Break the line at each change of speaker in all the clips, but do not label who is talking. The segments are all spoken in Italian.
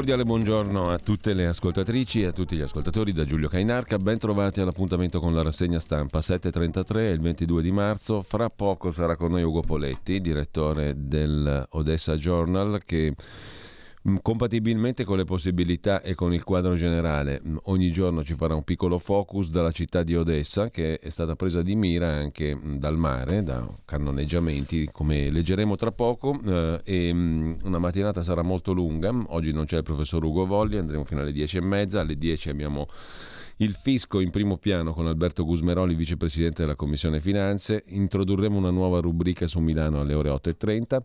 Cordiale buongiorno a tutte le ascoltatrici e a tutti gli ascoltatori da Giulio Cainarca. Ben trovati all'appuntamento con la rassegna stampa 7.33 il 22 di marzo. Fra poco sarà con noi Ugo Poletti, direttore del Odessa Journal, che compatibilmente con le possibilità e con il quadro generale. Mm, ogni giorno ci farà un piccolo focus dalla città di Odessa che è stata presa di mira anche mm, dal mare, da cannoneggiamenti, come leggeremo tra poco. Eh, e una mattinata sarà molto lunga. Oggi non c'è il professor Ugo Volli, andremo fino alle 10 e mezza. Alle 10 abbiamo il fisco in primo piano con Alberto Gusmeroli, vicepresidente della Commissione Finanze. Introdurremo una nuova rubrica su Milano alle ore 8.30.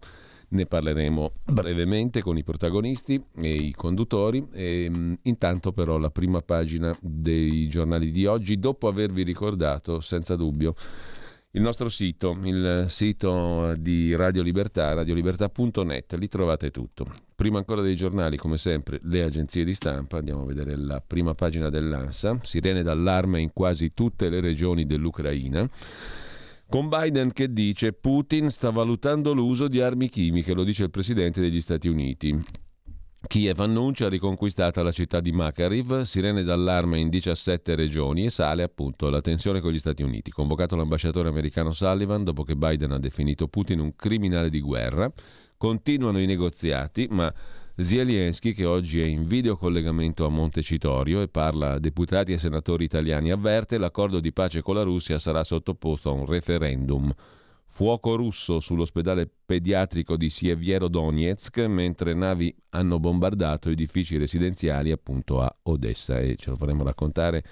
Ne parleremo brevemente con i protagonisti e i conduttori. E, mm, intanto però la prima pagina dei giornali di oggi, dopo avervi ricordato senza dubbio il nostro sito, il sito di Radio Libertà, radiolibertà.net, lì trovate tutto. Prima ancora dei giornali, come sempre, le agenzie di stampa, andiamo a vedere la prima pagina dell'ANSA, sirene d'allarme in quasi tutte le regioni dell'Ucraina. Con Biden che dice Putin sta valutando l'uso di armi chimiche, lo dice il presidente degli Stati Uniti. Kiev annuncia riconquistata la città di Makariv, sirene d'allarme in 17 regioni e sale appunto la tensione con gli Stati Uniti. Convocato l'ambasciatore americano Sullivan dopo che Biden ha definito Putin un criminale di guerra. Continuano i negoziati, ma Zelensky, che oggi è in videocollegamento a Montecitorio e parla a deputati e senatori italiani, avverte l'accordo di pace con la Russia sarà sottoposto a un referendum. Fuoco russo sull'ospedale pediatrico di Sieviero Donetsk mentre navi hanno bombardato edifici residenziali appunto a Odessa e ce lo faremo raccontare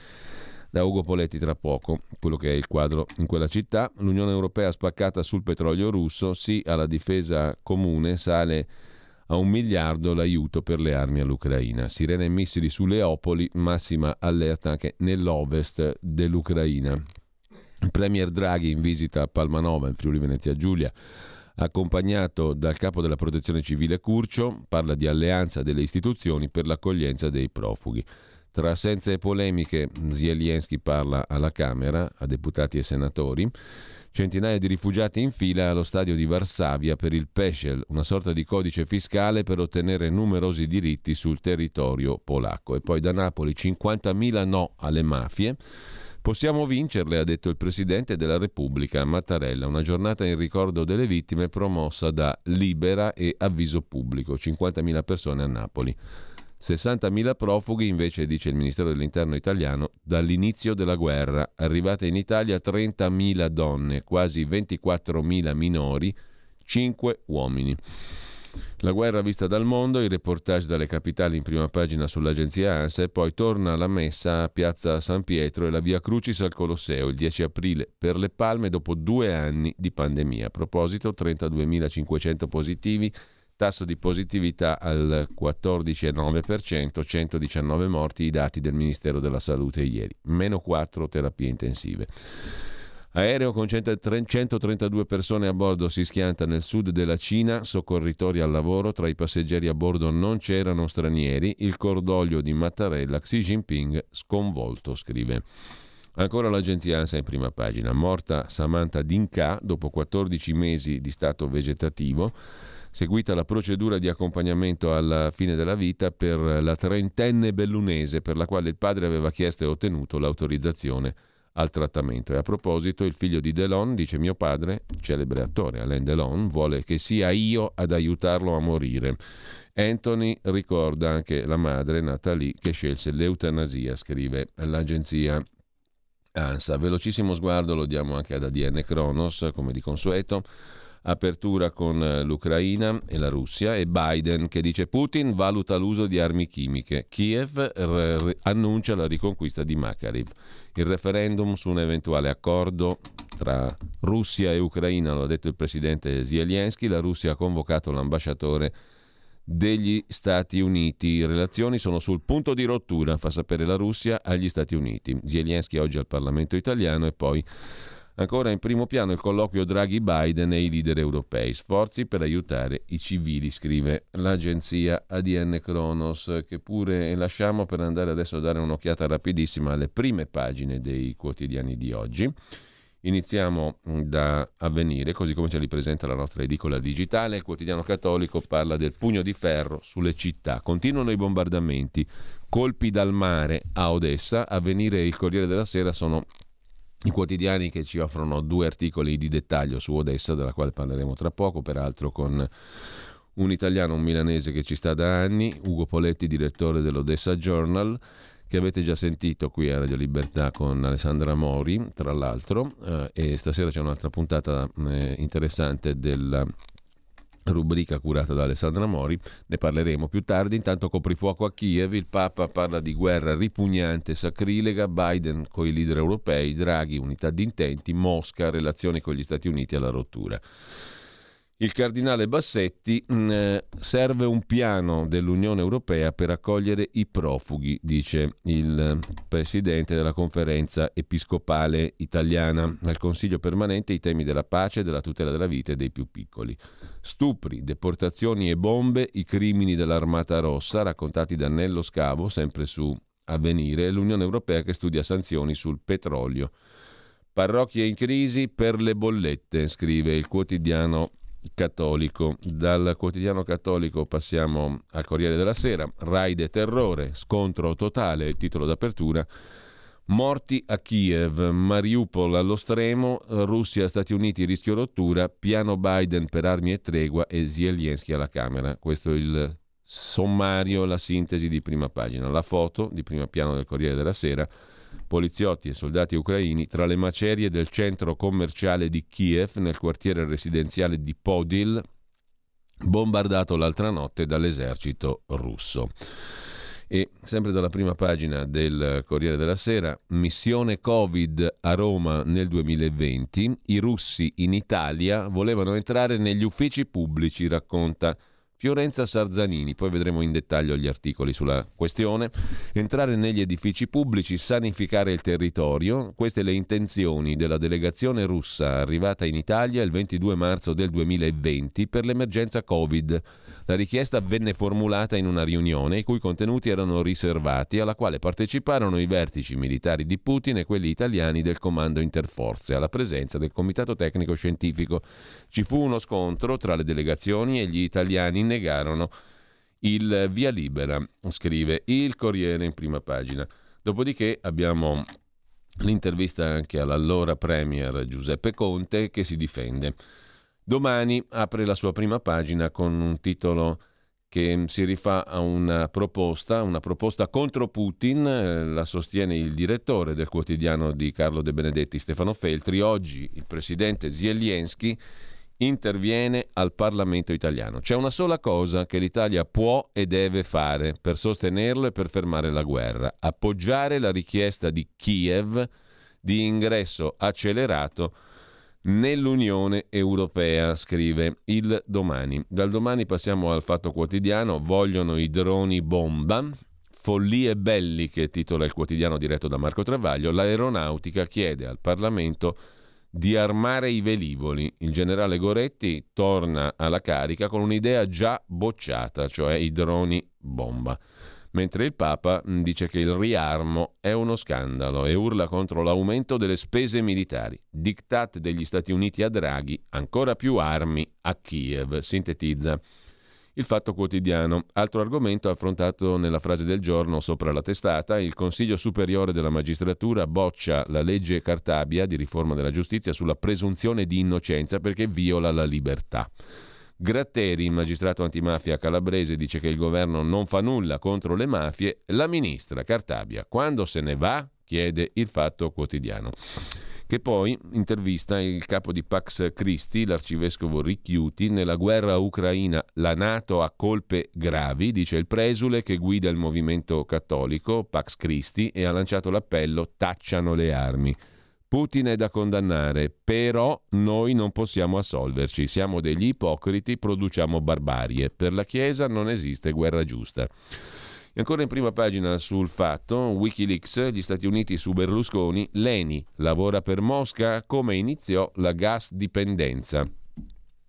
da Ugo Poletti tra poco, quello che è il quadro in quella città. L'Unione Europea spaccata sul petrolio russo, sì alla difesa comune, sale a un miliardo l'aiuto per le armi all'Ucraina. Sirene e missili su Leopoli, massima allerta anche nell'ovest dell'Ucraina. Premier Draghi in visita a Palmanova, in Friuli Venezia Giulia, accompagnato dal capo della protezione civile Curcio, parla di alleanza delle istituzioni per l'accoglienza dei profughi. Tra assenze e polemiche, Zelensky parla alla Camera, a deputati e senatori. Centinaia di rifugiati in fila allo stadio di Varsavia per il Peschel, una sorta di codice fiscale per ottenere numerosi diritti sul territorio polacco. E poi da Napoli 50.000 no alle mafie. Possiamo vincerle, ha detto il Presidente della Repubblica Mattarella, una giornata in ricordo delle vittime promossa da Libera e Avviso Pubblico, 50.000 persone a Napoli. 60.000 profughi invece, dice il Ministero dell'Interno italiano, dall'inizio della guerra. Arrivate in Italia 30.000 donne, quasi 24.000 minori, 5 uomini. La guerra vista dal mondo, il reportage dalle capitali in prima pagina sull'agenzia ANSA e poi torna la messa a Piazza San Pietro e la Via Crucis al Colosseo il 10 aprile per le palme dopo due anni di pandemia. A proposito, 32.500 positivi, tasso di positività al 14,9%, 119 morti i dati del Ministero della Salute ieri, meno 4 terapie intensive. Aereo con 132 persone a bordo si schianta nel sud della Cina, soccorritori al lavoro, tra i passeggeri a bordo non c'erano stranieri, il cordoglio di Mattarella, Xi Jinping sconvolto, scrive. Ancora l'agenzia ANSA in prima pagina, morta Samantha Dinka dopo 14 mesi di stato vegetativo, seguita la procedura di accompagnamento alla fine della vita per la trentenne bellunese per la quale il padre aveva chiesto e ottenuto l'autorizzazione al trattamento. E a proposito, il figlio di Delon dice mio padre, celebre attore Alain Delon, vuole che sia io ad aiutarlo a morire. Anthony ricorda anche la madre Natalie che scelse l'eutanasia, scrive l'agenzia ANSA. Velocissimo sguardo lo diamo anche ad ADN Kronos, come di consueto. Apertura con l'Ucraina e la Russia e Biden che dice Putin valuta l'uso di armi chimiche. Kiev r- r- annuncia la riconquista di Makariv. Il referendum su un eventuale accordo tra Russia e Ucraina, lo ha detto il presidente Zelensky, la Russia ha convocato l'ambasciatore degli Stati Uniti. Le relazioni sono sul punto di rottura, fa sapere la Russia agli Stati Uniti. Zelensky oggi al Parlamento italiano e poi ancora in primo piano il colloquio Draghi-Biden e i leader europei. Sforzi per aiutare i civili, scrive l'agenzia ADN Kronos, che pure lasciamo per andare adesso a dare un'occhiata rapidissima alle prime pagine dei quotidiani di oggi. Iniziamo da avvenire, così come ce li presenta la nostra edicola digitale. Il quotidiano cattolico parla del pugno di ferro sulle città. Continuano i bombardamenti, colpi dal mare a Odessa. Avvenire e il Corriere della Sera sono i quotidiani che ci offrono due articoli di dettaglio su Odessa, della quale parleremo tra poco, peraltro con un italiano, un milanese che ci sta da anni, Ugo Poletti, direttore dell'Odessa Journal che avete già sentito qui a Radio Libertà con Alessandra Mori, tra l'altro, eh, e stasera c'è un'altra puntata eh, interessante della rubrica curata da Alessandra Mori, ne parleremo più tardi. Intanto coprifuoco a Kiev, il Papa parla di guerra ripugnante, sacrilega, Biden con i leader europei, Draghi, unità di intenti, Mosca, relazioni con gli Stati Uniti alla rottura. Il cardinale Bassetti mm, eh, serve un piano dell'Unione Europea per accogliere i profughi, dice il presidente della conferenza episcopale italiana. Al Consiglio permanente i temi della pace, della tutela della vita e dei più piccoli. Stupri, deportazioni e bombe, i crimini dell'Armata Rossa, raccontati da Nello Scavo, sempre su Avvenire, e l'Unione Europea che studia sanzioni sul petrolio. Parrocchie in crisi per le bollette, scrive il quotidiano cattolico. Dal quotidiano cattolico passiamo al Corriere della Sera. Raide terrore, scontro totale, il titolo d'apertura. Morti a Kiev, Mariupol allo stremo, Russia, Stati Uniti, rischio rottura, piano Biden per armi e tregua e Zelensky alla Camera. Questo è il sommario, la sintesi di prima pagina. La foto di primo piano del Corriere della Sera poliziotti e soldati ucraini tra le macerie del centro commerciale di Kiev nel quartiere residenziale di Podil, bombardato l'altra notte dall'esercito russo. E sempre dalla prima pagina del Corriere della Sera, missione Covid a Roma nel 2020, i russi in Italia volevano entrare negli uffici pubblici, racconta Fiorenza Sarzanini, poi vedremo in dettaglio gli articoli sulla questione, entrare negli edifici pubblici, sanificare il territorio, queste le intenzioni della delegazione russa arrivata in Italia il 22 marzo del 2020 per l'emergenza Covid. La richiesta venne formulata in una riunione i cui contenuti erano riservati, alla quale parteciparono i vertici militari di Putin e quelli italiani del Comando Interforze, alla presenza del Comitato Tecnico Scientifico. Ci fu uno scontro tra le delegazioni e gli italiani negarono il via libera, scrive il Corriere in prima pagina. Dopodiché abbiamo l'intervista anche all'allora Premier Giuseppe Conte che si difende. Domani apre la sua prima pagina con un titolo che si rifà a una proposta, una proposta contro Putin, eh, la sostiene il direttore del quotidiano di Carlo De Benedetti, Stefano Feltri. Oggi il presidente Zelensky interviene al Parlamento italiano. C'è una sola cosa che l'Italia può e deve fare per sostenerlo e per fermare la guerra, appoggiare la richiesta di Kiev di ingresso accelerato nell'Unione Europea, scrive il domani. Dal domani passiamo al fatto quotidiano, vogliono i droni bomba. Follie belliche, titola il quotidiano diretto da Marco Travaglio, l'aeronautica chiede al Parlamento di armare i velivoli. Il generale Goretti torna alla carica con un'idea già bocciata, cioè i droni bomba mentre il Papa mm, dice che il riarmo è uno scandalo e urla contro l'aumento delle spese militari. Diktat degli Stati Uniti a Draghi, ancora più armi a Kiev, sintetizza. Il Fatto Quotidiano. Altro argomento affrontato nella frase del giorno sopra la testata, il Consiglio Superiore della Magistratura boccia la legge Cartabia di riforma della giustizia sulla presunzione di innocenza perché viola la libertà. Gratteri, il magistrato antimafia calabrese, dice che il governo non fa nulla contro le mafie. La ministra Cartabia, quando se ne va? chiede il fatto quotidiano. che poi intervista il capo di Pax Christi, l'arcivescovo Ricchiuti, nella guerra ucraina la Nato ha colpe gravi, dice il presule che guida il movimento cattolico, Pax Christi, e ha lanciato l'appello tacciano le armi. Putin è da condannare, però noi non possiamo assolverci, siamo degli ipocriti, produciamo barbarie. Per la Chiesa non esiste guerra giusta. E ancora in prima pagina sul fatto, Wikileaks, gli Stati Uniti su Berlusconi, Leni lavora per Mosca, come iniziò la gas dipendenza.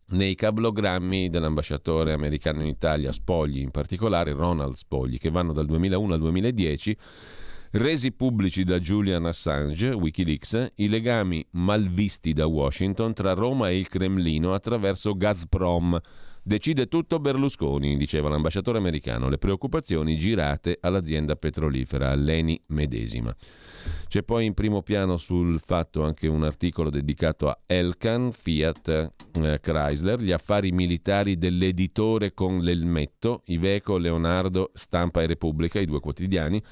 Nei cablogrammi dell'ambasciatore americano in Italia, Spogli in particolare, Ronald Spogli, che vanno dal 2001 al 2010, resi pubblici da Julian Assange, Wikileaks, i legami malvisti da Washington tra Roma e il Cremlino attraverso Gazprom, Decide tutto Berlusconi, diceva l'ambasciatore americano, le preoccupazioni girate all'azienda petrolifera, all'Eni medesima. C'è poi in primo piano sul fatto anche un articolo dedicato a Elkan, Fiat, eh, Chrysler, gli affari militari dell'editore con l'elmetto, Iveco, Leonardo, Stampa e Repubblica, i due quotidiani,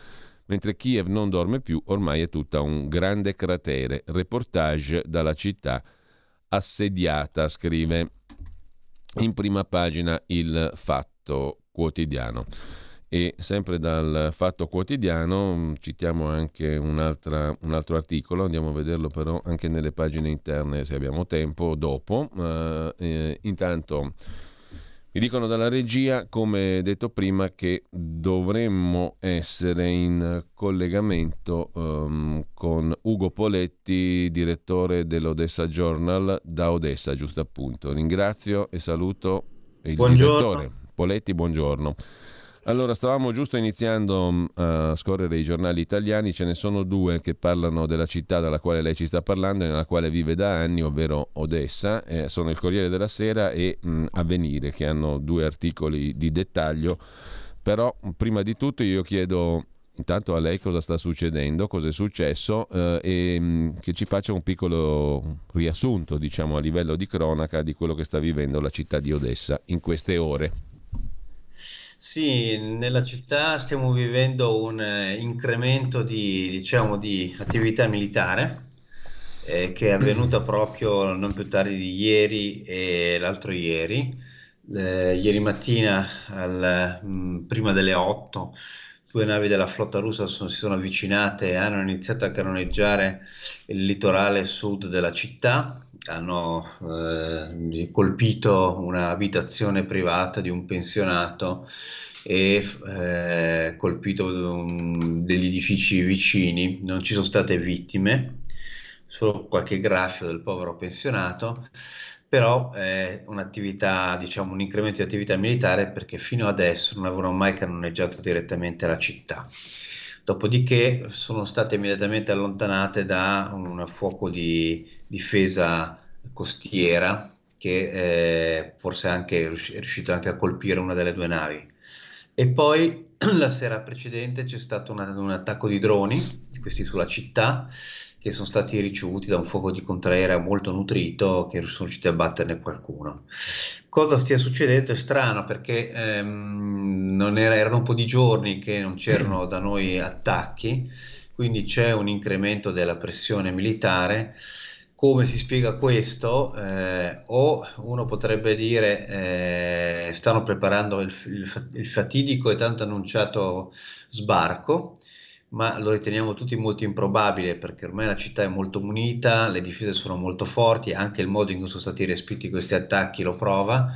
mentre Kiev non dorme più, ormai è tutta un grande cratere. Reportage dalla città assediata, scrive in prima pagina il Fatto Quotidiano. E sempre dal Fatto Quotidiano mm, citiamo anche un altro articolo, andiamo a vederlo però anche nelle pagine interne se abbiamo tempo dopo. Uh, eh, intanto mi dicono dalla regia, come detto prima, che dovremmo essere in collegamento um, con Ugo Poletti, direttore dell'Odessa Journal da Odessa, giusto appunto. Ringrazio e saluto il buongiorno. direttore. Poletti, buongiorno. Allora, stavamo giusto iniziando mm, a scorrere i giornali italiani, ce ne sono due che parlano della città dalla quale lei ci sta parlando e nella quale vive da anni, ovvero Odessa, eh, sono il Corriere della Sera e mh, mm, Avvenire, che hanno due articoli di dettaglio. Però, prima di tutto, io chiedo intanto a lei cosa sta succedendo, cosa è successo eh, e mh, mm, che ci faccia un piccolo riassunto, diciamo, a livello di cronaca di quello che sta vivendo la città di Odessa in queste ore.
Sì, nella città stiamo vivendo un eh, incremento di, diciamo, di attività militare eh, che è avvenuta proprio non più tardi di ieri e l'altro ieri. Eh, ieri mattina, al, mh, mm, prima delle 8, due navi della flotta russa sono, si sono avvicinate e hanno iniziato a cannoneggiare il litorale sud della città. Hanno eh, colpito un'abitazione privata di un pensionato e eh, colpito um, degli edifici vicini. Non ci sono state vittime, solo qualche graffio del povero pensionato però è un'attività, diciamo, un incremento di attività militare perché fino adesso non avevano mai cannoneggiato direttamente la città. Dopodiché sono state immediatamente allontanate da un fuoco di difesa costiera che eh, forse anche, è riuscito anche a colpire una delle due navi. E poi la sera precedente c'è stato una, un attacco di droni, questi sulla città, che sono stati ricevuti da un fuoco di contraerea molto nutrito che sono riusciti a batterne qualcuno. Cosa stia succedendo è strano perché ehm, era, erano un po' di giorni che non c'erano da noi attacchi, quindi c'è un incremento della pressione militare. Come si spiega questo? Eh, o uno potrebbe dire eh, stanno preparando il, il, il fatidico e tanto annunciato sbarco, ma lo riteniamo tutti molto improbabile perché ormai la città è molto munita, le difese sono molto forti, anche il modo in cui sono stati respinti questi attacchi lo prova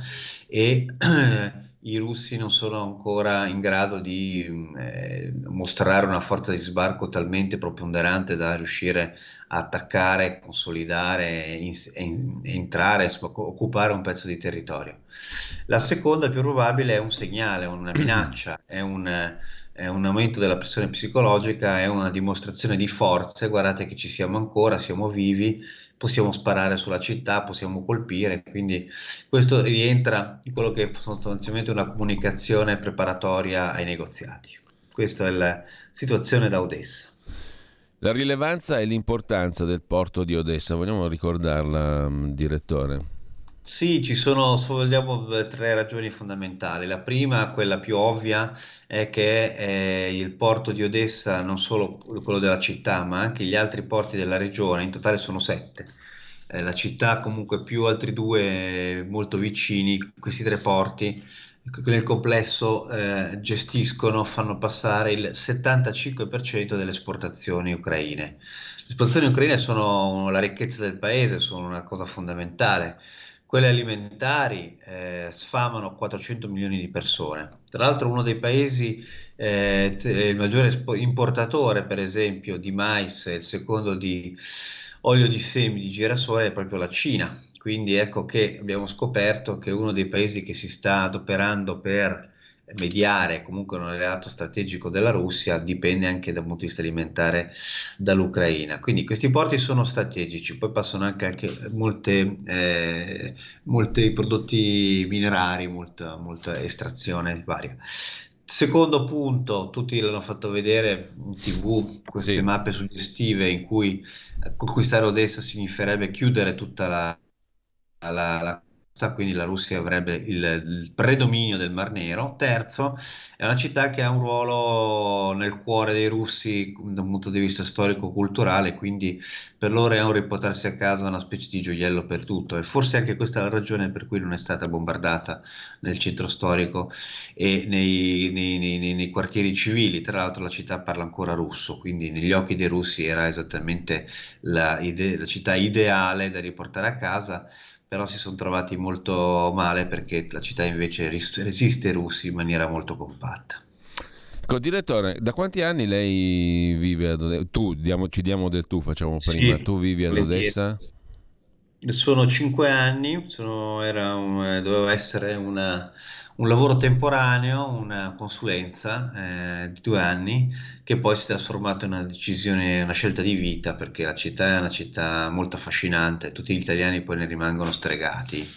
e i russi non sono ancora in grado di eh, mostrare una forza di sbarco talmente preponderante da riuscire a attaccare, consolidare e, in, entrare, insomma, occupare un pezzo di territorio. La seconda più probabile è un segnale, una minaccia, è un è un aumento della pressione psicologica, è una dimostrazione di forze, guardate che ci siamo ancora, siamo vivi, possiamo sparare sulla città, possiamo colpire, quindi questo rientra in quello che è sostanzialmente una comunicazione preparatoria ai negoziati. Questa è la situazione da Odessa.
La rilevanza e l'importanza del porto di Odessa, vogliamo ricordarla, direttore?
Sì, ci sono, vogliamo, tre ragioni fondamentali. La prima, quella più ovvia, è che eh, il porto di Odessa, non solo quello della città, ma anche gli altri porti della regione, in totale sono sette. Eh, la città comunque più altri due molto vicini, questi tre porti, nel complesso eh, gestiscono, fanno passare il 75% delle esportazioni ucraine. Le esportazioni ucraine sono la ricchezza del paese, sono una cosa fondamentale quelle alimentari eh, sfamano 400 milioni di persone. Tra l'altro uno dei paesi, eh, il maggiore importatore per esempio di mais e il secondo di olio di semi di girasole è proprio la Cina. Quindi ecco che abbiamo scoperto che uno dei paesi che si sta adoperando per mediare comunque un alleato strategico della Russia dipende anche dal punto di vista alimentare dall'Ucraina. Quindi questi porti sono strategici, poi passano anche, anche molte, eh, molti prodotti minerari, molta, molta estrazione varia. Secondo punto, tutti l'hanno fatto vedere in tv queste sì. mappe suggestive in cui conquistare Odessa significherebbe chiudere tutta la, la, la quindi la Russia avrebbe il, il, predominio del Mar Nero. Terzo, è una città che ha un ruolo nel cuore dei russi da un punto di vista storico-culturale, quindi per loro è un riportarsi a casa una specie di gioiello perduto e forse anche questa è la ragione per cui non è stata bombardata nel centro storico e nei, nei, nei, nei quartieri civili. Tra l'altro la città parla ancora russo, quindi negli occhi dei russi era esattamente la, ide- la città ideale da riportare a casa però si sono trovati molto male perché la città invece resiste ai russi in maniera molto compatta.
Ecco, direttore, da quanti anni lei vive ad Odessa? Tu, diamo, ci diamo del tu, facciamo prima. Sì, tu vivi ad Odessa?
Sono cinque anni, sono, un, doveva essere una, un lavoro temporaneo, una consulenza eh, di due anni, che poi si è trasformato in una decisione, una scelta di vita, perché la città è una città molto affascinante, tutti gli italiani poi ne rimangono stregati.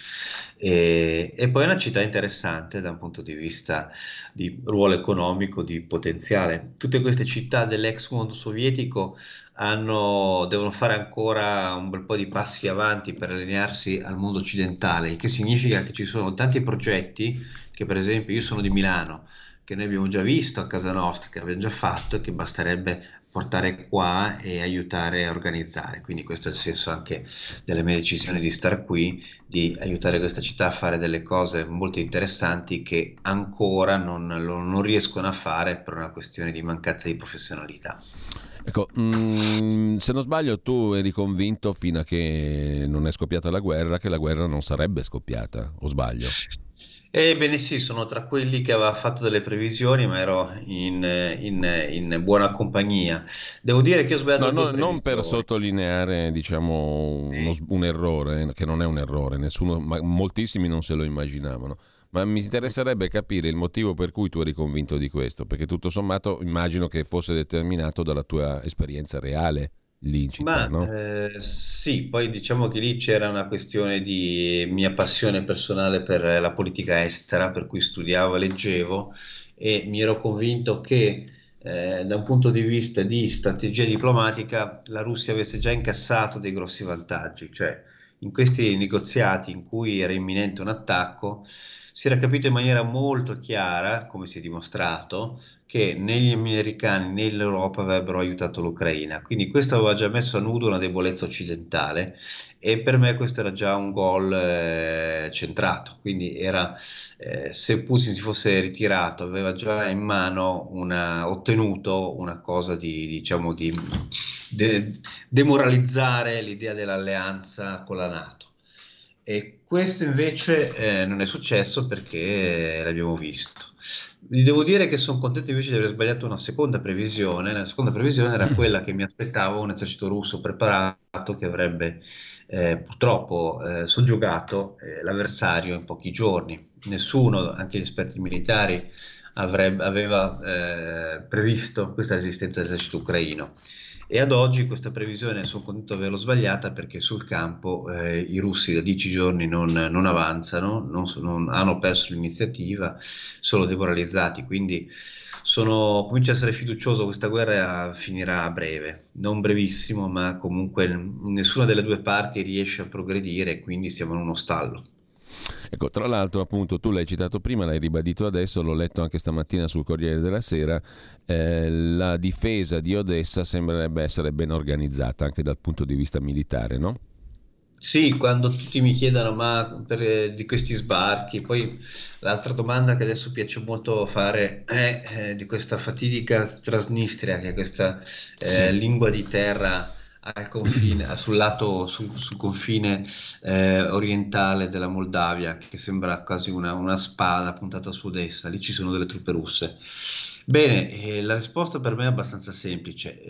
E, e, poi è una città interessante da un punto di vista di ruolo economico, di potenziale. Tutte queste città dell'ex mondo sovietico hanno, devono fare ancora un bel po' di passi avanti per allinearsi al mondo occidentale, il che significa che ci sono tanti progetti che per esempio io sono di Milano, che noi abbiamo già visto a casa nostra, che abbiamo già fatto e che basterebbe portare qua e aiutare a organizzare. Quindi questo è il senso anche delle mie decisioni di star qui, di aiutare questa città a fare delle cose molto interessanti che ancora non, non riescono a fare per una questione di mancanza di professionalità.
Ecco, mm, se non sbaglio tu eri convinto fino a che non è scoppiata la guerra che la guerra non sarebbe scoppiata, o sbaglio?
Ebbene sì, sono tra quelli che aveva fatto delle previsioni, ma ero in, in- in buona compagnia. Devo dire che ho sbagliato
No, no, non per sottolineare, diciamo, uno
Sì.
un errore, che non è un errore, nessuno, ma moltissimi non se lo immaginavano. Ma mi interesserebbe capire il motivo per cui tu eri convinto di questo, perché tutto sommato immagino che fosse determinato dalla tua esperienza reale lì in città,
Ma
no?
eh, sì, poi diciamo che lì c'era una questione di mia passione personale per la politica estera, per cui studiavo e leggevo e mi ero convinto che eh, da un punto di vista di strategia diplomatica la Russia avesse già incassato dei grossi vantaggi, cioè in questi negoziati in cui era imminente un attacco si era capito in maniera molto chiara, come si è dimostrato, che né gli americani né l'Europa avrebbero aiutato l'Ucraina. Quindi questo aveva già messo a nudo una debolezza occidentale e per me questo era già un gol eh, centrato. Quindi era, eh, se Putin si fosse ritirato, aveva già in mano una, ottenuto una cosa di, diciamo, di de- demoralizzare l'idea dell'alleanza con la Nato. E questo invece eh, non è successo perché l'abbiamo visto. Vi devo dire che sono contento invece di aver sbagliato una seconda previsione. La seconda previsione era quella che mi aspettavo un esercito russo preparato che avrebbe eh, purtroppo eh, soggiogato eh, l'avversario in pochi giorni. Nessuno, anche gli esperti militari, avrebbe, aveva eh, previsto questa resistenza dell'esercito ucraino. E ad oggi questa previsione sono contento di averlo sbagliata perché sul campo eh, i russi da dieci giorni non, non avanzano, non, non, hanno perso l'iniziativa, sono demoralizzati, quindi sono, comincio a essere fiducioso, questa guerra finirà a breve, non brevissimo, ma comunque nessuna delle due parti riesce a progredire, quindi siamo in uno stallo.
Ecco, tra l'altro, appunto, tu l'hai citato prima, l'hai ribadito adesso, l'ho letto anche stamattina sul Corriere della Sera, eh, la difesa di Odessa sembrerebbe essere ben organizzata anche dal punto di vista militare, no?
Sì, quando tutti mi chiedono ma per, eh, di questi sbarchi, poi l'altra domanda che adesso piace molto fare è eh, di questa fatidica Transnistria, che è questa eh, sì. lingua di terra confine, sul lato, sul, sul confine eh, orientale della Moldavia, che sembra quasi una, una spada puntata su essa. Lì ci sono delle truppe russe. Bene, eh, la risposta per me è abbastanza semplice.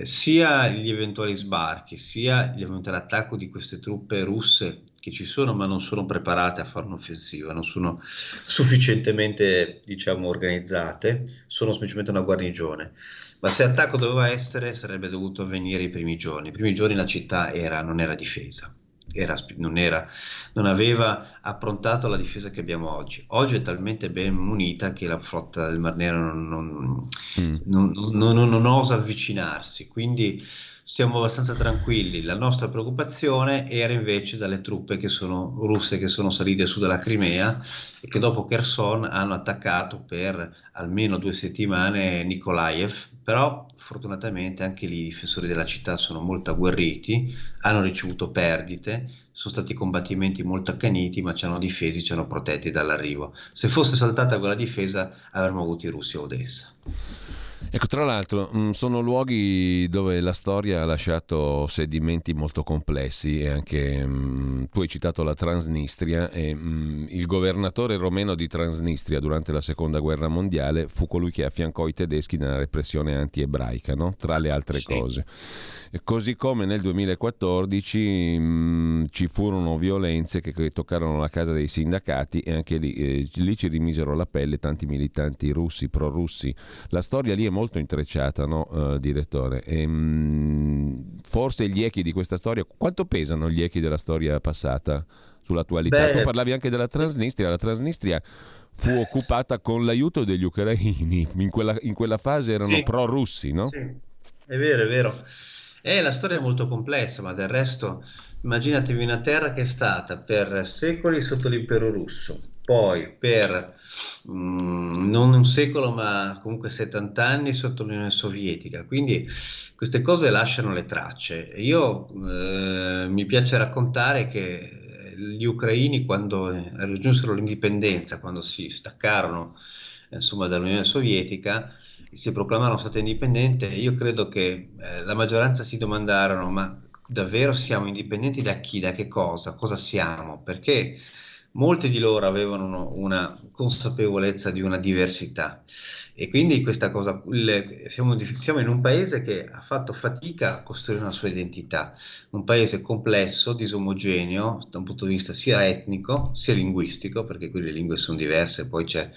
Eh, sia gli eventuali sbarchi, sia l'eventuale attacco di queste truppe russe che ci sono ma non sono preparate a fare un'offensiva, non sono sufficientemente, diciamo, organizzate, sono semplicemente una guarnigione. Ma se attacco doveva essere, sarebbe dovuto avvenire i primi giorni. I primi giorni la città era, non era difesa. Era, non, era, non, aveva approntato la difesa che abbiamo oggi. Oggi è talmente ben munita che la flotta del Mar Nero non, mm. non osa avvicinarsi, quindi stiamo abbastanza tranquilli. La nostra preoccupazione era invece dalle truppe che sono, russe che sono salite su dalla Crimea e che dopo Kherson hanno attaccato per almeno due settimane Nikolaev, però fortunatamente anche lì i difensori della città sono molto agguerriti, hanno ricevuto perdite, sono stati combattimenti molto accaniti, ma ci hanno difesi, ci hanno protetti dall'arrivo. Se fosse saltata quella difesa avremmo avuto i russi a Odessa.
Ecco, tra l'altro mm, sono luoghi dove la storia ha lasciato sedimenti molto complessi e anche mm, tu hai citato la Transnistria e mm, il governatore romeno di Transnistria durante la seconda guerra mondiale fu colui che affiancò i tedeschi nella repressione anti-ebraica, no? tra le altre sì. cose. Così come nel 2014 mh, ci furono violenze che, che, toccarono la casa dei sindacati e anche lì, eh, lì ci rimisero la pelle tanti militanti russi, pro-russi. La storia lì è molto intrecciata, no, uh, direttore? E, mh, forse gli echi di questa storia, quanto pesano gli echi della storia passata sull'attualità? Beh, tu parlavi anche della Transnistria, la Transnistria fu occupata con l'aiuto degli ucraini, in quella, in quella fase erano sì, pro-russi, no?
Sì, è vero, è vero. Eh, la storia è molto complessa, ma del resto immaginatevi una terra che è stata per secoli sotto l'impero russo, poi per mm, non un secolo, ma comunque 70 anni sotto l'Unione Sovietica. Quindi queste cose lasciano le tracce. Io eh, mi piace raccontare che gli ucraini quando raggiunsero l'indipendenza, quando si staccarono insomma, dall'Unione Sovietica, si proclamarono Stato indipendente, io credo che eh, la maggioranza si domandarono ma davvero siamo indipendenti da chi, da che cosa, cosa siamo? Perché molti di loro avevano una consapevolezza di una diversità. E quindi questa cosa, il, siamo, siamo, in un paese che ha fatto fatica a costruire una sua identità, un paese complesso, disomogeneo da un punto di vista sia etnico sia linguistico, perché qui le lingue sono diverse, poi c'è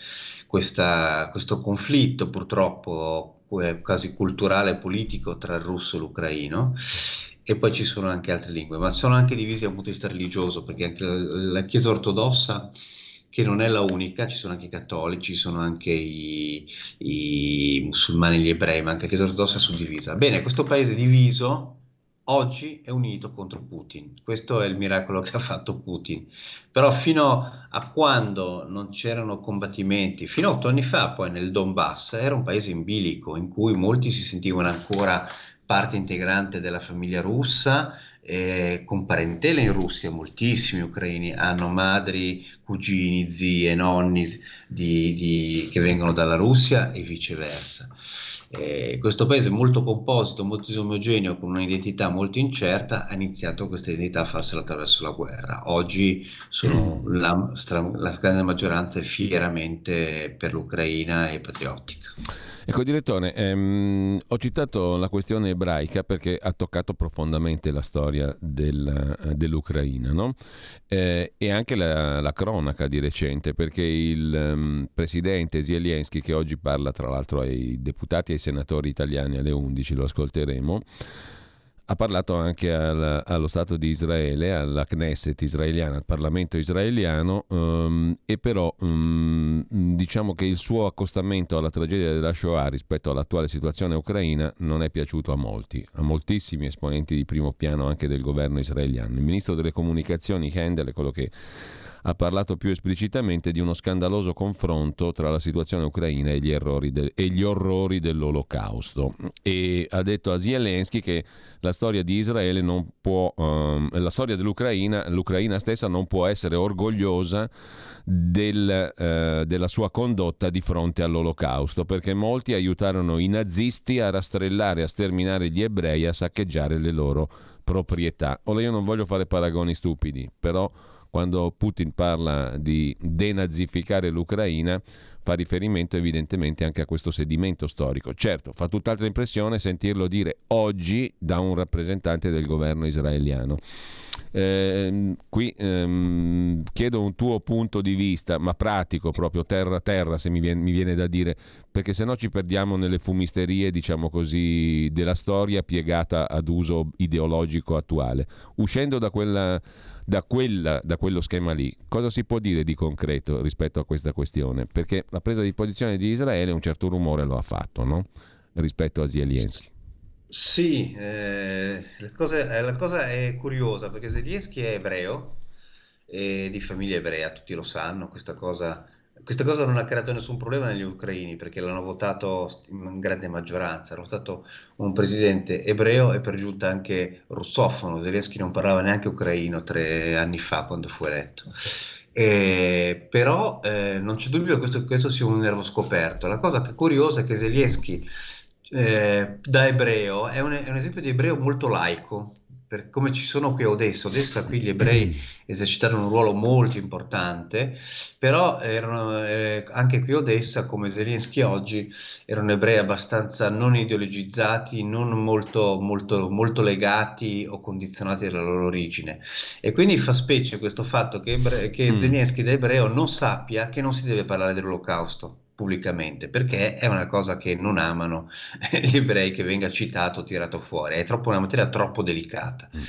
questa, questo conflitto purtroppo quasi culturale e politico tra il russo e l'ucraino e poi ci sono anche altre lingue, ma sono anche divisi da un punto di vista religioso, perché anche la, la Chiesa ortodossa, che non è la unica, ci sono anche i cattolici, ci sono anche i, i musulmani, gli ebrei, ma anche la Chiesa ortodossa è suddivisa. Bene, questo paese diviso oggi è unito contro Putin. Questo è il miracolo che ha fatto Putin. Però fino a quando non c'erano combattimenti, fino a otto anni fa, poi nel Donbass, era un paese in bilico in cui molti si sentivano ancora parte integrante della famiglia russa, eh, con parentela in Russia, moltissimi ucraini hanno madri, cugini, zie, nonni di, di, che vengono dalla Russia e viceversa. Eh, questo paese molto composito, molto disomogeneo, con un'identità molto incerta, ha iniziato questa identità a farsela attraverso la guerra. Oggi sono la, la grande maggioranza è fieramente per l'Ucraina e patriottica.
Ecco, direttore, ehm, ho citato la questione ebraica perché ha toccato profondamente la storia del, dell'Ucraina no? eh, e anche la, la, cronaca di recente, perché il um, presidente Zelensky, che oggi parla tra l'altro ai deputati e ai senatori italiani alle 11, lo ascolteremo, ha parlato anche al, allo Stato di Israele, alla Knesset israeliana, al Parlamento israeliano um, e però um, diciamo che il suo accostamento alla tragedia della Shoah rispetto all'attuale situazione ucraina non è piaciuto a molti, a moltissimi esponenti di primo piano anche del governo israeliano. Il ministro delle comunicazioni Handel è quello che ha parlato più esplicitamente di uno scandaloso confronto tra la situazione ucraina e gli, de- e gli orrori dell'olocausto e ha detto a Zelensky che la storia di Israele non può, um, la storia dell'Ucraina, l'Ucraina stessa non può essere orgogliosa del, uh, della sua condotta di fronte all'olocausto, perché molti aiutarono i nazisti a rastrellare, a sterminare gli ebrei, a saccheggiare le loro proprietà. Ora io non voglio fare paragoni stupidi, però quando Putin parla di denazificare l'Ucraina, fa riferimento evidentemente anche a questo sedimento storico. Certo, fa tutt'altra impressione sentirlo dire oggi da un rappresentante del governo israeliano. Eh, qui ehm, chiedo un tuo punto di vista, ma pratico proprio terra a terra, se mi viene, mi viene da dire, perché se no ci perdiamo nelle fumisterie, diciamo così, della storia piegata ad uso ideologico attuale. Uscendo da quella da, quella, da quello schema lì, cosa si può dire di concreto rispetto a questa questione? Perché la presa di posizione di Israele un certo rumore lo ha fatto, no? rispetto a Zelensky.
Sì, eh, la, cosa, eh, la, cosa, è curiosa perché Zelensky è ebreo, e di famiglia ebrea, tutti lo sanno, questa cosa questa cosa non ha creato nessun problema negli ucraini perché l'hanno votato in grande maggioranza, hanno votato un presidente ebreo e per giunta anche russofono, Zelensky non parlava neanche ucraino tre anni fa quando fu eletto. E, però eh, non c'è dubbio che questo, questo, sia un nervo scoperto. La cosa che è curiosa è che Zelensky eh, da ebreo è un, è un esempio di ebreo molto laico, per come ci sono qui a Odessa. Odessa qui gli ebrei esercitarono un ruolo molto importante, però erano, eh, anche qui a Odessa, come Zelensky oggi, erano ebrei abbastanza non ideologizzati, non molto, molto, molto legati o condizionati dalla loro origine. E quindi fa specie questo fatto che, ebre- che mm. Zelensky da ebreo non sappia che non si deve parlare dell'olocausto pubblicamente, perché è una cosa che non amano gli ebrei che venga citato, tirato fuori, è troppo, una materia troppo delicata. Mm.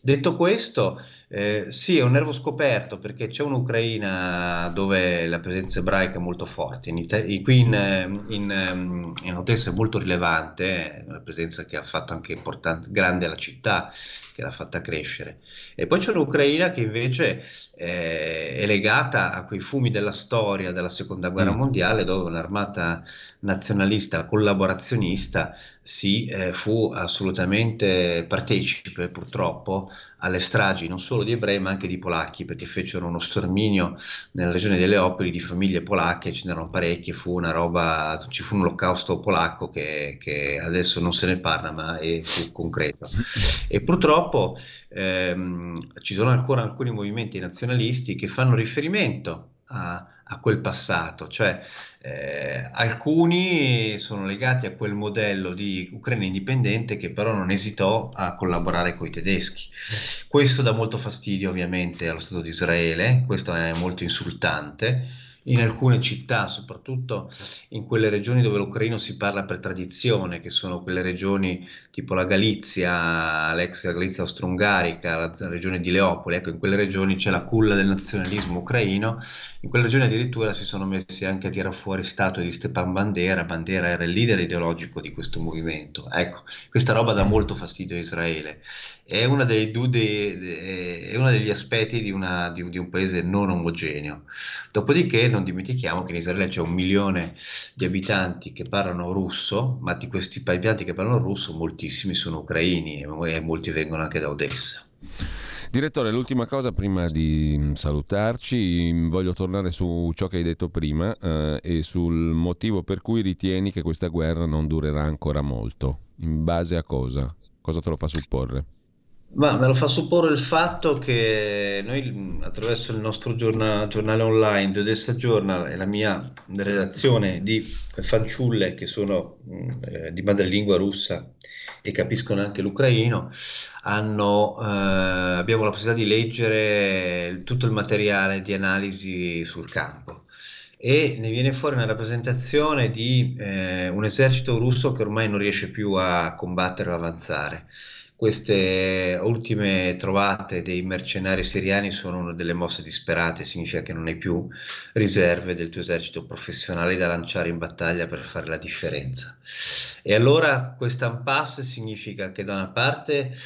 Detto questo, eh, sì, è un nervo scoperto perché c'è un'Ucraina dove la presenza ebraica è molto forte, in Ita- qui in, in, in, Odessa è molto rilevante, una presenza che ha fatto anche grande alla città, che l'ha fatta crescere. E poi c'è un'Ucraina che invece eh, è legata a quei fumi della storia della seconda guerra mm. mondiale dove un'armata nazionalista collaborazionista si eh, fu assolutamente partecipe purtroppo alle stragi non solo di ebrei ma anche di polacchi perché fecero uno sterminio nella regione delle Operi di famiglie polacche, ce n'erano parecchie, fu una roba, ci fu un olocausto polacco che, che adesso non se ne parla ma è, fu concreto. E purtroppo ehm, ci sono ancora alcuni movimenti nazionalisti che fanno riferimento a, a quel passato, cioè eh, alcuni sono legati a quel modello di Ucraina indipendente che però non esitò a collaborare con i tedeschi. Questo dà molto fastidio ovviamente allo Stato di Israele, questo è molto insultante in alcune città, soprattutto in quelle regioni dove l'ucraino si parla per tradizione, che sono quelle regioni tipo la Galizia, l'ex Galizia austro-ungarica, la regione di Leopoli, ecco, in quelle regioni c'è la culla del nazionalismo ucraino, in quelle regioni addirittura si sono messi anche a tirare fuori statue di Stepan Bandera, Bandera era il leader ideologico di questo movimento, ecco, questa roba dà molto fastidio a Israele è, uno degli aspetti di, una, di, di, un paese non omogeneo. Dopodiché non dimentichiamo che in Israele c'è un milione di abitanti che parlano russo, ma di questi abitanti che parlano russo moltissimi sono ucraini e molti vengono anche da Odessa.
Direttore, l'ultima cosa prima di salutarci, voglio tornare su ciò che hai detto prima eh, e sul motivo per cui ritieni che questa guerra non durerà ancora molto. In base a cosa? Cosa te lo fa supporre?
Ma me lo fa supporre il fatto che noi attraverso il nostro giorna- giornale online, The Odessa Journal e la mia redazione di fanciulle che sono eh, di madrelingua russa e capiscono anche l'ucraino, hanno, eh, abbiamo la possibilità di leggere tutto il materiale di analisi sul campo. E ne viene fuori una rappresentazione di eh, un esercito russo che ormai non riesce più a combattere o avanzare queste ultime trovate dei mercenari siriani sono delle mosse disperate, significa che non hai più riserve del tuo esercito professionale da lanciare in battaglia per fare la differenza. E allora questa impasse significa che da una parte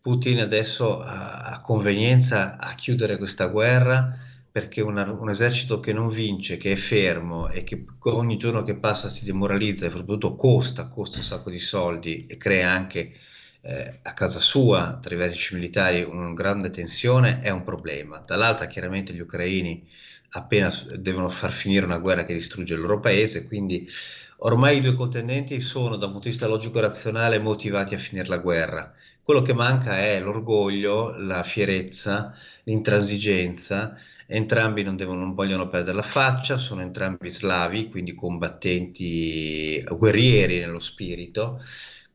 Putin adesso ha convenienza a chiudere questa guerra perché una, un esercito che non vince, che è fermo e che ogni giorno che passa si demoralizza e soprattutto costa, costa un sacco di soldi e crea anche eh, a casa sua, tra i vertici militari, una grande tensione, è un problema. Dall'altra, chiaramente, gli ucraini appena devono far finire una guerra che distrugge il loro paese, quindi ormai i due contendenti sono, da un punto di vista logico-razionale, motivati a finire la guerra. Quello che manca è l'orgoglio, la fierezza, l'intransigenza Entrambi non, devono, non vogliono perdere la faccia, sono entrambi slavi, quindi combattenti guerrieri nello spirito,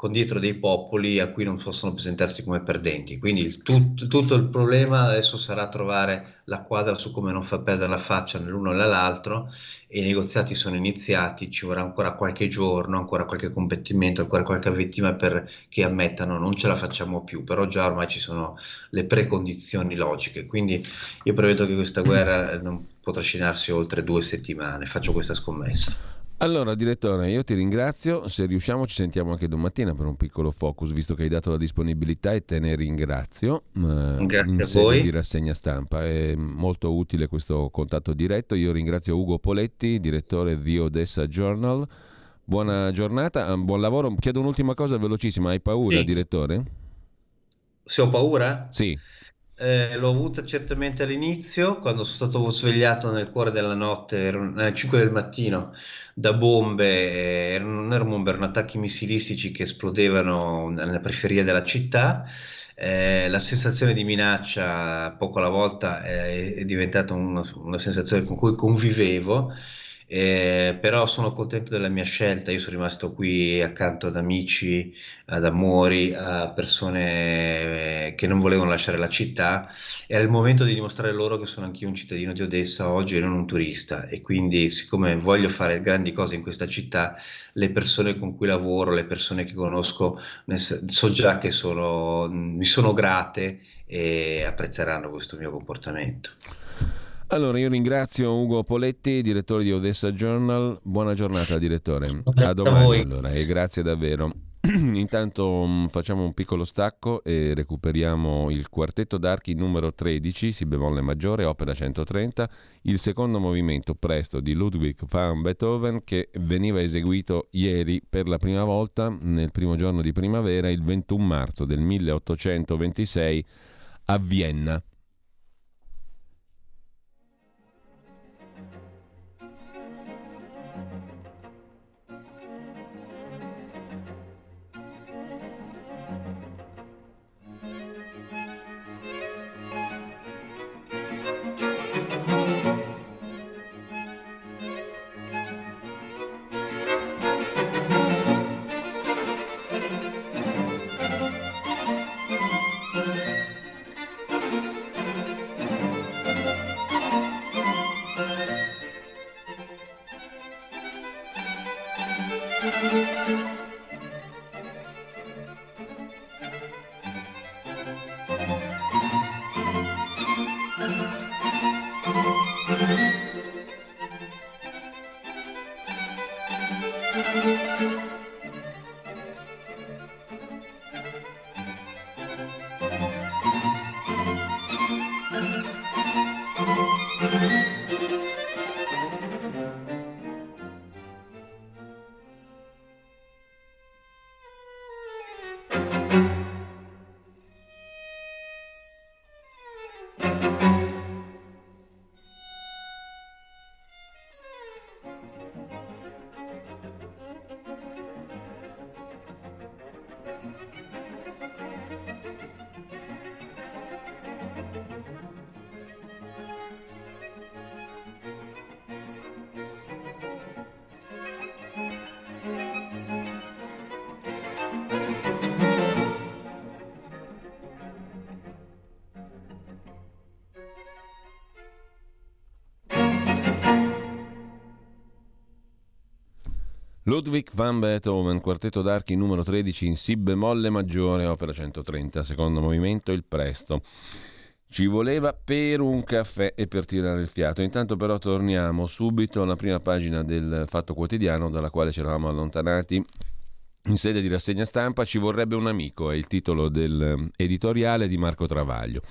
con dietro dei popoli a cui non possono presentarsi come perdenti. Quindi il tut, tutto il problema adesso sarà trovare la quadra su come non far perdere la faccia nell'uno e nell'altro e i negoziati sono iniziati, ci vorrà ancora qualche giorno, ancora qualche combattimento, ancora qualche vittima perché ammettano non ce la facciamo più, però già ormai ci sono le precondizioni logiche. Quindi io prevedo che questa guerra non potrà trascinarsi oltre due settimane, faccio questa scommessa.
Allora, direttore, io ti ringrazio. Se riusciamo, ci sentiamo anche domattina per un piccolo focus, visto che hai dato la disponibilità e te ne ringrazio.
Eh, Grazie a voi.
di rassegna stampa. È molto utile questo contatto diretto. Io ringrazio Ugo Poletti, direttore di Odessa Journal. Buona giornata, ah, buon lavoro. Chiedo un'ultima cosa velocissima. Hai paura, sì. direttore?
Se ho paura?
Sì.
Eh, l'ho avuta certamente all'inizio, quando sono stato svegliato nel cuore della notte, erano alle 5 del mattino, da bombe, non erano bombe, erano attacchi missilistici che esplodevano nella periferia della città. Eh, la sensazione di minaccia poco alla volta è, è diventata una, una sensazione con cui convivevo eh, però sono contento della mia scelta, io sono rimasto qui accanto ad amici, ad amori, a persone eh, che non volevano lasciare la città. È il momento di dimostrare loro che sono anch'io un cittadino di Odessa oggi e non un turista. E quindi siccome voglio fare grandi cose in questa città, le persone con cui lavoro, le persone che conosco, so già che sono, mi sono grate e apprezzeranno questo mio comportamento.
Allora, io ringrazio Ugo Poletti, direttore di Odessa Journal. Buona giornata, direttore. A domani allora e grazie davvero. Intanto mm, facciamo un piccolo stacco e recuperiamo il quartetto d'archi numero 13, si bemolle maggiore, opera 130, il secondo movimento presto di Ludwig van Beethoven che veniva eseguito ieri per la prima volta nel primo giorno di primavera, il 21 marzo del 1826 a Vienna. Ludwig van Beethoven, quartetto d'archi numero 13 in Si bemolle maggiore, opera 130, secondo movimento, il presto. Ci voleva per un caffè e per tirare il fiato. Intanto però torniamo subito alla prima pagina del Fatto Quotidiano dalla quale ci eravamo allontanati in sede di rassegna stampa. Ci vorrebbe un amico, è il titolo dell'editoriale di Marco Travaglio.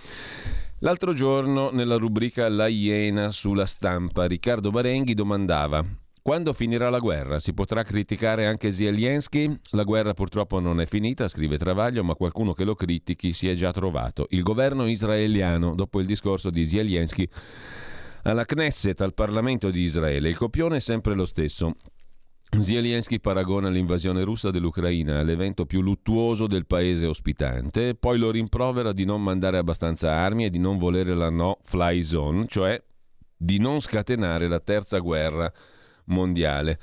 L'altro giorno, nella rubrica La Iena sulla stampa, Riccardo Barenghi domandava quando finirà la guerra? Si potrà criticare anche Zelensky? La guerra purtroppo non è finita, scrive Travaglio, ma qualcuno che lo critichi si è già trovato. Il governo israeliano, dopo il discorso di Zelensky alla Knesset, al Parlamento di Israele, il copione è sempre lo stesso. Zelensky paragona l'invasione russa dell'Ucraina all'evento più luttuoso del paese ospitante, poi lo rimprovera di non mandare abbastanza armi e di non volere la no-fly zone, cioè di non scatenare la terza guerra mondiale.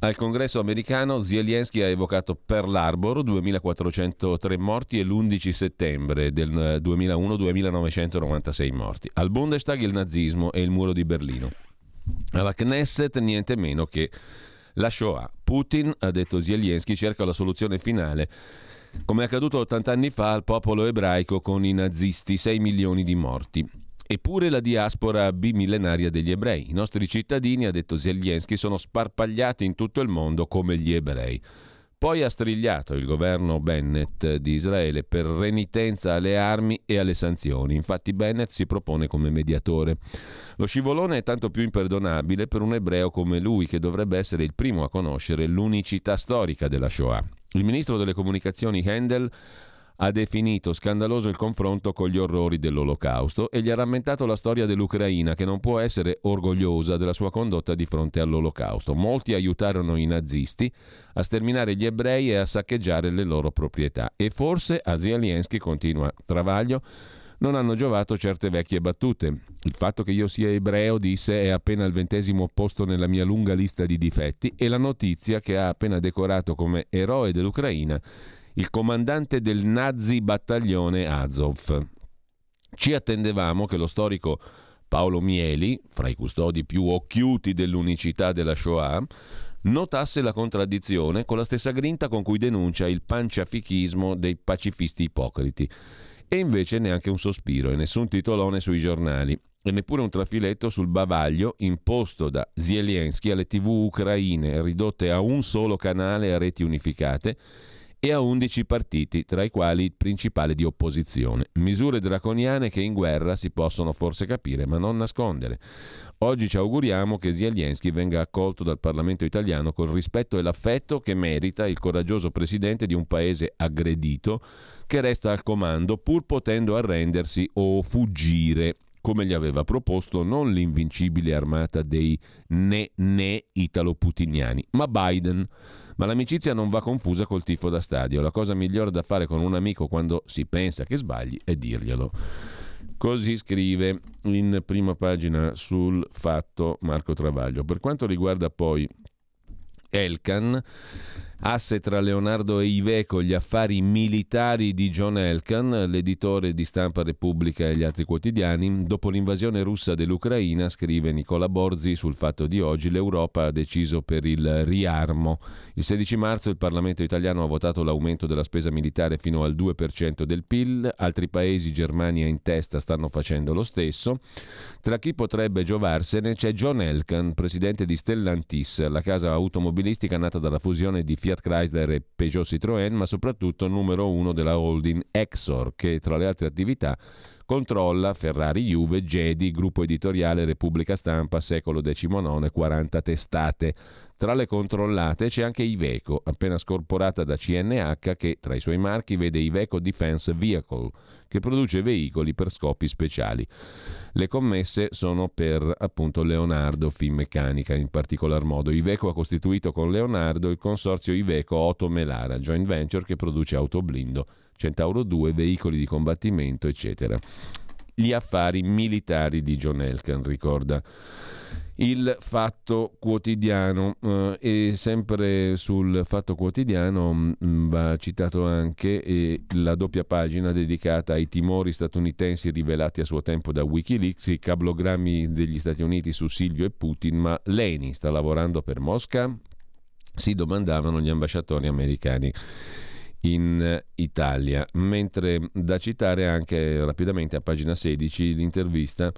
Al congresso americano Zelensky ha evocato Pearl Harbor, 2403 morti e l'11 settembre del 2001 2996 morti. Al Bundestag il nazismo e il muro di Berlino. Alla Knesset niente meno che la Shoah. Putin, ha detto Zelensky, cerca la soluzione finale come è accaduto 80 anni fa al popolo ebraico con i nazisti, 6 milioni di morti. Eppure la diaspora bimillenaria degli ebrei. I nostri cittadini, ha detto Zelensky, sono sparpagliati in tutto il mondo come gli ebrei. Poi ha strigliato il governo Bennett di Israele per renitenza alle armi e alle sanzioni. Infatti Bennett si propone come mediatore. Lo scivolone è tanto più imperdonabile per un ebreo come lui, che dovrebbe essere il primo a conoscere l'unicità storica della Shoah. Il ministro delle comunicazioni Handel ha definito scandaloso il confronto con gli orrori dell'Olocausto e gli ha rammentato la storia dell'Ucraina che non può essere orgogliosa della sua condotta di fronte all'Olocausto. Molti aiutarono i nazisti a sterminare gli ebrei e a saccheggiare le loro proprietà e forse a Zelensky, continua Travaglio, non hanno giovato certe vecchie battute. Il fatto che io sia ebreo, disse, è appena il ventesimo posto nella mia lunga lista di difetti e la notizia che ha appena decorato come eroe dell'Ucraina il comandante del nazi battaglione Azov. Ci attendevamo che lo storico Paolo Mieli, fra i custodi più occhiuti dell'unicità della Shoah, notasse la contraddizione con la stessa grinta con cui denuncia il panciafichismo dei pacifisti ipocriti. E invece neanche un sospiro e nessun titolone sui giornali e neppure un trafiletto sul bavaglio imposto da Zelensky alle tv ucraine ridotte a un solo canale a reti unificate e a 11 partiti, tra i quali il principale di opposizione. Misure draconiane che in guerra si possono forse capire, ma non nascondere. Oggi ci auguriamo che Zelensky venga accolto dal Parlamento italiano col rispetto e l'affetto che merita il coraggioso presidente di un paese aggredito che resta al comando pur potendo arrendersi o fuggire come gli aveva proposto non l'invincibile armata dei ne-ne italo-putiniani, ma Biden. Ma l'amicizia non va confusa col tifo da stadio. La cosa migliore da fare con un amico quando si pensa che sbagli è dirglielo. Così scrive in prima pagina sul fatto Marco Travaglio. Per quanto riguarda poi Elkan, Asse tra Leonardo e Iveco, gli affari militari di John Elkan, l'editore di Stampa Repubblica e gli altri quotidiani. Dopo l'invasione russa dell'Ucraina, scrive Nicola Borzi sul fatto di oggi, l'Europa ha deciso per il riarmo. Il 16 marzo il Parlamento italiano ha votato l'aumento della spesa militare fino al 2% del PIL, altri paesi, Germania in testa, stanno facendo lo stesso. Tra chi potrebbe giovarsene c'è John Elkan, presidente di Stellantis, la casa automobilistica nata dalla fusione di Fiat Chrysler e Peugeot Citroën, ma soprattutto numero uno della holding Exor, che tra le altre attività controlla Ferrari Juve, Gedi, gruppo editoriale Repubblica Stampa, secolo XIX, 40 testate. Tra le controllate c'è anche Iveco, appena scorporata da CNH, che tra i suoi marchi vede Iveco Defense Vehicle, che produce veicoli per scopi speciali. Le commesse sono per appunto Leonardo Finmeccanica in particolar modo. Iveco ha costituito con Leonardo il consorzio Iveco Otto Melara, joint venture che produce autoblindo, Centauro 2, veicoli di combattimento, eccetera. Gli affari militari di John Elkan, ricorda il Fatto Quotidiano eh, e sempre sul Fatto Quotidiano mh, mm, va citato anche eh, la doppia pagina dedicata ai timori statunitensi rivelati a suo tempo da Wikileaks, i cablogrammi degli Stati Uniti su Silvio e Putin, ma Leni sta lavorando per Mosca? Si domandavano gli ambasciatori americani in Italia, mentre da citare anche rapidamente a pagina 16 l'intervista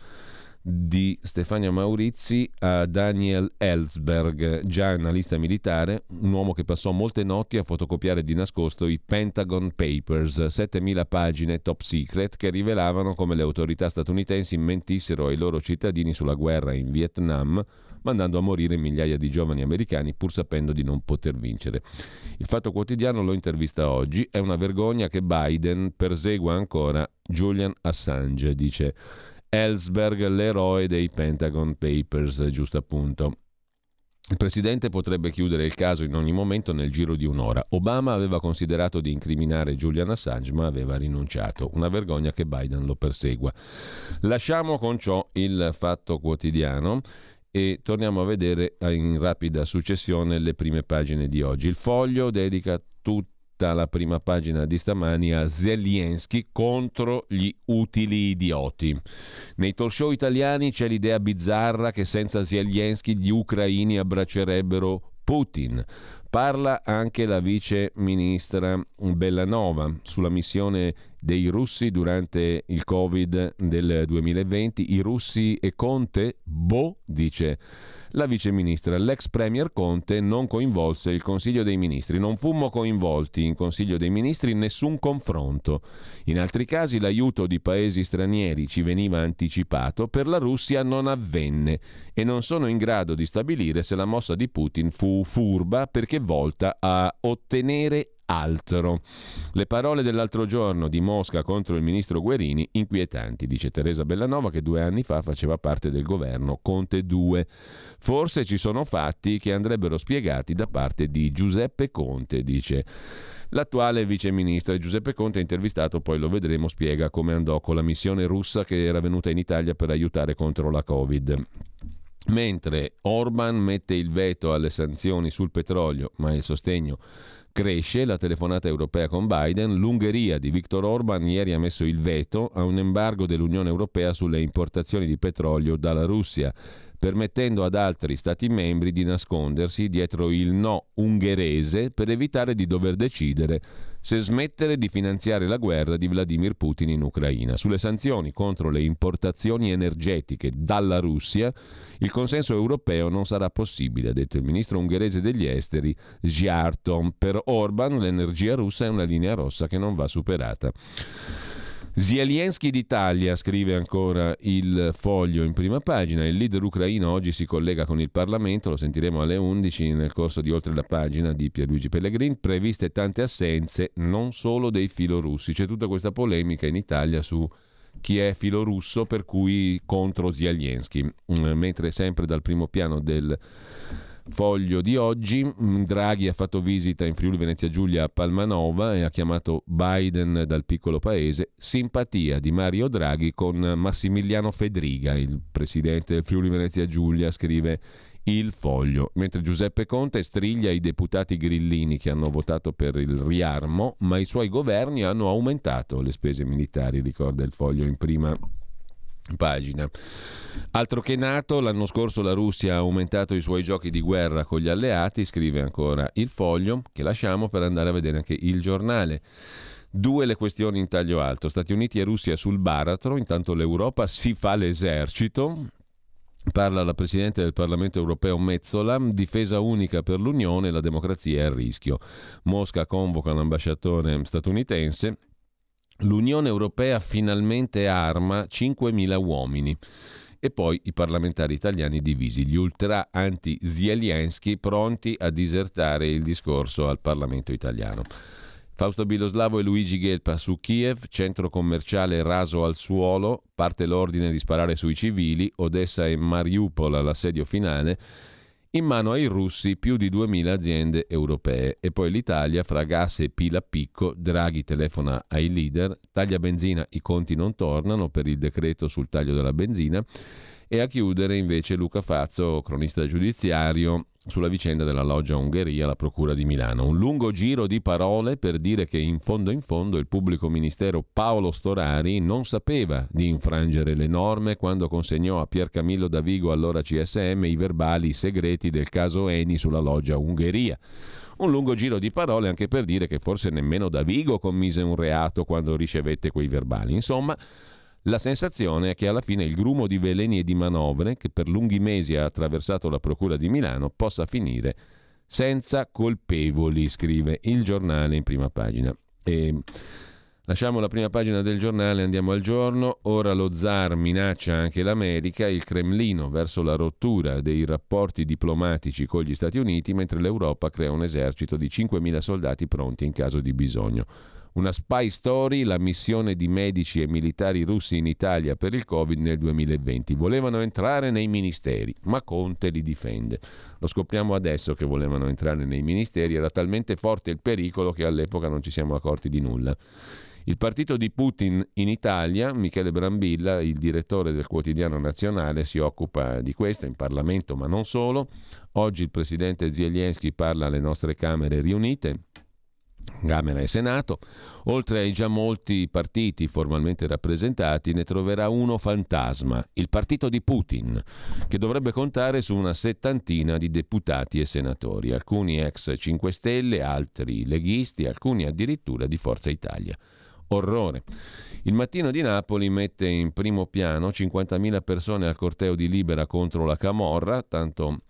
di Stefania Maurizi a Daniel Ellsberg, già analista militare, un uomo che passò molte notti a fotocopiare di nascosto i Pentagon Papers, 7000 pagine top secret che rivelavano come le autorità statunitensi mentissero ai loro cittadini sulla guerra in Vietnam, mandando a morire migliaia di giovani americani pur sapendo di non poter vincere. Il Fatto Quotidiano lo intervista oggi, è una vergogna che Biden persegua ancora Julian Assange, dice Ellsberg, l'eroe dei Pentagon Papers, giusto appunto. Il presidente potrebbe chiudere il caso in ogni momento nel giro di un'ora. Obama aveva considerato di incriminare Julian Assange, ma aveva rinunciato. Una vergogna che Biden lo persegua. Lasciamo con ciò il fatto quotidiano e torniamo a vedere in rapida successione le prime pagine di oggi. Il foglio dedica tutto la prima pagina di stamani a Zelensky contro gli utili idioti. Nei talk show italiani c'è l'idea bizzarra che senza Zelensky gli ucraini abbraccerebbero Putin. Parla anche la vice ministra Bellanova sulla missione dei russi durante il Covid del 2020. I russi e Conte? Boh, dice la vice ministra. L'ex premier Conte non coinvolse il Consiglio dei Ministri, non fummo coinvolti in Consiglio dei Ministri nessun confronto. In altri casi l'aiuto di paesi stranieri ci veniva anticipato, per la Russia non avvenne e non sono in grado di stabilire se la mossa di Putin fu furba perché volta a ottenere altro. Le parole dell'altro giorno di Mosca contro il ministro Guerini inquietanti, dice Teresa Bellanova che due anni fa faceva parte del governo Conte 2. Forse ci sono fatti che andrebbero spiegati da parte di Giuseppe Conte, dice. L'attuale viceministro Giuseppe Conte, intervistato, poi lo vedremo, spiega come andò con la missione russa che era venuta in Italia per aiutare contro la Covid. Mentre Orban mette il veto alle sanzioni sul petrolio, ma il sostegno Cresce la telefonata europea con Biden. L'Ungheria di Viktor Orban ieri ha messo il veto a un embargo dell'Unione Europea sulle importazioni di petrolio dalla Russia permettendo ad altri Stati membri di nascondersi dietro il no ungherese per evitare di dover decidere se smettere di finanziare la guerra di Vladimir Putin in Ucraina. Sulle sanzioni contro le importazioni energetiche dalla Russia, il consenso europeo non sarà possibile, ha detto il ministro ungherese degli esteri Zjarton. Per Orban l'energia russa è una linea rossa che non va superata. Zelensky d'Italia, scrive ancora il foglio in prima pagina, il leader ucraino oggi si collega con il Parlamento, lo sentiremo alle 11 nel corso di oltre la pagina di Pierluigi Pellegrin, previste tante assenze, non solo dei filorussi. C'è tutta questa polemica in Italia su chi è filorusso, per cui contro Zelensky, mm, mentre sempre dal primo piano del Foglio di oggi, mm, Draghi ha fatto visita in Friuli Venezia Giulia a Palmanova e ha chiamato Biden dal piccolo paese, simpatia di Mario Draghi con Massimiliano Fedriga, il presidente del Friuli Venezia Giulia, scrive il foglio, mentre Giuseppe Conte striglia i deputati grillini che hanno votato per il riarmo, ma i suoi governi hanno aumentato le spese militari, ricorda il foglio in prima pagina. Altro che NATO, l'anno scorso la Russia ha aumentato i suoi giochi di guerra con gli alleati, scrive ancora il foglio, che lasciamo per andare a vedere anche il giornale. Due le questioni in taglio alto, Stati Uniti e Russia sul baratro, intanto l'Europa si fa l'esercito, Parla la Presidente del Parlamento europeo Mezzola, difesa unica per l'Unione, la democrazia è a rischio. Mosca convoca l'ambasciatore statunitense L'Unione Europea finalmente arma 5.000 uomini. E poi i parlamentari italiani divisi, gli ultra anti-Zelensky pronti a disertare il discorso al Parlamento italiano. Fausto Biloslavo e Luigi Gelpa su Kiev, centro commerciale raso al suolo, parte l'ordine di sparare sui civili, Odessa e Mariupol all'assedio finale in mano ai russi più di 2.000 aziende europee. E poi l'Italia fra gas e pila picco, Draghi telefona ai leader, taglia benzina, i conti non tornano per il decreto sul taglio della benzina. E a chiudere invece Luca Fazzo, cronista giudiziario, sulla vicenda della loggia Ungheria alla Procura di Milano. Un lungo giro di parole per dire che in fondo in fondo il pubblico ministero Paolo Storari non sapeva di infrangere le norme quando consegnò a Pier Camillo Davigo, allora CSM, i verbali segreti del caso Eni sulla loggia Ungheria. Un lungo giro di parole anche per dire che forse nemmeno Davigo commise un reato quando ricevette quei verbali. Insomma, La sensazione è che alla fine il grumo di veleni e di manovre, che per lunghi mesi ha attraversato la Procura di Milano, possa finire senza colpevoli, scrive il giornale in prima pagina. E Lasciamo la prima pagina del giornale, andiamo al giorno. Ora lo zar minaccia anche l'America, il Cremlino verso la rottura dei rapporti diplomatici con gli Stati Uniti, mentre l'Europa crea un esercito di 5.000 soldati pronti in caso di bisogno. Una spy story, la missione di medici e militari russi in Italia per il Covid nel 2020. Volevano entrare nei ministeri, ma Conte li difende. Lo scopriamo adesso che volevano entrare nei ministeri, era talmente forte il pericolo che all'epoca non ci siamo accorti di nulla. Il partito di Putin in Italia, Michele Brambilla, il direttore del quotidiano nazionale, si occupa di questo in Parlamento, ma non solo. Oggi il presidente Zelensky parla alle nostre Camere riunite. Camera e Senato, oltre ai già molti partiti formalmente rappresentati, ne troverà uno fantasma, il partito di Putin, che dovrebbe contare su una settantina di deputati e senatori, alcuni ex 5 Stelle, altri leghisti, alcuni addirittura di Forza Italia orrore. Il mattino di Napoli mette in primo piano 50.000 persone al corteo di Libera contro la Camorra, tanto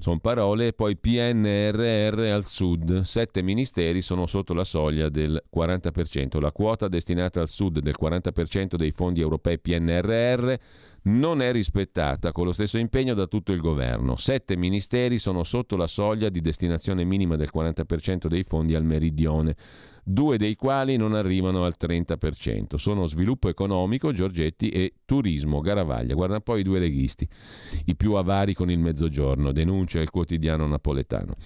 sono parole, e poi PNRR al sud. Sette ministeri sono sotto la soglia del 40%. La quota destinata al sud del 40% dei fondi europei PNRR non è rispettata con lo stesso impegno da tutto il governo. Sette ministeri sono sotto la soglia di destinazione minima del 40% dei fondi al meridione due dei quali non arrivano al 30%. Sono sviluppo economico, Giorgetti, e turismo, Garavaglia. Guarda poi i due leghisti, i più avari con il mezzogiorno, denuncia il quotidiano napoletano.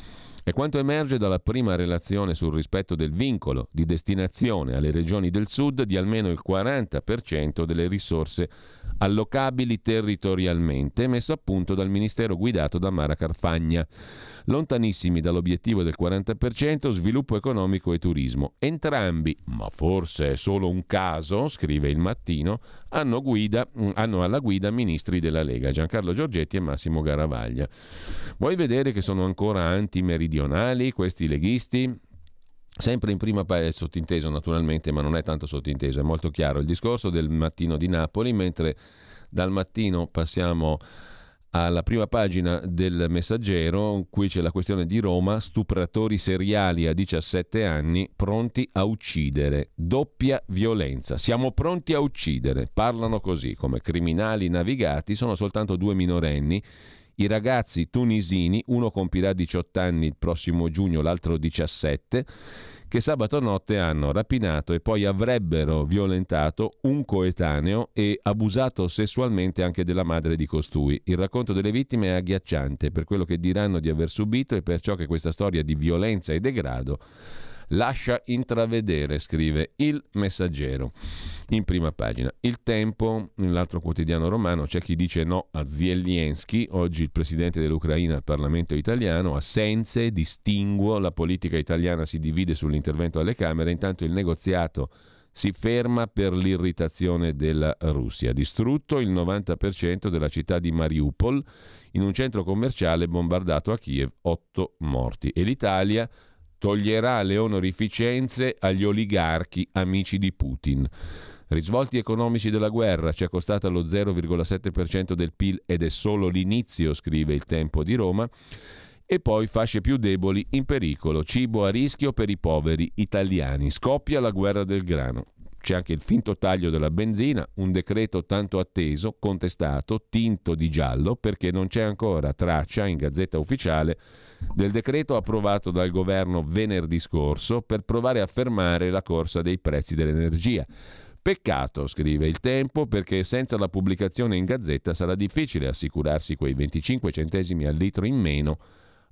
E quanto emerge dalla prima relazione sul rispetto del vincolo di destinazione alle regioni del sud di almeno il 40% delle risorse allocabili territorialmente, messo a punto dal ministero guidato da Mara Carfagna lontanissimi dall'obiettivo del 40% sviluppo economico e turismo. Entrambi, ma forse è solo un caso, scrive il mattino, hanno, guida, mm, hanno alla guida ministri della Lega, Giancarlo Giorgetti e Massimo Garavaglia. Vuoi vedere che sono ancora antimeridionali questi leghisti? Sempre in prima pagina, sottinteso naturalmente, ma non è tanto sottinteso, è molto chiaro il discorso del mattino di Napoli, mentre dal mattino passiamo alla prima pagina del Messaggero, qui c'è la questione di Roma, stupratori seriali a 17 anni pronti a uccidere, doppia violenza, siamo pronti a uccidere, parlano così, come criminali navigati, sono soltanto due minorenni, i ragazzi tunisini, uno compirà 18 anni il prossimo giugno, l'altro 17, che sabato notte hanno rapinato e poi avrebbero violentato un coetaneo e abusato sessualmente anche della madre di costui. Il racconto delle vittime è agghiacciante per quello che diranno di aver subito e per ciò che questa storia di violenza e degrado lascia intravedere, scrive il messaggero in prima pagina. Il tempo, nell'altro quotidiano romano, c'è chi dice no a Zelensky, oggi il presidente dell'Ucraina al Parlamento italiano, assenze, distinguo, la politica italiana si divide sull'intervento alle Camere, intanto il negoziato si ferma per l'irritazione della Russia. Distrutto il 90% della città di Mariupol in un centro commerciale bombardato a Kiev, 8 morti. E l'Italia toglierà le onorificenze agli oligarchi amici di Putin. Risvolti economici della guerra ci è costata lo 0,7% del PIL ed è solo l'inizio, scrive il Tempo di Roma. E poi fasce più deboli in pericolo, cibo a rischio per i poveri italiani. Scoppia la guerra del grano. C'è anche il finto taglio della benzina, un decreto tanto atteso, contestato, tinto di giallo, perché non c'è ancora traccia in gazzetta ufficiale del decreto approvato dal governo venerdì scorso per provare a fermare la corsa dei prezzi dell'energia. Peccato, scrive il Tempo, perché senza la pubblicazione in gazzetta sarà difficile assicurarsi quei 25 centesimi al litro in meno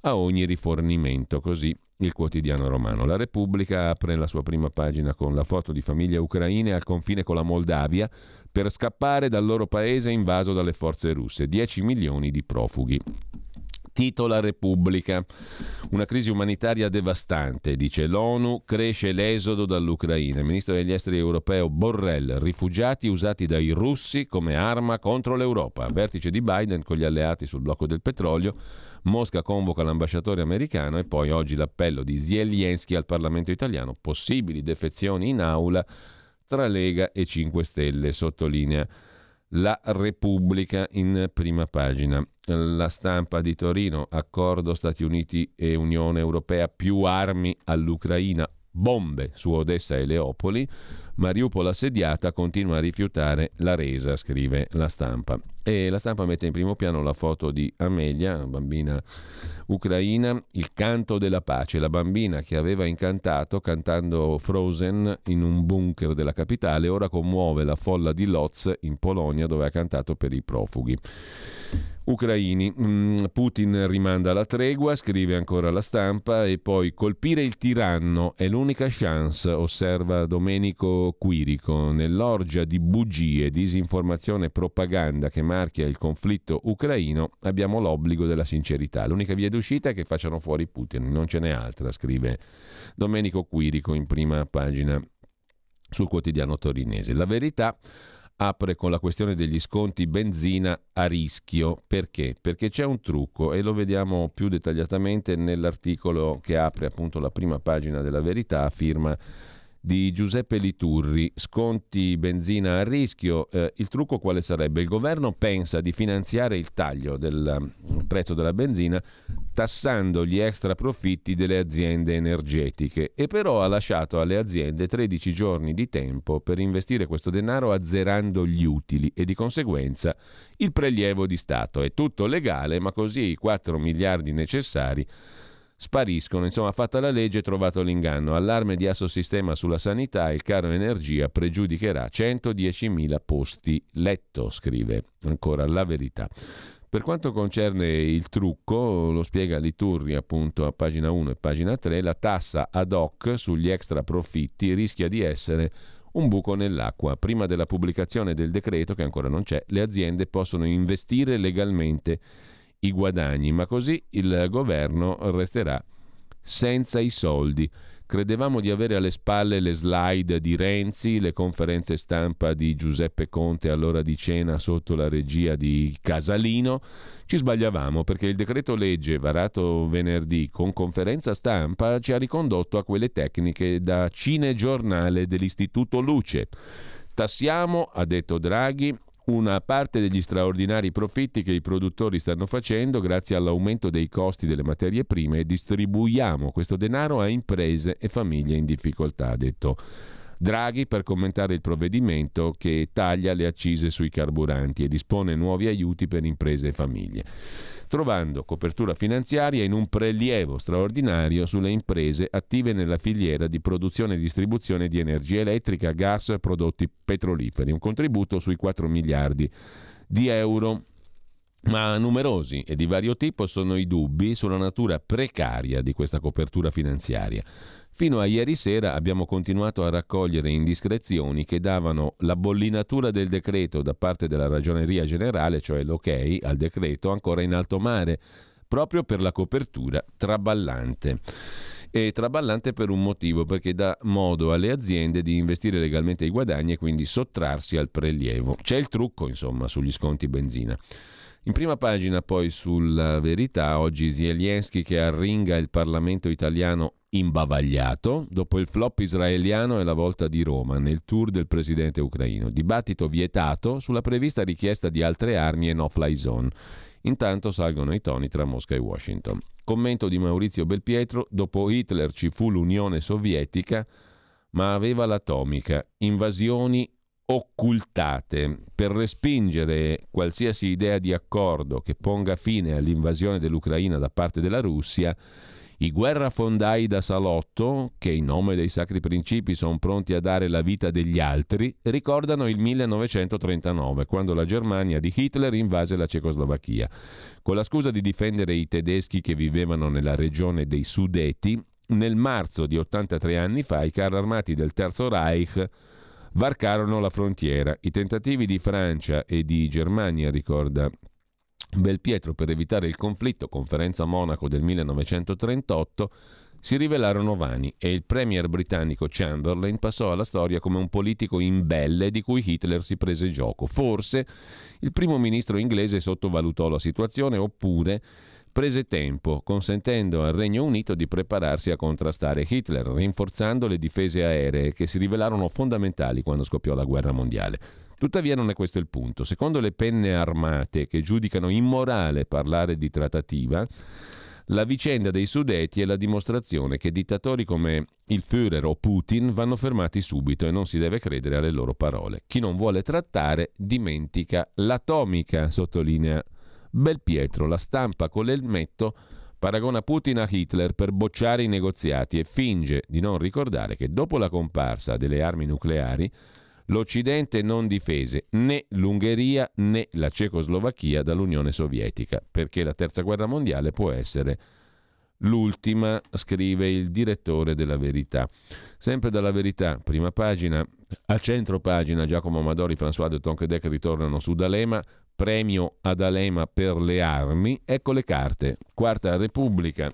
a ogni rifornimento, così il quotidiano romano. La Repubblica apre la sua prima pagina con la foto di famiglie ucraine al confine con la Moldavia per scappare dal loro paese invaso dalle forze russe, 10 milioni di profughi titola Repubblica. Una crisi umanitaria devastante, dice l'ONU, cresce l'esodo dall'Ucraina. Il ministro degli esteri europeo Borrell, rifugiati usati dai russi come arma contro l'Europa. Vertice di Biden con gli alleati sul blocco del petrolio. Mosca convoca l'ambasciatore americano e poi oggi l'appello di Zelensky al Parlamento italiano. Possibili defezioni in aula nostra Lega e 5 Stelle, sottolinea la Repubblica in prima pagina. La stampa di Torino, accordo Stati Uniti e Unione Europea, più armi all'Ucraina, bombe su Odessa e Leopoli. Mariupol assediata continua a rifiutare la resa, scrive la stampa. E la stampa mette in primo piano la foto di Amelia, bambina ucraina, il canto della pace, la bambina che aveva incantato cantando Frozen in un bunker della capitale, ora commuove la folla di Lodz in Polonia dove ha cantato per i profughi ucraini. Mm, Putin rimanda la tregua, scrive ancora la stampa, e poi colpire il tiranno è l'unica chance, osserva Domenico Quirico. Nell'orgia di bugie, disinformazione e propaganda che marchia il conflitto ucraino abbiamo l'obbligo della sincerità. L'unica via d'uscita è che facciano fuori Putin, non ce n'è altra, scrive Domenico Quirico in prima pagina sul quotidiano torinese. La verità apre con la questione degli sconti benzina a rischio. Perché? Perché c'è un trucco e lo vediamo più dettagliatamente nell'articolo che apre appunto la prima pagina della verità firma di Giuseppe Liturri, sconti benzina a rischio, eh, il trucco quale sarebbe? Il governo pensa di finanziare il taglio del mm, prezzo della benzina tassando gli extra profitti delle aziende energetiche e però ha lasciato alle aziende 13 giorni di tempo per investire questo denaro azzerando gli utili e di conseguenza il prelievo di Stato. È tutto legale, ma così i 4 miliardi necessari spariscono. Insomma, fatta la legge, trovato l'inganno. Allarme di Assosistema sulla sanità, il caro energia pregiudicherà 110.000 posti letto, scrive ancora la verità. Per quanto concerne il trucco, lo spiega Liturri appunto a pagina 1 e pagina 3, la tassa ad hoc sugli extra profitti rischia di essere un buco nell'acqua. Prima della pubblicazione del decreto, che ancora non c'è, le aziende possono investire legalmente i guadagni, ma così il governo resterà senza i soldi. Credevamo di avere alle spalle le slide di Renzi, le conferenze stampa di Giuseppe Conte all'ora di cena sotto la regia di Casalino. Ci sbagliavamo perché il decreto legge varato venerdì con conferenza stampa ci ha ricondotto a quelle tecniche da cinegiornale dell'Istituto Luce. Tassiamo, ha detto Draghi, una parte degli straordinari profitti che i produttori stanno facendo grazie all'aumento dei costi delle materie prime e distribuiamo questo denaro a imprese e famiglie in difficoltà, ha detto Draghi per commentare il provvedimento che taglia le accise sui carburanti e dispone nuovi aiuti per imprese e famiglie trovando copertura finanziaria in un prelievo straordinario sulle imprese attive nella filiera di produzione e distribuzione di energia elettrica, gas e prodotti petroliferi, un contributo sui 4 miliardi di euro. Ma numerosi e di vario tipo sono i dubbi sulla natura precaria di questa copertura finanziaria. Fino a ieri sera abbiamo continuato a raccogliere indiscrezioni che davano la bollinatura del decreto da parte della Ragioneria Generale, cioè l'ok al decreto, ancora in alto mare, proprio per la copertura traballante. E traballante per un motivo, perché dà modo alle aziende di investire legalmente i guadagni e quindi sottrarsi al prelievo. C'è il trucco, insomma, sugli sconti benzina. In prima pagina poi sulla verità, oggi Zelensky che arringa il Parlamento italiano imbavagliato dopo il flop israeliano e la volta di Roma nel tour del presidente ucraino. Dibattito vietato sulla prevista richiesta di altre armi e no-fly zone. Intanto salgono i toni tra Mosca e Washington. Commento di Maurizio Belpietro, dopo Hitler ci fu l'Unione Sovietica, ma aveva l'atomica. Invasioni occultate per respingere qualsiasi idea di accordo che ponga fine all'invasione dell'Ucraina da parte della Russia, i guerrafondai da salotto, che in nome dei sacri principi sono pronti a dare la vita degli altri, ricordano il 1939, quando la Germania di Hitler invase la Cecoslovacchia. Con la scusa di difendere i tedeschi che vivevano nella regione dei Sudeti, nel marzo di 83 anni fa i carri armati del Terzo Reich varcarono la frontiera. I tentativi di Francia e di Germania, ricorda Belpietro, per evitare il conflitto, conferenza Monaco del 1938, si rivelarono vani e il premier britannico Chamberlain passò alla storia come un politico imbelle di cui Hitler si prese gioco. Forse il primo ministro inglese sottovalutò la situazione oppure prese tempo, consentendo al Regno Unito di prepararsi a contrastare Hitler, rinforzando le difese aeree che si rivelarono fondamentali quando scoppiò la guerra mondiale. Tuttavia non è questo il punto. Secondo le penne armate che giudicano immorale parlare di trattativa, la vicenda dei Sudeti è la dimostrazione che dittatori come il Führer o Putin vanno fermati subito e non si deve credere alle loro parole. Chi non vuole trattare dimentica l'atomica, sottolinea Belpietro. La stampa con l'elmetto paragona Putin a Hitler per bocciare i negoziati e finge di non ricordare che dopo la comparsa delle armi nucleari l'Occidente non difese né l'Ungheria né la Cecoslovacchia dall'Unione Sovietica, perché la Terza Guerra Mondiale può essere l'ultima, scrive il direttore della Verità. Sempre dalla Verità, prima pagina, a centro pagina Giacomo Amadori, François de Tonquedec ritornano su D'Alema, premio ad Alema per le armi, ecco le carte. Quarta Repubblica,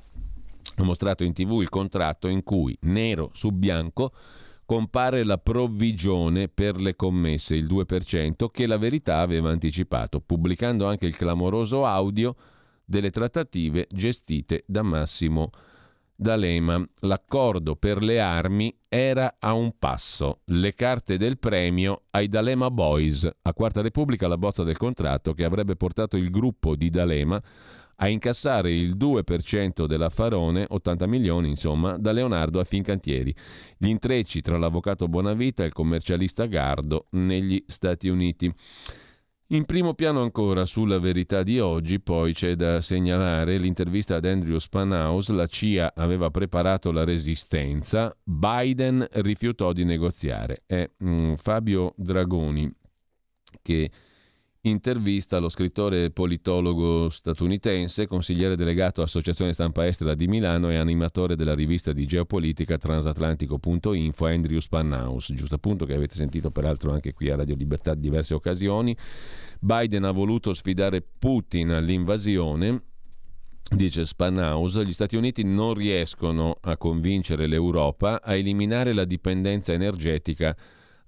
ha mostrato in tv il contratto in cui, nero su bianco, compare la provvigione per le commesse, il 2%, che la verità aveva anticipato, pubblicando anche il clamoroso audio delle trattative gestite da Massimo D'Alema. L'accordo per le armi era a un passo. Le carte del premio ai D'Alema Boys. A Quarta Repubblica la bozza del contratto che avrebbe portato il gruppo di D'Alema a incassare il 2% dell'affarone, 80 milioni insomma, da Leonardo a Fincantieri. Gli intrecci tra l'avvocato Bonavita e il commercialista Gardo negli Stati Uniti. In primo piano ancora sulla verità di oggi, poi c'è da segnalare l'intervista ad Andrew Spanhaus, la CIA aveva preparato la resistenza, Biden rifiutò di negoziare. È mm, Fabio Dragoni che intervista lo scrittore politologo statunitense, consigliere delegato Associazione Stampa Estera di Milano e animatore della rivista di geopolitica transatlantico.info Andrew Spanhaus, giusto appunto che avete sentito peraltro anche qui a Radio Libertà in diverse occasioni. Biden ha voluto sfidare Putin all'invasione, Dice Spanhaus, gli Stati Uniti non riescono a convincere l'Europa a eliminare la dipendenza energetica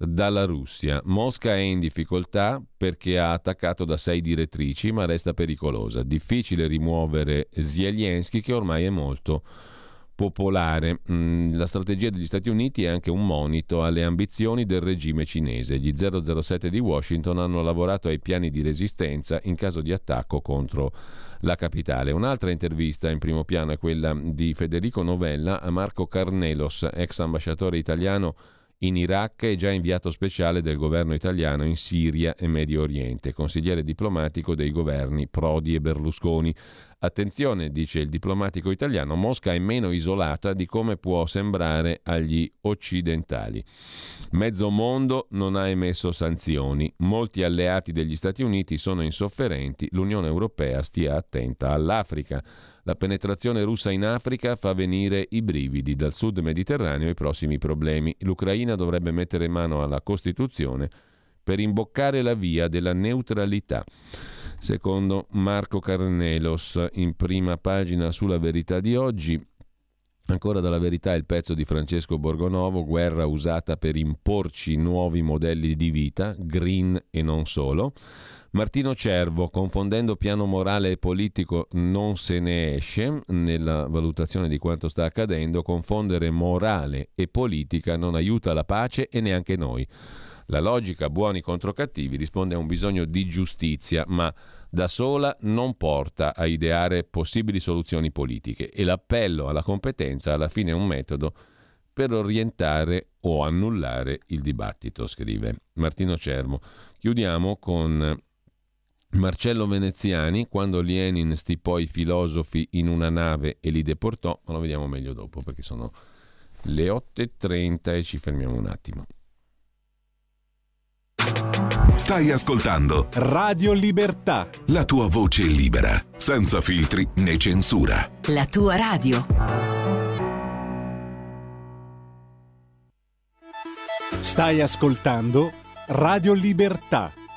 dalla Russia. Mosca è in difficoltà perché ha attaccato da sei direttrici, ma resta pericolosa. Difficile rimuovere Zelensky che ormai è molto popolare. Mm, la strategia degli Stati Uniti è anche un monito alle ambizioni del regime cinese. Gli 007 di Washington hanno lavorato ai piani di resistenza in caso di attacco contro la capitale. Un'altra intervista in primo piano è quella di Federico Novella a Marco Carnelos, ex ambasciatore italiano in Iraq e già inviato speciale del governo italiano in Siria e Medio Oriente, consigliere diplomatico dei governi Prodi e Berlusconi. Attenzione, dice il diplomatico italiano, Mosca è meno isolata di come può sembrare agli occidentali. Mezzo mondo non ha emesso sanzioni, molti alleati degli Stati Uniti sono insofferenti, l'Unione Europea stia attenta all'Africa. La penetrazione russa in Africa fa venire i brividi dal sud mediterraneo ai prossimi problemi. L'Ucraina dovrebbe mettere mano alla Costituzione per imboccare la via della neutralità. Secondo Marco Carnelos, in prima pagina sulla verità di oggi, Ancora dalla verità il pezzo di Francesco Borgonovo, guerra usata per imporci nuovi modelli di vita, green e non solo. Martino Cervo, confondendo piano morale e politico, non se ne esce nella valutazione di quanto sta accadendo. Confondere morale e politica non aiuta la pace e neanche noi. La logica buoni contro cattivi risponde a un bisogno di giustizia, ma da sola non porta a ideare possibili soluzioni politiche e l'appello alla competenza alla fine è un metodo per orientare o annullare il dibattito, scrive Martino Cervo. Chiudiamo con Marcello Veneziani, quando Lenin stipò i filosofi in una nave e li deportò, ma lo vediamo meglio dopo perché sono le 8.30 e ci fermiamo un attimo.
Stai ascoltando
Radio Libertà.
La tua voce libera, senza filtri né censura.
La tua radio.
Stai ascoltando Radio Libertà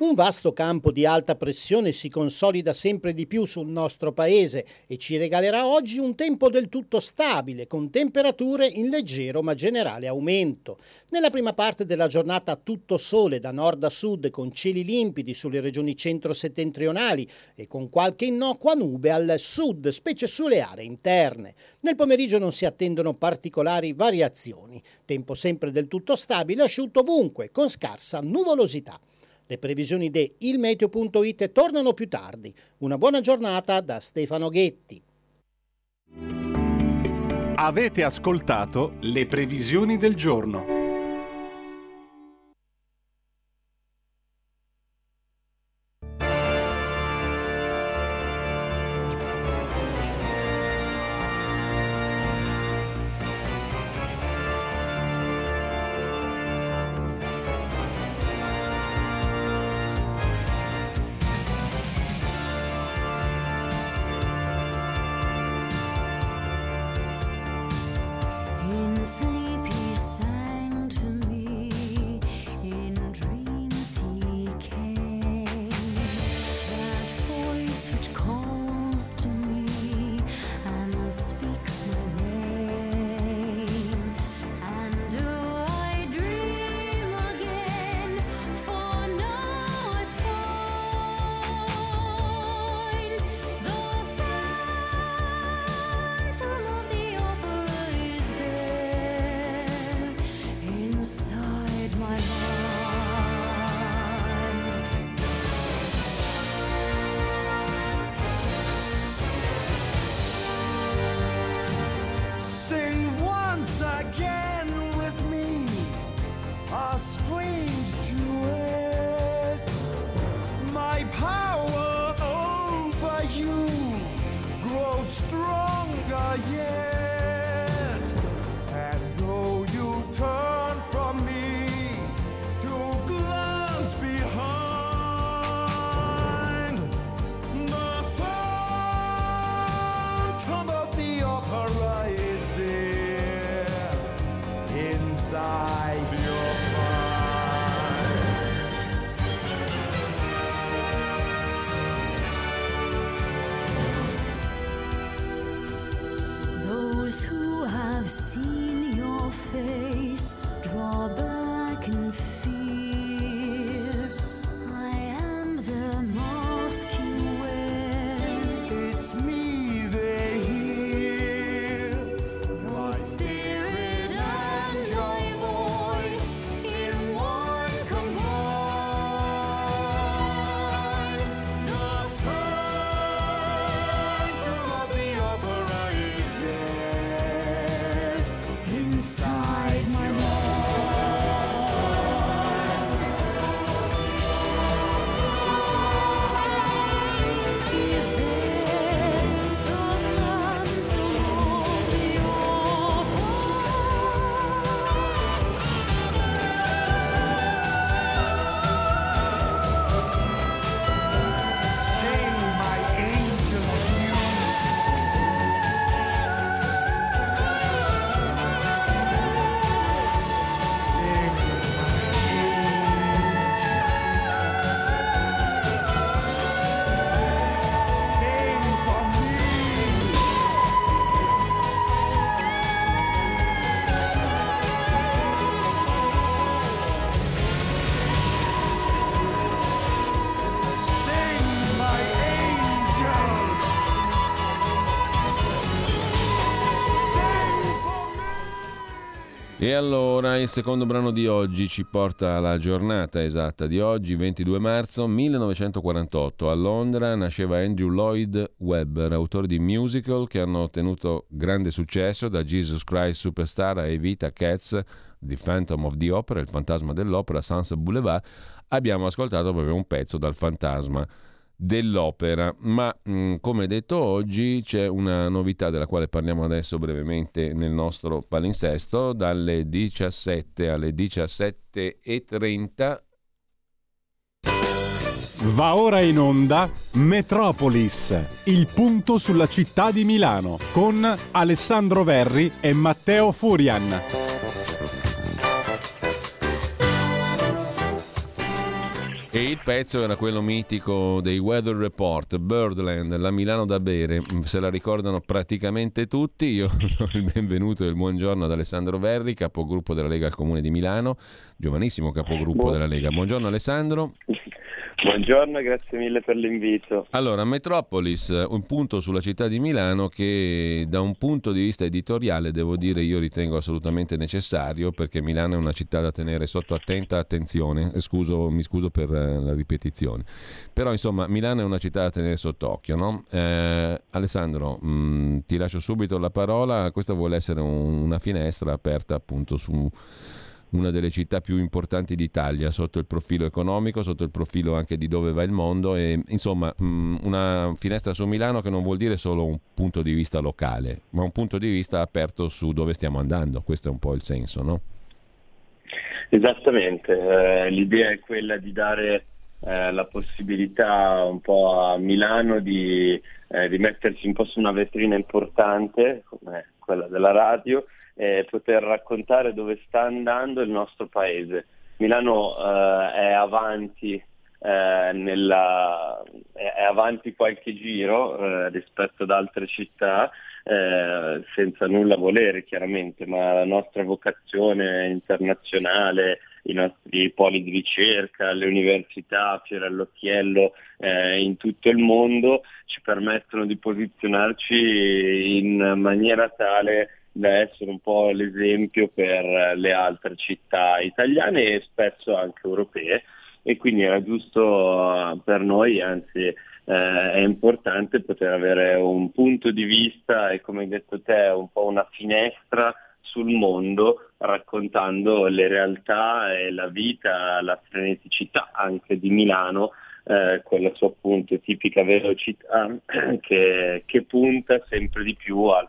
Un vasto campo di alta pressione si consolida sempre di più sul nostro paese e ci regalerà oggi un tempo del tutto stabile, con temperature in leggero ma generale aumento. Nella prima parte della giornata tutto sole da nord a sud, con cieli limpidi sulle regioni centro-settentrionali e con qualche innocua nube al sud, specie sulle aree interne. Nel pomeriggio non si attendono particolari variazioni. Tempo sempre del tutto stabile, asciutto ovunque, con scarsa nuvolosità. Le previsioni di ilmeteo.it tornano più tardi. Una buona giornata da Stefano Ghetti.
Avete ascoltato le previsioni del giorno.
E allora il secondo brano di oggi ci porta alla giornata esatta di oggi, 22 marzo 1948. A Londra nasceva Andrew Lloyd Webber, autore di musical che hanno ottenuto grande successo da Jesus Christ Superstar a Evita Cats, The Phantom of the Opera, il fantasma dell'opera, Sunset Boulevard. Abbiamo ascoltato proprio un pezzo dal fantasma dell'opera. Ma mm, come detto oggi c'è una novità della quale parliamo adesso brevemente nel nostro palinsesto dalle 17 alle 17.30.
Va ora in onda Metropolis, il punto sulla città di Milano con Alessandro Verri e Matteo Furian.
E il pezzo era quello mitico dei Weather Report, Birdland, la Milano da bere, mm, se la ricordano praticamente tutti. Io do il benvenuto e il buongiorno ad Alessandro Verri, capogruppo della Lega al Comune di Milano, giovanissimo capogruppo della Lega. Buongiorno Alessandro.
Buongiorno, grazie mille per l'invito.
Allora, Metropolis, un punto sulla città di Milano che da un punto di vista editoriale devo dire io ritengo assolutamente necessario perché Milano è una città da tenere sotto attenta attenzione, eh, scuso, mi scuso per eh, la ripetizione, però insomma Milano è una città da tenere sott'occhio. No? Eh, Alessandro, mh, mm, ti lascio subito la parola, questa vuole essere un, una finestra aperta appunto su una delle città più importanti d'Italia sotto il profilo economico, sotto il profilo anche di dove va il mondo. E insomma mm, una finestra su Milano che non vuol dire solo un punto di vista locale, ma un punto di vista aperto su dove stiamo andando, questo è un po' il senso, no?
Esattamente, eh, l'idea è quella di dare eh, la possibilità un po' a Milano di, eh, di mettersi un po' su una vetrina importante come quella della radio eh, poter raccontare dove sta andando il nostro paese. Milano eh, è avanti eh, nella, è avanti qualche giro eh, rispetto ad altre città, eh, senza nulla volere chiaramente, ma la nostra vocazione internazionale, i nostri poli di ricerca, le università, Fiore all'Occhiello eh, in tutto il mondo ci permettono di posizionarci in maniera tale da essere un po' l'esempio per le altre città italiane e spesso anche europee. E quindi era giusto eh, per noi, anzi eh, è importante poter avere un punto di vista e come hai detto te un po' una finestra sul mondo raccontando le realtà e la vita, la freneticità anche di Milano eh, con la sua appunto tipica velocità che, che punta sempre di più al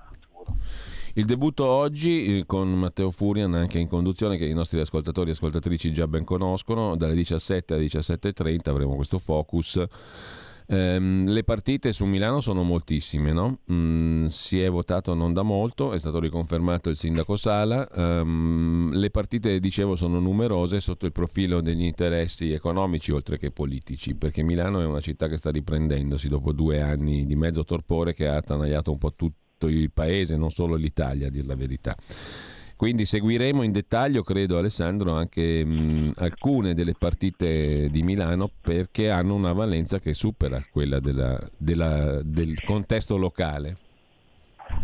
il debutto oggi eh, con Matteo Furian anche in conduzione che i nostri ascoltatori e ascoltatrici già ben conoscono, dalle 17 alle 17.30 avremo questo focus. Um, le partite su Milano sono moltissime, no? mm, si è votato non da molto, è stato riconfermato il sindaco Sala. Um, le partite, dicevo, sono numerose sotto il profilo degli interessi economici oltre che politici, perché Milano è una città che sta riprendendosi dopo due anni di mezzo torpore che ha attanagliato un po' tutto tutto il paese, non solo l'Italia, a dir la verità. Quindi seguiremo in dettaglio, credo Alessandro, anche mh, alcune delle partite di Milano perché hanno una valenza che supera quella della, della, del contesto locale.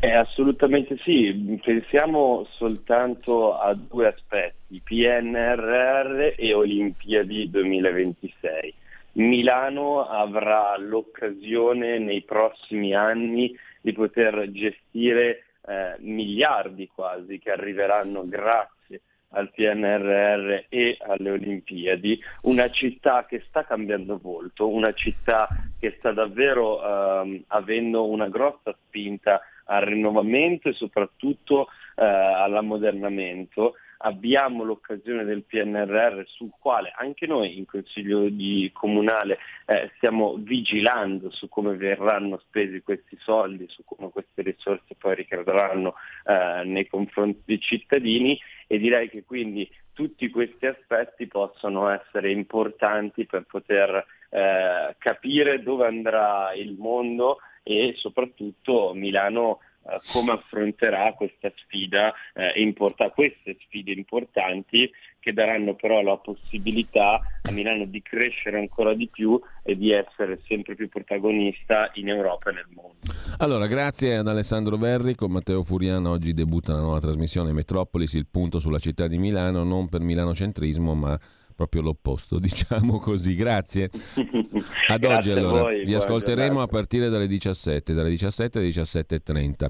Eh, assolutamente sì, pensiamo soltanto a due aspetti, PNRR e Olimpiadi 2026. Milano avrà l'occasione nei prossimi anni di poter gestire eh, miliardi quasi che arriveranno grazie al PNRR e alle Olimpiadi, una città che sta cambiando volto, una città che sta davvero ehm, avendo una grossa spinta al rinnovamento e soprattutto eh, all'ammodernamento abbiamo l'occasione del PNRR sul quale anche noi in Consiglio di Comunale eh, stiamo vigilando su come verranno spesi questi soldi, su come queste risorse poi ricadranno eh, nei confronti dei cittadini e direi che quindi tutti questi aspetti possono essere importanti per poter eh, capire dove andrà il mondo e soprattutto Milano eh, come affronterà questa sfida, eh, importa- queste sfide importanti che daranno però la possibilità a Milano di crescere ancora di più e di essere sempre più protagonista in Europa e nel mondo.
Allora, grazie ad Alessandro Verri, con Matteo Furiano oggi debutta la nuova trasmissione Metropolis, il punto sulla città di Milano, non per milanocentrismo ma proprio l'opposto, diciamo così. Grazie. Ad oggi allora, voi, vi ascolteremo a partire dalle 17, dalle 17 alle 17.30.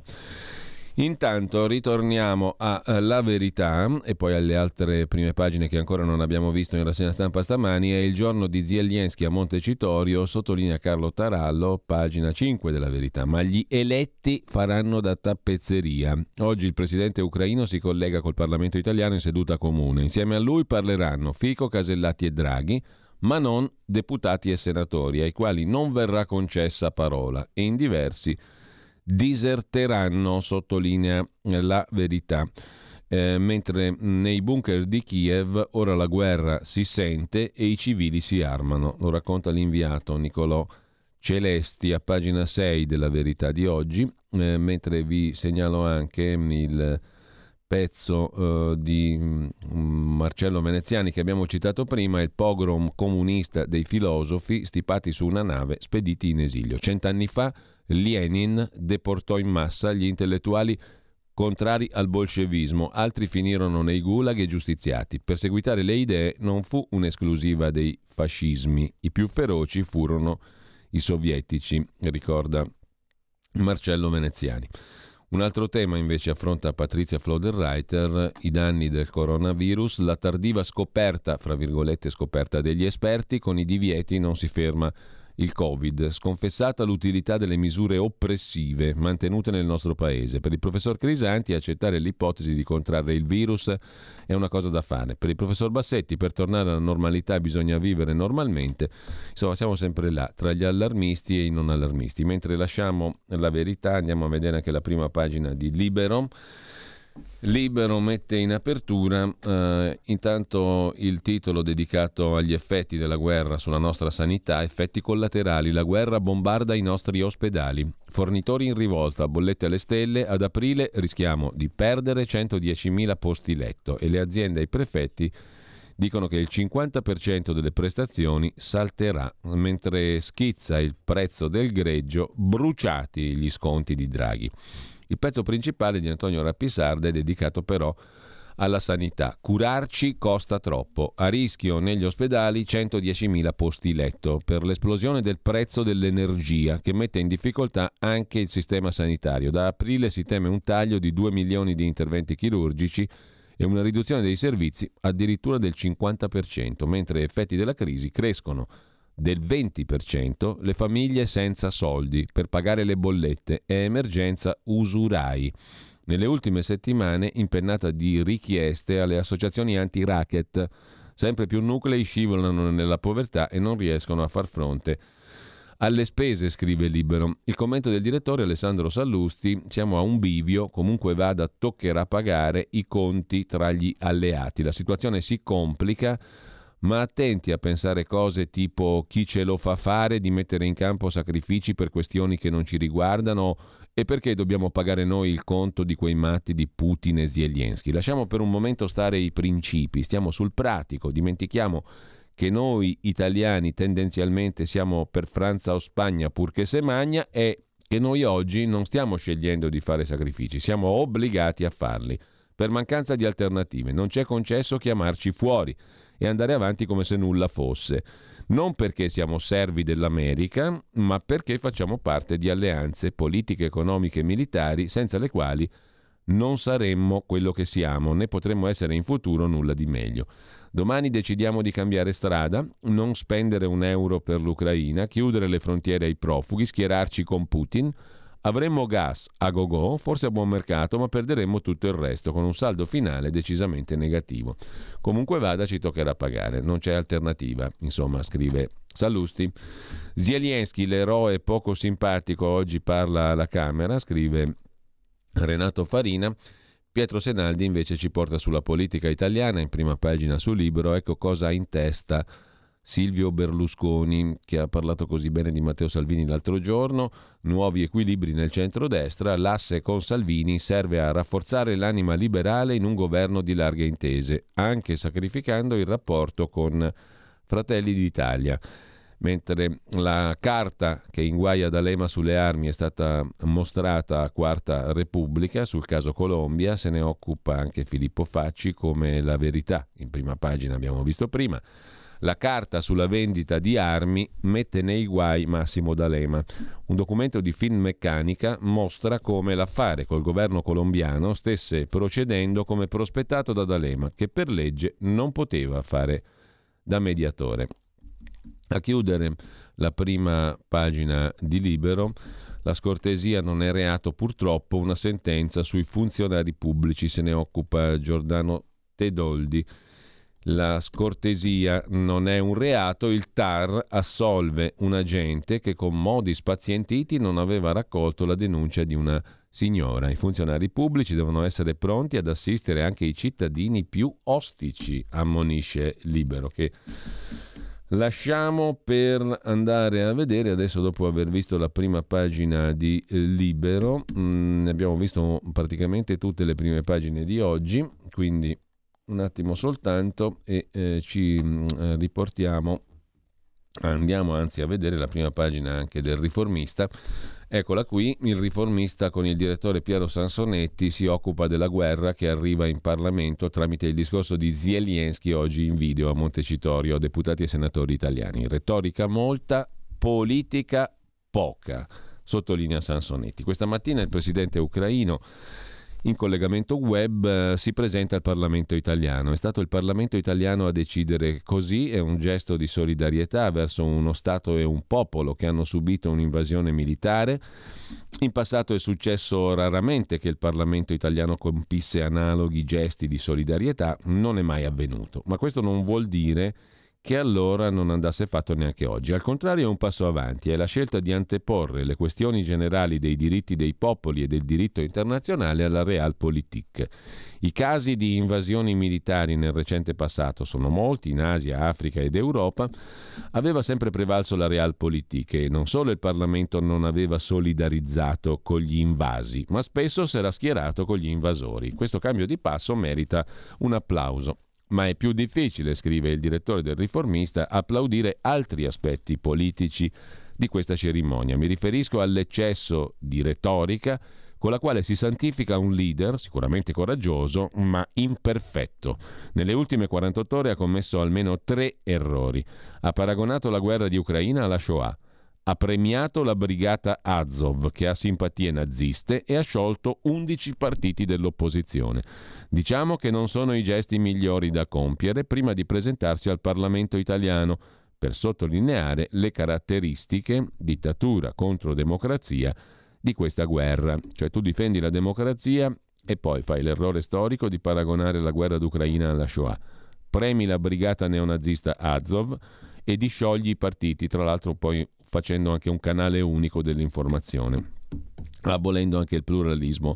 Intanto ritorniamo a eh, La Verità e poi alle altre prime pagine che ancora non abbiamo visto in rassegna stampa stamani. È il giorno di Zielinski a Montecitorio, sottolinea Carlo Tarallo, pagina 5 della Verità. Ma gli eletti faranno da tappezzeria. Oggi il presidente ucraino si collega col Parlamento italiano in seduta comune. Insieme a lui parleranno Fico, Casellati e Draghi ma non deputati e senatori, ai quali non verrà concessa parola e in diversi diserteranno, sottolinea la verità. Eh, mentre nei bunker di Kiev ora la guerra si sente e i civili si armano. Lo racconta l'inviato Nicolò Celesti a pagina 6 della Verità di oggi, eh, mentre vi segnalo anche il pezzo uh, di um, Marcello Veneziani che abbiamo citato prima, il pogrom comunista dei filosofi stipati su una nave spediti in esilio. Cent'anni fa Lenin deportò in massa gli intellettuali contrari al bolscevismo, altri finirono nei gulag e giustiziati. Perseguitare le idee non fu un'esclusiva dei fascismi, i più feroci furono i sovietici, ricorda Marcello Veneziani. Un altro tema invece affronta Patrizia Floderreiter, i danni del coronavirus, la tardiva scoperta, fra virgolette scoperta degli esperti, con i divieti non si ferma il Covid, sconfessata l'utilità delle misure oppressive mantenute nel nostro paese. Per il professor Crisanti accettare l'ipotesi di contrarre il virus è una cosa da fare. Per il professor Bassetti per tornare alla normalità bisogna vivere normalmente. Insomma, siamo sempre là, tra gli allarmisti e i non allarmisti. Mentre lasciamo la verità, andiamo a vedere anche la prima pagina di Libero Libero mette in apertura eh, intanto il titolo dedicato agli effetti della guerra sulla nostra sanità, effetti collaterali, la guerra bombarda i nostri ospedali, fornitori in rivolta, bollette alle stelle, ad aprile rischiamo di perdere 110.000 posti letto e le aziende e i prefetti dicono che il 50% delle prestazioni salterà, mentre schizza il prezzo del greggio, bruciati gli sconti di Draghi. Il pezzo principale di Antonio Rappisarda è dedicato però alla sanità. Curarci costa troppo. A rischio negli ospedali 110.000 posti letto per l'esplosione del prezzo dell'energia che mette in difficoltà anche il sistema sanitario. Da aprile si teme un taglio di 2 milioni di interventi chirurgici e una riduzione dei servizi addirittura del 50%, mentre effetti della crisi crescono del 20% le famiglie senza soldi per pagare le bollette e emergenza usurai. Nelle ultime settimane impennata di richieste alle associazioni anti-racket. Sempre più nuclei scivolano nella povertà e non riescono a far fronte alle spese, scrive Libero. Il commento del direttore Alessandro Sallusti, siamo a un bivio, comunque vada, toccherà pagare i conti tra gli alleati. La situazione si complica ma attenti a pensare cose tipo chi ce lo fa fare di mettere in campo sacrifici per questioni che non ci riguardano e perché dobbiamo pagare noi il conto di quei matti di Putin e Zelensky. Lasciamo per un momento stare i principi, stiamo sul pratico, dimentichiamo che noi italiani tendenzialmente siamo per Francia o Spagna purché se magna e che noi oggi non stiamo scegliendo di fare sacrifici, siamo obbligati a farli. Per mancanza di alternative non c'è concesso chiamarci fuori e andare avanti come se nulla fosse. Non perché siamo servi dell'America, ma perché facciamo parte di alleanze politiche, economiche e militari senza le quali non saremmo quello che siamo, né potremmo essere in futuro nulla di meglio. Domani decidiamo di cambiare strada, non spendere un euro per l'Ucraina, chiudere le frontiere ai profughi, schierarci con Putin, Avremmo gas a go-go, forse a buon mercato, ma perderemmo tutto il resto, con un saldo finale decisamente negativo. Comunque vada, ci toccherà pagare, non c'è alternativa, insomma, scrive Sallusti. Zelensky, l'eroe poco simpatico, oggi parla alla Camera, scrive Renato Farina. Pietro Senaldi invece ci porta sulla politica italiana, in prima pagina sul libro, ecco cosa ha in testa Silvio Berlusconi, che ha parlato così bene di Matteo Salvini l'altro giorno, nuovi equilibri nel centrodestra, l'asse con Salvini serve a rafforzare l'anima liberale in un governo di larghe intese, anche sacrificando il rapporto con Fratelli d'Italia. Mentre la carta che inguaia D'Alema sulle armi è stata mostrata a Quarta Repubblica sul caso Colombia, se ne occupa anche Filippo Facci come la verità, in prima pagina abbiamo visto prima. La carta sulla vendita di armi mette nei guai Massimo D'Alema. Un documento di Finmeccanica mostra come l'affare col governo colombiano stesse procedendo come prospettato da D'Alema, che per legge non poteva fare da mediatore. A chiudere la prima pagina di Libero, la scortesia non è reato purtroppo, una sentenza sui funzionari pubblici se ne occupa Giordano Tedoldi. La scortesia non è un reato, il TAR assolve un agente che con modi spazientiti non aveva raccolto la denuncia di una signora. I funzionari pubblici devono essere pronti ad assistere anche i cittadini più ostici, ammonisce Libero, che lasciamo per andare a vedere adesso dopo aver visto la prima pagina di Libero, mm, abbiamo visto praticamente tutte le prime pagine di oggi, quindi un attimo soltanto e eh, ci mh, mm, eh, riportiamo, andiamo anzi a vedere la prima pagina anche del riformista. Eccola qui, il riformista con il direttore Piero Sansonetti si occupa della guerra che arriva in Parlamento tramite il discorso di Zelensky oggi in video a Montecitorio deputati e senatori italiani. Retorica molta, politica poca, sottolinea Sansonetti. Questa mattina il presidente ucraino in collegamento web eh, si presenta al Parlamento italiano. È stato il Parlamento italiano a decidere così, è un gesto di solidarietà verso uno Stato e un popolo che hanno subito un'invasione militare. In passato è successo raramente che il Parlamento italiano compisse analoghi gesti di solidarietà, non è mai avvenuto, ma questo non vuol dire che allora non andasse fatto neanche oggi. Al contrario è un passo avanti, è la scelta di anteporre le questioni generali dei diritti dei popoli e del diritto internazionale alla realpolitik. I casi di invasioni militari nel recente passato sono molti, in Asia, Africa ed Europa. Aveva sempre prevalso la realpolitik e non solo il Parlamento non aveva solidarizzato con gli invasi, ma spesso si era schierato con gli invasori. Questo cambio di passo merita un applauso. Ma è più difficile, scrive il direttore del riformista, applaudire altri aspetti politici di questa cerimonia. Mi riferisco all'eccesso di retorica con la quale si santifica un leader sicuramente coraggioso, ma imperfetto. Nelle ultime 48 ore ha commesso almeno tre errori. Ha paragonato la guerra di Ucraina alla Shoah ha premiato la brigata Azov, che ha simpatie naziste, e ha sciolto 11 partiti dell'opposizione. Diciamo che non sono i gesti migliori da compiere prima di presentarsi al Parlamento italiano, per sottolineare le caratteristiche, dittatura contro democrazia, di questa guerra. Cioè tu difendi la democrazia e poi fai l'errore storico di paragonare la guerra d'Ucraina alla Shoah. Premi la brigata neonazista Azov e disciogli i partiti, tra l'altro poi facendo anche un canale unico dell'informazione, abolendo anche il pluralismo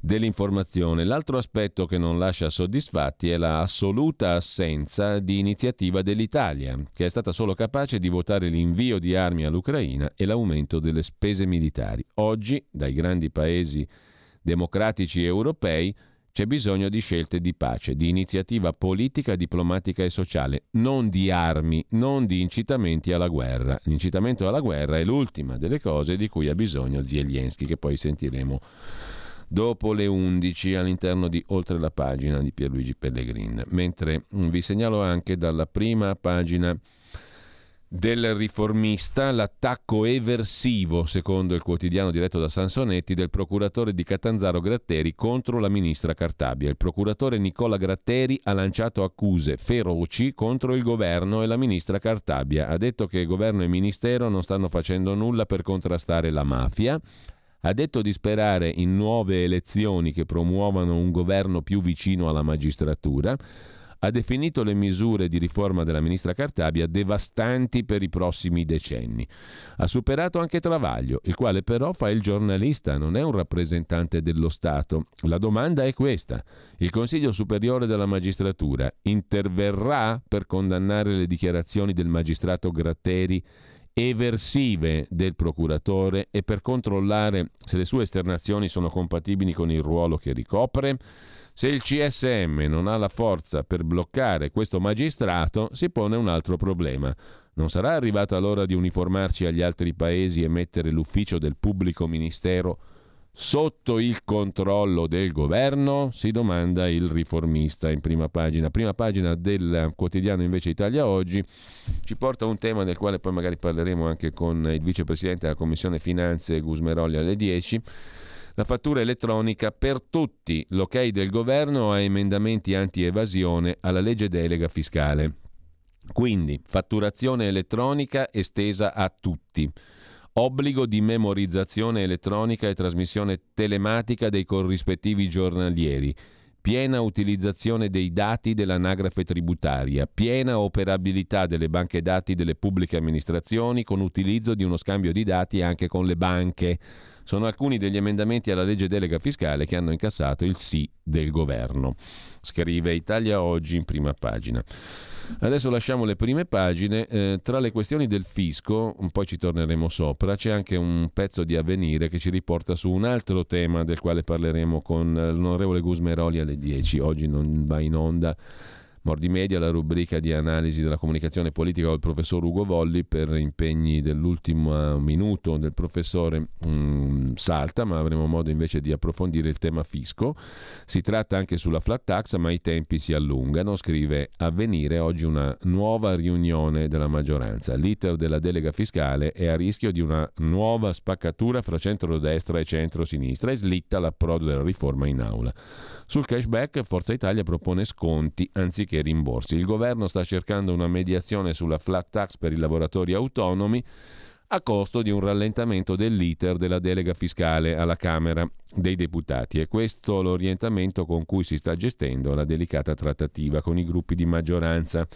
dell'informazione. L'altro aspetto che non lascia soddisfatti è l'assoluta assenza di iniziativa dell'Italia, che è stata solo capace di votare l'invio di armi all'Ucraina e l'aumento delle spese militari. Oggi, dai grandi paesi democratici europei, c'è bisogno di scelte di pace, di iniziativa politica, diplomatica e sociale, non di armi, non di incitamenti alla guerra. L'incitamento alla guerra è l'ultima delle cose di cui ha bisogno Zelensky, che poi sentiremo dopo le 11 all'interno di Oltre la pagina di Pierluigi Pellegrin. Mentre vi segnalo anche dalla prima pagina del riformista l'attacco eversivo, secondo il quotidiano diretto da Sansonetti, del procuratore di Catanzaro Gratteri contro la ministra Cartabia. Il procuratore Nicola Gratteri ha lanciato accuse feroci contro il governo e la ministra Cartabia. Ha detto che governo e ministero non stanno facendo nulla per contrastare la mafia. Ha detto di sperare in nuove elezioni che promuovano un governo più vicino alla magistratura ha definito le misure di riforma della ministra Cartabia devastanti per i prossimi decenni. Ha superato anche Travaglio, il quale però fa il giornalista, non è un rappresentante dello Stato. La domanda è questa. Il Consiglio Superiore della Magistratura interverrà per condannare le dichiarazioni del magistrato Gratteri eversive del procuratore e per controllare se le sue esternazioni sono compatibili con il ruolo che ricopre? Se il CSM non ha la forza per bloccare questo magistrato, si pone un altro problema. Non sarà arrivata l'ora di uniformarci agli altri paesi e mettere l'ufficio del pubblico ministero sotto il controllo del governo? Si domanda il riformista in prima pagina. Prima pagina del quotidiano invece Italia Oggi ci porta un tema del quale poi magari parleremo anche con il vicepresidente della Commissione Finanze Gusmeroli alle 10 la fattura elettronica per tutti, l'ok del governo a emendamenti anti-evasione alla legge delega fiscale. Quindi fatturazione elettronica estesa a tutti. Obbligo di memorizzazione elettronica e trasmissione telematica dei corrispettivi giornalieri. piena utilizzazione dei dati dell'anagrafe tributaria, piena operabilità delle banche dati delle pubbliche amministrazioni con utilizzo di uno scambio di dati anche con le banche. Sono alcuni degli emendamenti alla legge delega fiscale che hanno incassato il sì del governo. Scrive Italia Oggi in prima pagina. Adesso lasciamo le prime pagine. Eh, tra le questioni del fisco, poi ci torneremo sopra, c'è anche un pezzo di avvenire che ci riporta su un altro tema del quale parleremo con l'onorevole Gusmeroli alle 10. Oggi non va in onda Mordi Media, la rubrica di analisi della comunicazione politica del professor Ugo Volli per impegni dell'ultimo minuto del professore mh, mm, salta, ma avremo modo invece di approfondire il tema fisco. Si tratta anche sulla flat tax, ma i tempi si allungano. Scrive Avvenire oggi una nuova riunione della maggioranza. L'iter della delega fiscale è a rischio di una nuova spaccatura fra centro-destra e centro-sinistra e slitta l'approdo della riforma in aula. Sul cashback Forza Italia propone sconti anziché rimborsi. Il governo sta cercando una mediazione sulla flat tax per i lavoratori autonomi a costo di un rallentamento dell'iter della delega fiscale alla Camera dei Deputati. È questo l'orientamento con cui si sta gestendo la delicata trattativa con i gruppi di maggioranza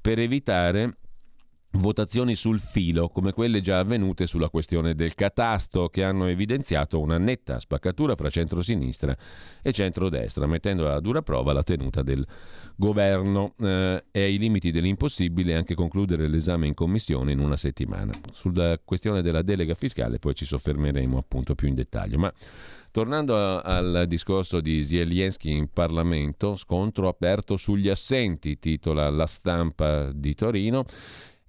per evitare votazioni sul filo come quelle già avvenute sulla questione del catasto che hanno evidenziato una netta spaccatura fra centrosinistra e centrodestra mettendo a dura prova la tenuta del governo eh, e ai limiti dell'impossibile anche concludere l'esame in commissione in una settimana. Sulla questione della delega fiscale poi ci soffermeremo appunto più in dettaglio, ma Tornando a, al discorso di Zelensky in Parlamento, scontro aperto sugli assenti, titola La stampa di Torino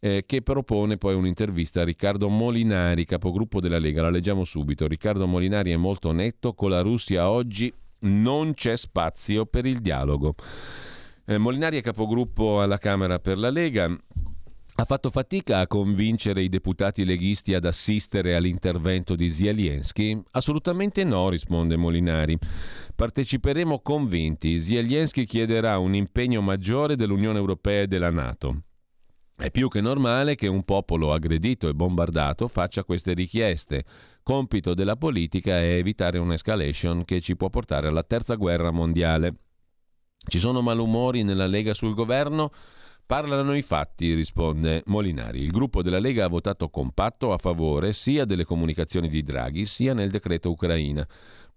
eh, che propone poi un'intervista a Riccardo Molinari, capogruppo della Lega. La leggiamo subito. Riccardo Molinari è molto netto, con la Russia oggi non c'è spazio per il dialogo. Eh, Molinari è capogruppo alla Camera per la Lega. Ha fatto fatica a convincere i deputati leghisti ad assistere all'intervento di Zelensky? Assolutamente no, risponde Molinari. Parteciperemo convinti. Zelensky chiederà un impegno maggiore dell'Unione Europea e della Nato. È più che normale che un popolo aggredito e bombardato faccia queste richieste. Compito della politica è evitare un'escalation che ci può portare alla terza guerra mondiale. Ci sono malumori nella Lega sul governo? Parlano i fatti, risponde Molinari. Il gruppo della Lega ha votato compatto a favore sia delle comunicazioni di Draghi sia nel decreto Ucraina.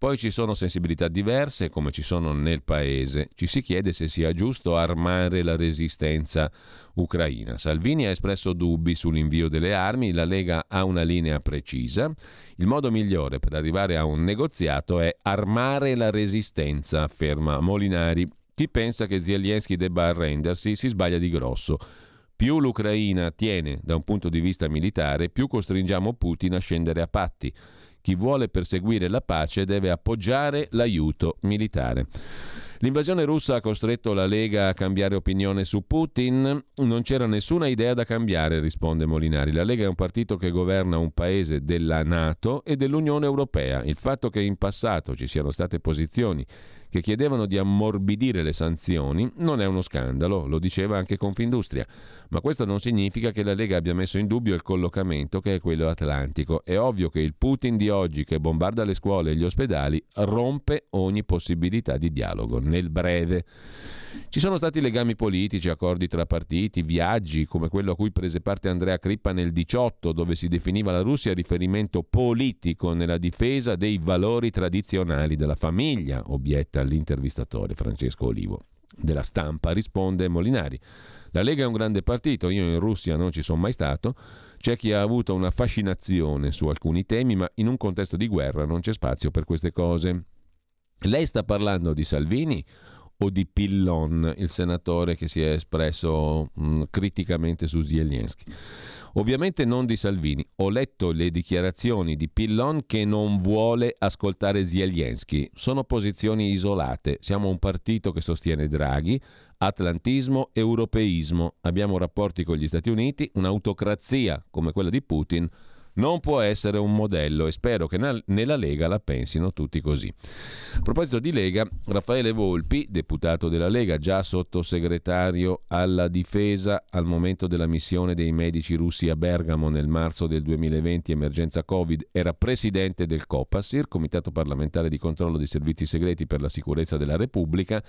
Poi ci sono sensibilità diverse come ci sono nel paese. Ci si chiede se sia giusto armare la resistenza ucraina. Salvini ha espresso dubbi sull'invio delle armi, la Lega ha una linea precisa. Il modo migliore per arrivare a un negoziato è armare la resistenza, afferma Molinari. Chi pensa che Zelensky debba arrendersi si sbaglia di grosso. Più l'Ucraina tiene da un punto di vista militare, più costringiamo Putin a scendere a patti. Chi vuole perseguire la pace deve appoggiare l'aiuto militare. L'invasione russa ha costretto la Lega a cambiare opinione su Putin? Non c'era nessuna idea da cambiare, risponde Molinari. La Lega è un partito che governa un paese della Nato e dell'Unione Europea. Il fatto che in passato ci siano state posizioni che chiedevano di ammorbidire le sanzioni non è uno scandalo, lo diceva anche Confindustria, ma questo non significa che la Lega abbia messo in dubbio il collocamento che è quello atlantico. È ovvio che il Putin di oggi che bombarda le scuole e gli ospedali rompe ogni possibilità di dialogo nel breve. Ci sono stati legami politici, accordi tra partiti, viaggi come quello a cui prese parte Andrea Crippa nel 18, dove si definiva la Russia riferimento politico nella difesa dei valori tradizionali della famiglia, obietta l'intervistatore Francesco Olivo. Della stampa risponde Molinari. La Lega è un grande partito, io in Russia non ci sono mai stato, c'è chi ha avuto una fascinazione su alcuni temi, ma in un contesto di guerra non c'è spazio per queste cose. Lei sta parlando di Salvini o di Pillon, il senatore che si è espresso mh, criticamente su Zelensky. Ovviamente non di Salvini. Ho letto le dichiarazioni di Pillon che non vuole ascoltare Zelensky. Sono posizioni isolate. Siamo un partito che sostiene Draghi, atlantismo, europeismo. Abbiamo rapporti con gli Stati Uniti, un'autocrazia come quella di Putin non può essere un modello e spero che nella Lega la pensino tutti così. A proposito di Lega, Raffaele Volpi, deputato della Lega, già sottosegretario alla difesa al momento della missione dei medici russi a Bergamo nel marzo del 2020, emergenza Covid, era presidente del COPASIR, Comitato parlamentare di controllo dei servizi segreti per la sicurezza della Repubblica.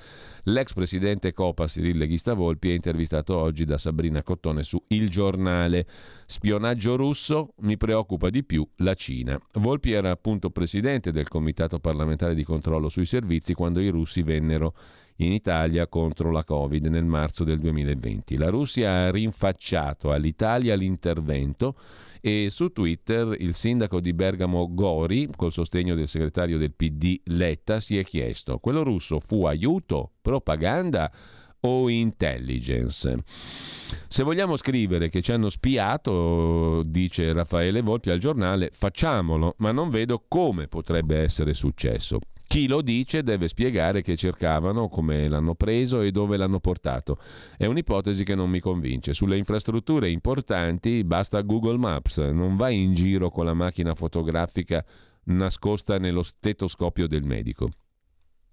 L'ex presidente COPASIR, il leghista Volpi, è intervistato oggi da Sabrina Cottone su Il Giornale. Spionaggio russo, mi preoccupa di più la Cina. Volpi era appunto presidente del Comitato parlamentare di controllo sui servizi quando i russi vennero in Italia contro la Covid nel marzo del 2020. La Russia ha rinfacciato all'Italia l'intervento e su Twitter il sindaco di Bergamo Gori, col sostegno del segretario del PD Letta, si è chiesto: quello russo fu aiuto, propaganda o intelligence. Se vogliamo scrivere che ci hanno spiato, dice Raffaele Volpi al giornale, facciamolo, ma non vedo come potrebbe essere successo. Chi lo dice deve spiegare che cercavano, come l'hanno preso e dove l'hanno portato. È un'ipotesi che non mi convince. Sulle infrastrutture importanti basta Google Maps, non vai in giro con la macchina fotografica nascosta nello stetoscopio del medico.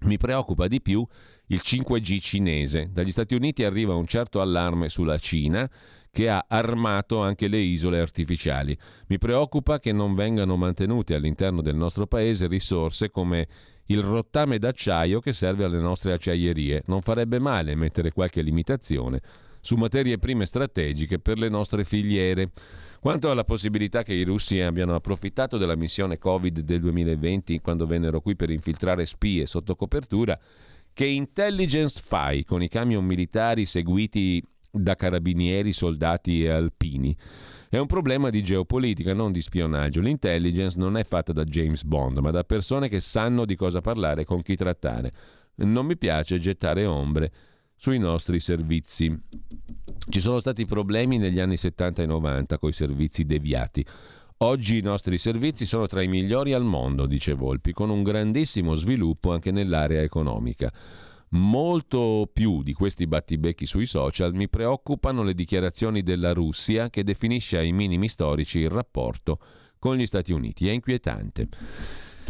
Mi preoccupa di più il 5G cinese. Dagli Stati Uniti arriva un certo allarme sulla Cina che ha armato anche le isole artificiali. Mi preoccupa che non vengano mantenute all'interno del nostro paese risorse come il rottame d'acciaio che serve alle nostre acciaierie. Non farebbe male mettere qualche limitazione su materie prime strategiche per le nostre filiere. Quanto alla possibilità che i russi abbiano approfittato della missione Covid del 2020 quando vennero qui per infiltrare spie sotto copertura, che intelligence fai con i camion militari seguiti da carabinieri, soldati e alpini? È un problema di geopolitica, non di spionaggio. L'intelligence non è fatta da James Bond, ma da persone che sanno di cosa parlare e con chi trattare. Non mi piace gettare ombre sui nostri servizi. Ci sono stati problemi negli anni 70 e 90 con i servizi deviati. Oggi i nostri servizi sono tra i migliori al mondo, dice Volpi, con un grandissimo sviluppo anche nell'area economica. Molto più di questi battibecchi sui social mi preoccupano le dichiarazioni della Russia che definisce ai minimi storici il rapporto con gli Stati Uniti. È inquietante.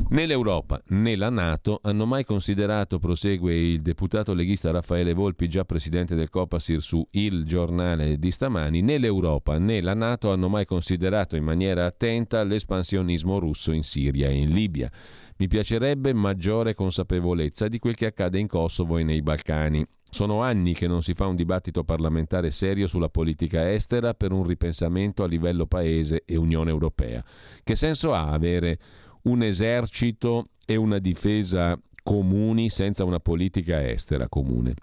Né l'Europa né la Nato hanno mai considerato, prosegue il deputato leghista Raffaele Volpi, già presidente del Copasir su Il Giornale di stamani, né l'Europa né la Nato hanno mai considerato in maniera attenta l'espansionismo russo in Siria e in Libia. Mi piacerebbe maggiore consapevolezza di quel che accade in Kosovo e nei Balcani. Sono anni che non si fa un dibattito parlamentare serio sulla politica estera per un ripensamento a livello paese e Unione Europea. Che senso ha avere un esercito e una difesa comuni senza una politica estera comune.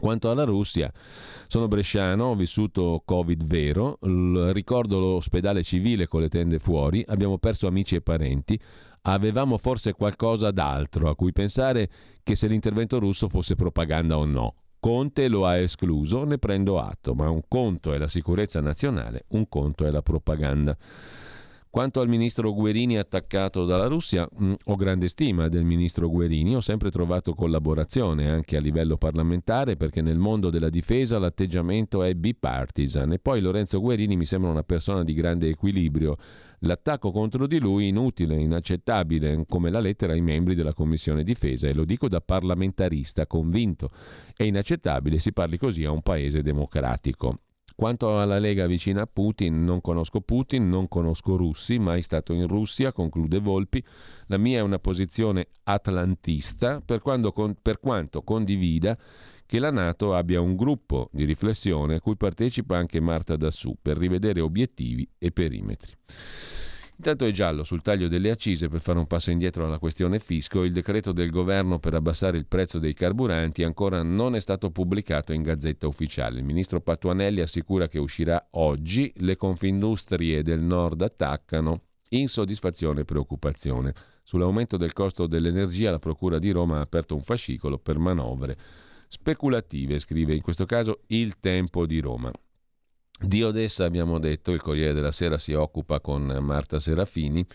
Quanto alla Russia, sono bresciano, ho vissuto Covid vero, ricordo l'ospedale civile con le tende fuori, abbiamo perso amici e parenti, avevamo forse qualcosa d'altro a cui pensare che se l'intervento russo fosse propaganda o no. Conte lo ha escluso, ne prendo atto, ma un conto è la sicurezza nazionale, un conto è la propaganda. Quanto al ministro Guerini attaccato dalla Russia, mh, mm, ho grande stima del ministro Guerini, ho sempre trovato collaborazione anche a livello parlamentare perché nel mondo della difesa l'atteggiamento è bipartisan e poi Lorenzo Guerini mi sembra una persona di grande equilibrio. L'attacco contro di lui inutile, inaccettabile, come la lettera ai membri della Commissione difesa e lo dico da parlamentarista convinto. È inaccettabile si parli così a un paese democratico. Quanto alla Lega vicina a Putin, non conosco Putin, non conosco russi, mai stato in Russia, conclude Volpi. La mia è una posizione atlantista, per, con, per quanto condivida che la Nato abbia un gruppo di riflessione a cui partecipa anche Marta Dassù per rivedere obiettivi e perimetri. Intanto è giallo sul taglio delle accise per fare un passo indietro alla questione fisco. Il decreto del governo per abbassare il prezzo dei carburanti ancora non è stato pubblicato in gazzetta ufficiale. Il ministro Patuanelli assicura che uscirà oggi. Le confindustrie del nord attaccano. Insoddisfazione e preoccupazione. Sull'aumento del costo dell'energia la Procura di Roma ha aperto un fascicolo per manovre speculative, scrive in questo caso Il Tempo di Roma. Di Odessa abbiamo detto, il Corriere della Sera si occupa con Marta Serafini.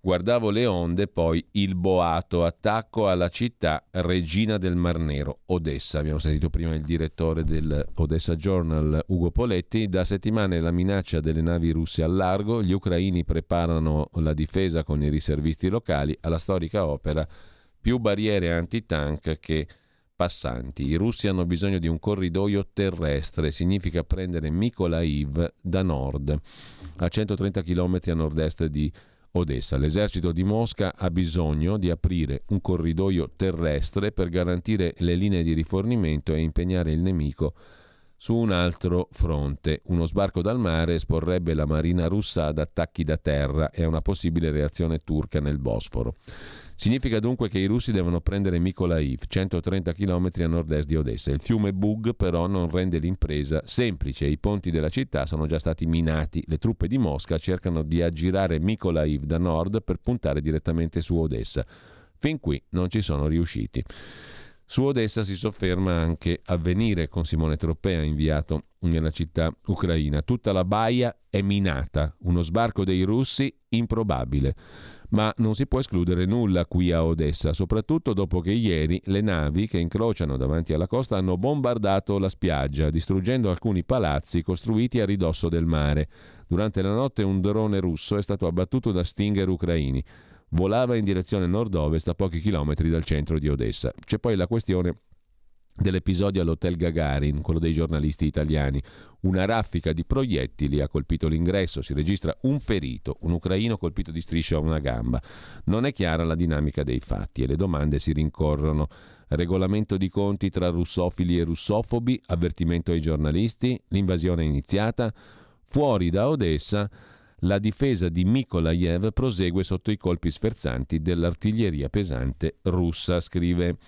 Guardavo le onde, poi il boato, attacco alla città regina del Mar Nero, Odessa. Abbiamo sentito prima il direttore del Odessa Journal, Ugo Poletti. Da settimane la minaccia delle navi russe al largo, gli ucraini preparano la difesa con i riservisti locali alla storica opera più barriere antitank che passanti. I russi hanno bisogno di un corridoio terrestre, significa prendere Mykolaiv da nord, a 130 km a nord-est di Odessa. L'esercito di Mosca ha bisogno di aprire un corridoio terrestre per garantire le linee di rifornimento e impegnare il nemico su un altro fronte. Uno sbarco dal mare esporrebbe la marina russa ad attacchi da terra e a una possibile reazione turca nel Bosforo. Significa dunque che i russi devono prendere Mykolaiv, 130 km a nord-est di Odessa. Il fiume Bug però non rende l'impresa semplice, i ponti della città sono già stati minati, le truppe di Mosca cercano di aggirare Mykolaiv da nord per puntare direttamente su Odessa. Fin qui non ci sono riusciti. Su Odessa si sofferma anche Avvenire con Simone Troppea, inviato nella città ucraina. Tutta la baia è minata, uno sbarco dei russi improbabile ma non si può escludere nulla qui a Odessa, soprattutto dopo che ieri le navi che incrociano davanti alla costa hanno bombardato la spiaggia, distruggendo alcuni palazzi costruiti a ridosso del mare. Durante la notte un drone russo è stato abbattuto da Stinger ucraini. Volava in direzione nord-ovest a pochi chilometri dal centro di Odessa. C'è poi la questione dell'episodio all'Hotel Gagarin, quello dei giornalisti italiani. Una raffica di proiettili ha colpito l'ingresso, si registra un ferito, un ucraino colpito di striscia a una gamba. Non è chiara la dinamica dei fatti e le domande si rincorrono. Regolamento di conti tra russofili e russofobi, avvertimento ai giornalisti, l'invasione è iniziata. Fuori da Odessa la difesa di Mikolaev prosegue sotto i colpi sferzanti dell'artiglieria pesante russa, scrive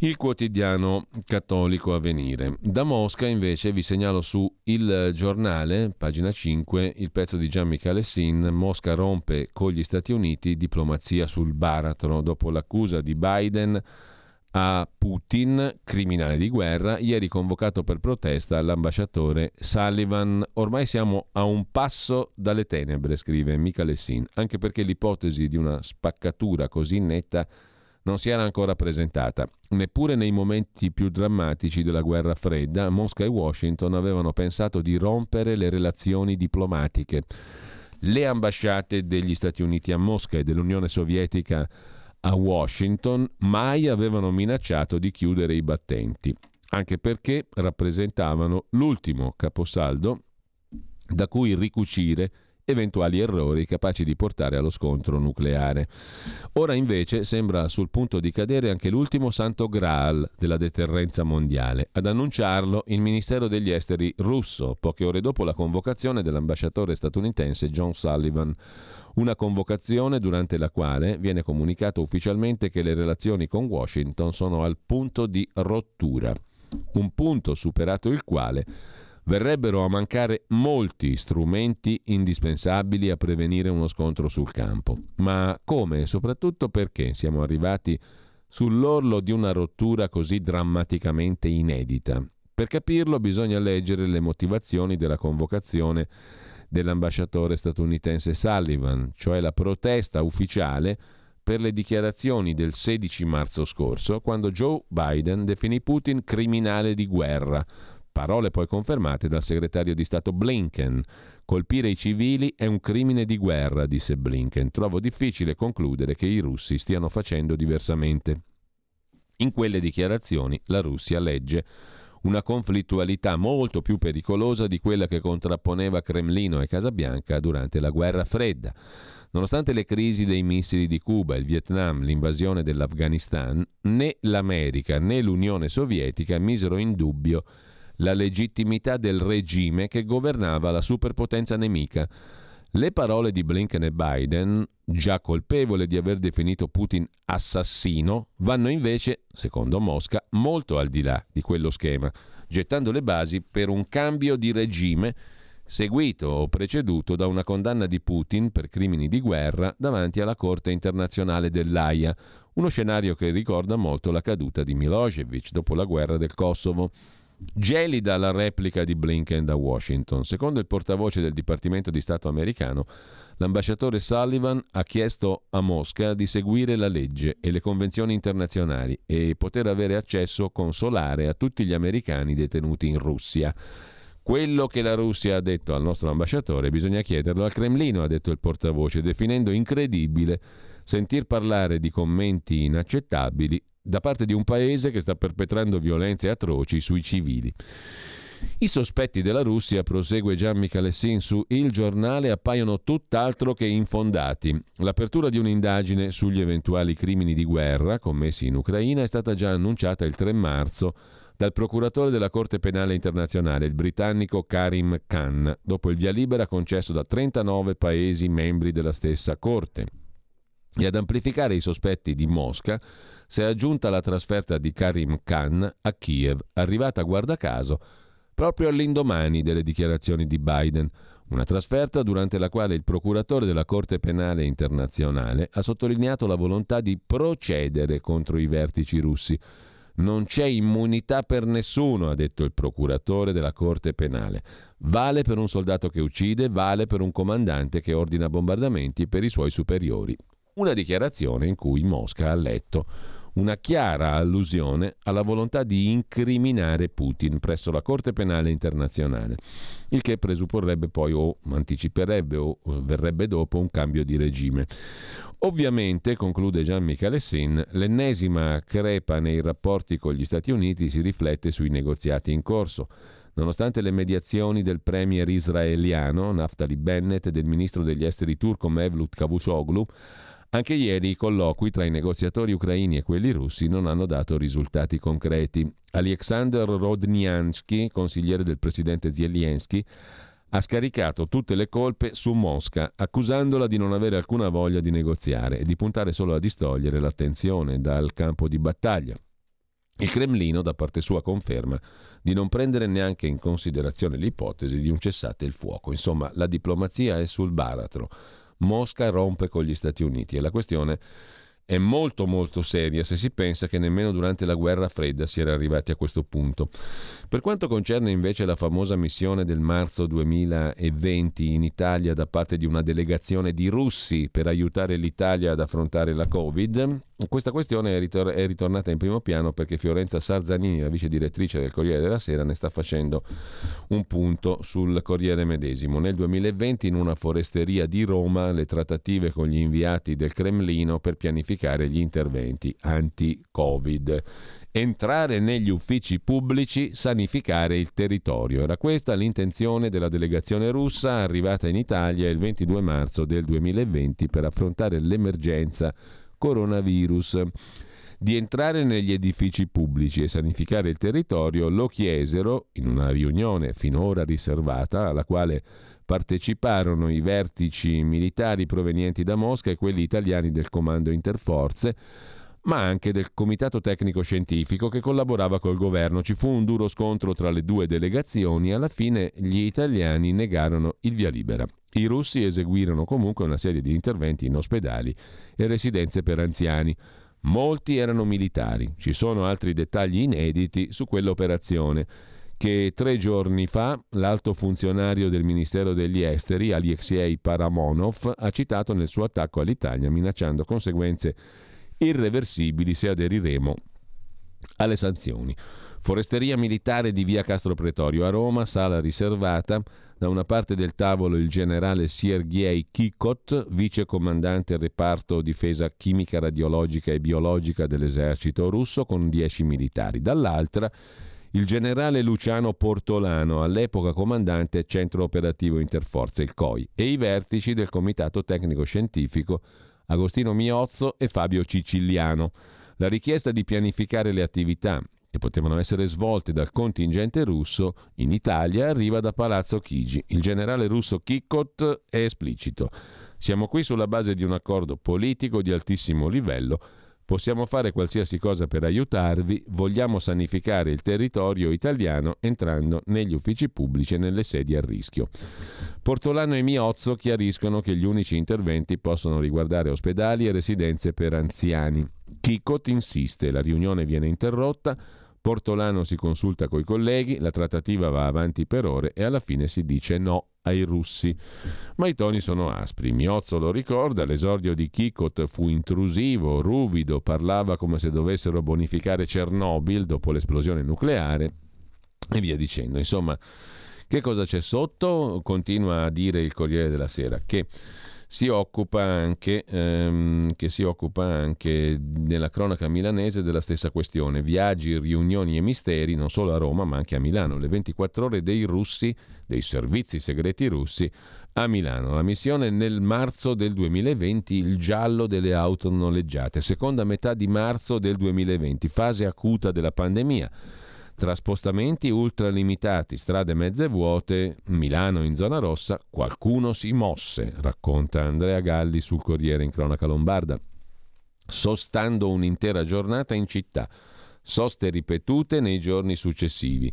il quotidiano cattolico Avvenire. Da Mosca invece vi segnalo su Il Giornale, pagina 5, il pezzo di Gian Michele Sin, Mosca rompe con gli Stati Uniti, diplomazia sul baratro dopo l'accusa di Biden a Putin, criminale di guerra, ieri convocato per protesta l'ambasciatore Sullivan. Ormai siamo a un passo dalle tenebre, scrive Michele Sin, anche perché l'ipotesi di una spaccatura così netta non si era ancora presentata. Neppure nei momenti più drammatici della guerra fredda, Mosca e Washington avevano pensato di rompere le relazioni diplomatiche. Le ambasciate degli Stati Uniti a Mosca e dell'Unione Sovietica a Washington mai avevano minacciato di chiudere i battenti, anche perché rappresentavano l'ultimo caposaldo da cui ricucire eventuali errori capaci di portare allo scontro nucleare. Ora invece sembra sul punto di cadere anche l'ultimo santo graal della deterrenza mondiale. Ad annunciarlo il Ministero degli Esteri russo, poche ore dopo la convocazione dell'ambasciatore statunitense John Sullivan. Una convocazione durante la quale viene comunicato ufficialmente che le relazioni con Washington sono al punto di rottura. Un punto superato il quale verrebbero a mancare molti strumenti indispensabili a prevenire uno scontro sul campo. Ma come e soprattutto perché siamo arrivati sull'orlo di una rottura così drammaticamente inedita? Per capirlo bisogna leggere le motivazioni della convocazione dell'ambasciatore statunitense Sullivan, cioè la protesta ufficiale per le dichiarazioni del 16 marzo scorso, quando Joe Biden definì Putin criminale di guerra, parole poi confermate dal segretario di Stato Blinken. Colpire i civili è un crimine di guerra, disse Blinken. Trovo difficile concludere che i russi stiano facendo diversamente. In quelle dichiarazioni la Russia legge una conflittualità molto più pericolosa di quella che contrapponeva Cremlino e Casabianca durante la guerra fredda. Nonostante le crisi dei missili di Cuba, il Vietnam, l'invasione dell'Afghanistan, né l'America né l'Unione Sovietica misero in dubbio la legittimità del regime che governava la superpotenza nemica. Le parole di Blinken e Biden, già colpevole di aver definito Putin assassino, vanno invece, secondo Mosca, molto al di là di quello schema, gettando le basi per un cambio di regime seguito o preceduto da una condanna di Putin per crimini di guerra davanti alla Corte internazionale dell'AIA, uno scenario che ricorda molto la caduta di Milosevic dopo la guerra del Kosovo. Gelida la replica di Blinken da Washington. Secondo il portavoce del Dipartimento di Stato americano, l'ambasciatore Sullivan ha chiesto a Mosca di seguire la legge e le convenzioni internazionali e poter avere accesso consolare a tutti gli americani detenuti in Russia. Quello che la Russia ha detto al nostro ambasciatore bisogna chiederlo al Cremlino, ha detto il portavoce, definendo incredibile sentir parlare di commenti inaccettabili da parte di un paese che sta perpetrando violenze atroci sui civili. I sospetti della Russia, prosegue Gian Michalessin su Il Giornale, appaiono tutt'altro che infondati. L'apertura di un'indagine sugli eventuali crimini di guerra commessi in Ucraina è stata già annunciata il 3 marzo dal procuratore della Corte Penale Internazionale, il britannico Karim Khan, dopo il via libera concesso da 39 Paesi membri della stessa Corte. E ad amplificare i sospetti di Mosca si è aggiunta la trasferta di Karim Khan a Kiev, arrivata guarda caso proprio all'indomani delle dichiarazioni di Biden, una trasferta durante la quale il procuratore della Corte Penale Internazionale ha sottolineato la volontà di procedere contro i vertici russi. Non c'è immunità per nessuno, ha detto il procuratore della Corte Penale. Vale per un soldato che uccide, vale per un comandante che ordina bombardamenti per i suoi superiori. Una dichiarazione in cui Mosca ha letto una chiara allusione alla volontà di incriminare Putin presso la Corte Penale Internazionale, il che presupporrebbe poi o anticiperebbe o verrebbe dopo un cambio di regime. Ovviamente, conclude Gian Michalessin, l'ennesima crepa nei rapporti con gli Stati Uniti si riflette sui negoziati in corso. Nonostante le mediazioni del premier israeliano Naftali Bennett e del ministro degli esteri turco Mevlut Cavusoglu, anche ieri i colloqui tra i negoziatori ucraini e quelli russi non hanno dato risultati concreti. Alexander Rodniansky, consigliere del presidente Zelensky, ha scaricato tutte le colpe su Mosca, accusandola di non avere alcuna voglia di negoziare e di puntare solo a distogliere l'attenzione dal campo di battaglia. Il Cremlino, da parte sua, conferma di non prendere neanche in considerazione l'ipotesi di un cessate il fuoco. Insomma, la diplomazia è sul baratro. Mosca rompe con gli Stati Uniti e la questione è molto molto seria se si pensa che nemmeno durante la guerra fredda si era arrivati a questo punto. Per quanto concerne invece la famosa missione del marzo 2020 in Italia da parte di una delegazione di russi per aiutare l'Italia ad affrontare la Covid, questa questione è, ritor- è ritornata in primo piano perché Fiorenza Sarzanini, la vice direttrice del Corriere della Sera, ne sta facendo un punto sul Corriere medesimo. Nel 2020 in una foresteria di Roma le trattative con gli inviati del Cremlino per pianificare gli interventi anti-Covid entrare negli uffici pubblici, sanificare il territorio. Era questa l'intenzione della delegazione russa arrivata in Italia il 22 marzo del 2020 per affrontare l'emergenza coronavirus. Di entrare negli edifici pubblici e sanificare il territorio lo chiesero in una riunione finora riservata alla quale parteciparono i vertici militari provenienti da Mosca e quelli italiani del Comando Interforze, ma anche del Comitato Tecnico Scientifico che collaborava col governo. Ci fu un duro scontro tra le due delegazioni e alla fine gli italiani negarono il via libera. I russi eseguirono comunque una serie di interventi in ospedali e residenze per anziani. Molti erano militari. Ci sono altri dettagli inediti su quell'operazione che tre giorni fa l'alto funzionario del Ministero degli Esteri, Alexei Paramonov, ha citato nel suo attacco all'Italia, minacciando conseguenze irreversibili se aderiremo alle sanzioni. Foresteria militare di via Castro Pretorio a Roma, sala riservata da una parte del tavolo il generale Sergei Kikot, vice comandante reparto difesa chimica, radiologica e biologica dell'esercito russo con 10 militari. Dall'altra il generale Luciano Portolano, all'epoca comandante centro operativo interforze, il COI, e i vertici del comitato tecnico scientifico Agostino Miozzo e Fabio Ciciliano. La richiesta di pianificare le attività che potevano essere svolte dal contingente russo in Italia arriva da Palazzo Chigi. Il generale russo Kikot è esplicito. Siamo qui sulla base di un accordo politico di altissimo livello. Possiamo fare qualsiasi cosa per aiutarvi, vogliamo sanificare il territorio italiano entrando negli uffici pubblici e nelle sedi a rischio. Portolano e Miozzo chiariscono che gli unici interventi possono riguardare ospedali e residenze per anziani. Kikot insiste, la riunione viene interrotta, Portolano si consulta coi colleghi, la trattativa va avanti per ore e alla fine si dice no ai russi. Ma i toni sono aspri. Miozzo lo ricorda, l'esordio di Kikot fu intrusivo, ruvido, parlava come se dovessero bonificare Chernobyl dopo l'esplosione nucleare e via dicendo. Insomma, che cosa c'è sotto? Continua a dire il Corriere della Sera che si occupa anche, ehm, che si occupa anche nella cronaca milanese della stessa questione. Viaggi, riunioni e misteri non solo a Roma ma anche a Milano. Le 24 ore dei russi, dei servizi segreti russi a Milano. La missione nel marzo del 2020, il giallo delle auto noleggiate. Seconda metà di marzo del 2020, fase acuta della pandemia tra spostamenti ultralimitati, strade mezze vuote, Milano in zona rossa, qualcuno si mosse, racconta Andrea Galli sul Corriere in cronaca lombarda, sostando un'intera giornata in città soste ripetute nei giorni successivi.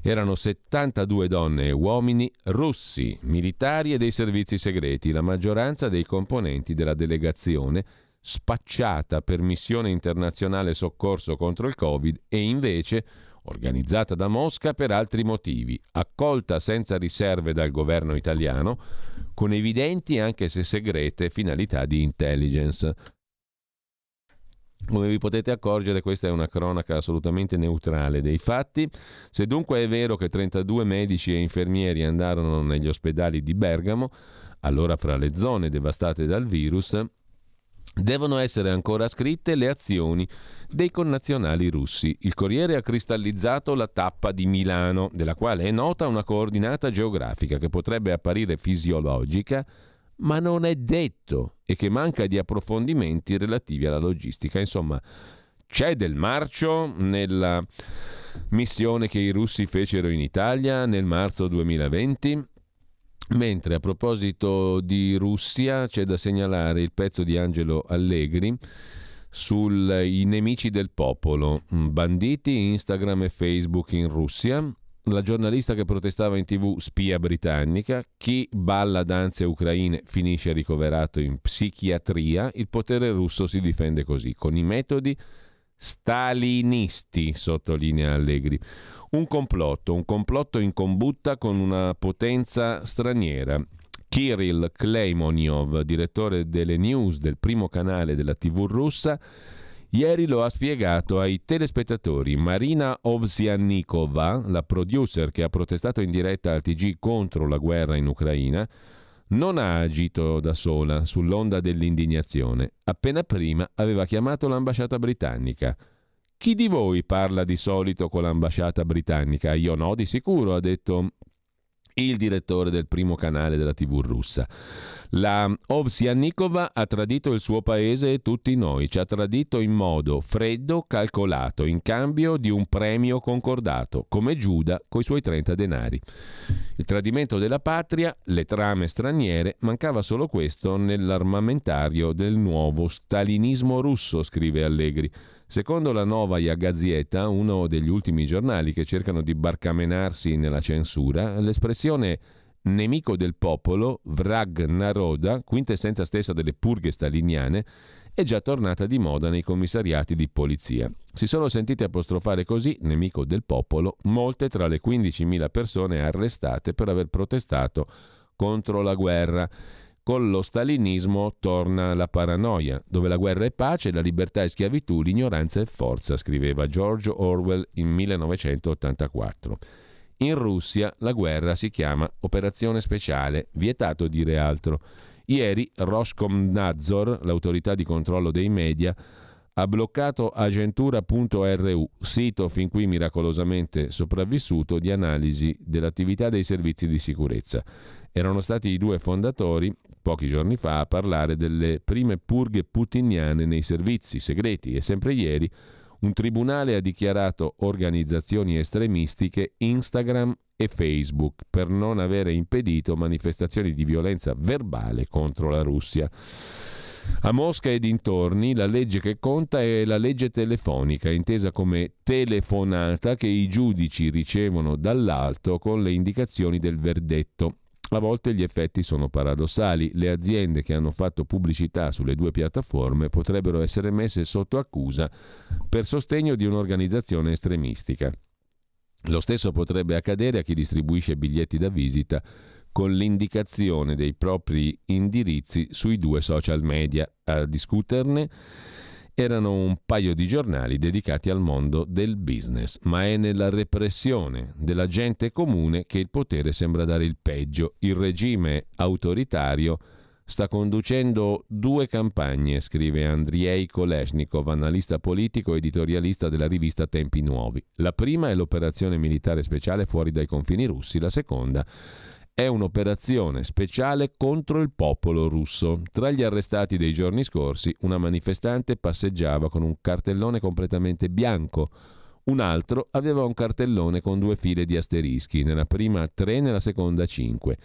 Erano 72 donne e uomini russi, militari e dei servizi segreti, la maggioranza dei componenti della delegazione spacciata per missione internazionale soccorso contro il Covid e invece organizzata da Mosca per altri motivi, accolta senza riserve dal governo italiano, con evidenti anche se segrete finalità di intelligence. Come vi potete accorgere, questa è una cronaca assolutamente neutrale dei fatti. Se dunque è vero che 32 medici e infermieri andarono negli ospedali di Bergamo, allora fra le zone devastate dal virus, Devono essere ancora scritte le azioni dei connazionali russi. Il Corriere ha cristallizzato la tappa di Milano, della quale è nota una coordinata geografica che potrebbe apparire fisiologica, ma non è detto e che manca di approfondimenti relativi alla logistica. Insomma, c'è del marcio nella missione che i russi fecero in Italia nel marzo 2020? Mentre a proposito di Russia c'è da segnalare il pezzo di Angelo Allegri sui nemici del popolo, banditi Instagram e Facebook in Russia, la giornalista che protestava in tv spia britannica, chi balla danze ucraine finisce ricoverato in psichiatria, il potere russo si difende così, con i metodi stalinisti, sottolinea Allegri. Un complotto, un complotto in combutta con una potenza straniera. Kirill Kleimoniov, direttore delle news del primo canale della TV russa, ieri lo ha spiegato ai telespettatori. Marina Ovsiannikova, la producer che ha protestato in diretta al TG contro la guerra in Ucraina, non ha agito da sola sull'onda dell'indignazione. Appena prima aveva chiamato l'ambasciata britannica. Chi di voi parla di solito con l'ambasciata britannica? Io no, di sicuro, ha detto il direttore del primo canale della TV russa. La Ovsiannikova ha tradito il suo paese e tutti noi, ci ha tradito in modo freddo, calcolato, in cambio di un premio concordato, come Giuda coi suoi 30 denari. Il tradimento della patria, le trame straniere, mancava solo questo nell'armamentario del nuovo stalinismo russo, scrive Allegri. Secondo la Novaya Gazeta, uno degli ultimi giornali che cercano di barcamenarsi nella censura, l'espressione nemico del popolo, vrag naroda, quintessenza stessa delle purghe staliniane, è già tornata di moda nei commissariati di polizia. Si sono sentite apostrofare così, nemico del popolo, molte tra le 15.000 persone arrestate per aver protestato contro la guerra con lo stalinismo torna la paranoia, dove la guerra è pace, la libertà è schiavitù, l'ignoranza è forza, scriveva George Orwell in 1984. In Russia la guerra si chiama operazione speciale, vietato dire altro. Ieri Roskomnadzor, l'autorità di controllo dei media, ha bloccato agentura.ru, sito fin qui miracolosamente sopravvissuto di analisi dell'attività dei servizi di sicurezza. Erano stati i due fondatori, pochi giorni fa, a parlare delle prime purghe putiniane nei servizi segreti e sempre ieri un tribunale ha dichiarato organizzazioni estremistiche Instagram e Facebook per non avere impedito manifestazioni di violenza verbale contro la Russia. A Mosca e dintorni la legge che conta è la legge telefonica, intesa come telefonata che i giudici ricevono dall'alto con le indicazioni del verdetto A volte gli effetti sono paradossali. Le aziende che hanno fatto pubblicità sulle due piattaforme potrebbero essere messe sotto accusa per sostegno di un'organizzazione estremistica. Lo stesso potrebbe accadere a chi distribuisce biglietti da visita con l'indicazione dei propri indirizzi sui due social media. A discuterne erano un paio di giornali dedicati al mondo del business, ma è nella repressione della gente comune che il potere sembra dare il peggio. Il regime autoritario sta conducendo due campagne, scrive Andriei Kolesnikov, analista politico e editorialista della rivista Tempi Nuovi. La prima è l'operazione militare speciale fuori dai confini russi, la seconda è un'operazione speciale contro il popolo russo. Tra gli arrestati dei giorni scorsi, una manifestante passeggiava con un cartellone completamente bianco. Un altro aveva un cartellone con due file di asterischi, nella prima tre, nella seconda cinque.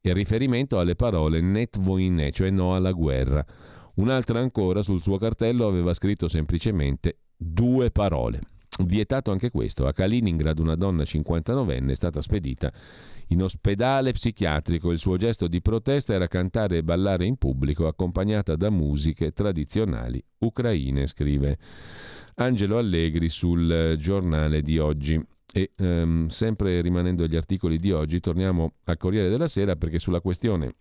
Il riferimento alle parole net voine, cioè no alla guerra. Un'altra ancora sul suo cartello aveva scritto semplicemente due parole. Vietato anche questo, a Kaliningrad una donna 59enne è stata spedita in ospedale psichiatrico il suo gesto di protesta era cantare e ballare in pubblico accompagnata da musiche tradizionali ucraine, scrive Angelo Allegri sul giornale di oggi. E ehm, sempre rimanendo agli articoli di oggi, torniamo al Corriere della Sera perché sulla questione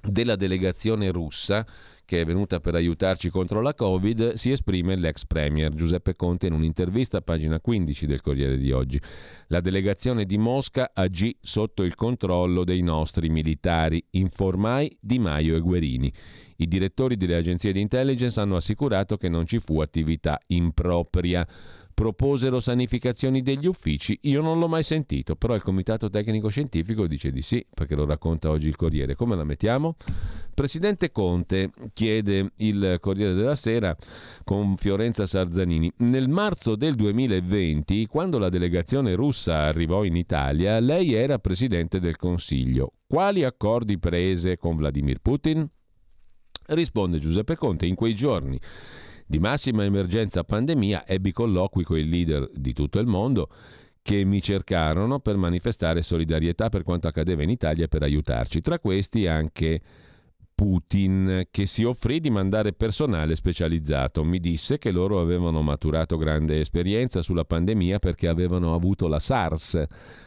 della delegazione russa che è venuta per aiutarci contro la Covid, si esprime l'ex premier Giuseppe Conte in un'intervista a pagina 15 del Corriere di oggi. La delegazione di Mosca agì sotto il controllo dei nostri militari, informai Di Maio e Guerini. I direttori delle agenzie di intelligence hanno assicurato che non ci fu attività impropria proposero sanificazioni degli uffici, io non l'ho mai sentito, però il Comitato Tecnico Scientifico dice di sì, perché lo racconta oggi il Corriere. Come la mettiamo? Presidente Conte chiede il Corriere della Sera con Fiorenza Sarzanini. Nel marzo del 2020, quando la delegazione russa arrivò in Italia, lei era Presidente del Consiglio. Quali accordi prese con Vladimir Putin? Risponde Giuseppe Conte, in quei giorni di massima emergenza pandemia ebbi colloqui con i leader di tutto il mondo che mi cercarono per manifestare solidarietà per quanto accadeva in Italia e per aiutarci. Tra questi anche Putin, che si offrì di mandare personale specializzato. Mi disse che loro avevano maturato grande esperienza sulla pandemia perché avevano avuto la SARS.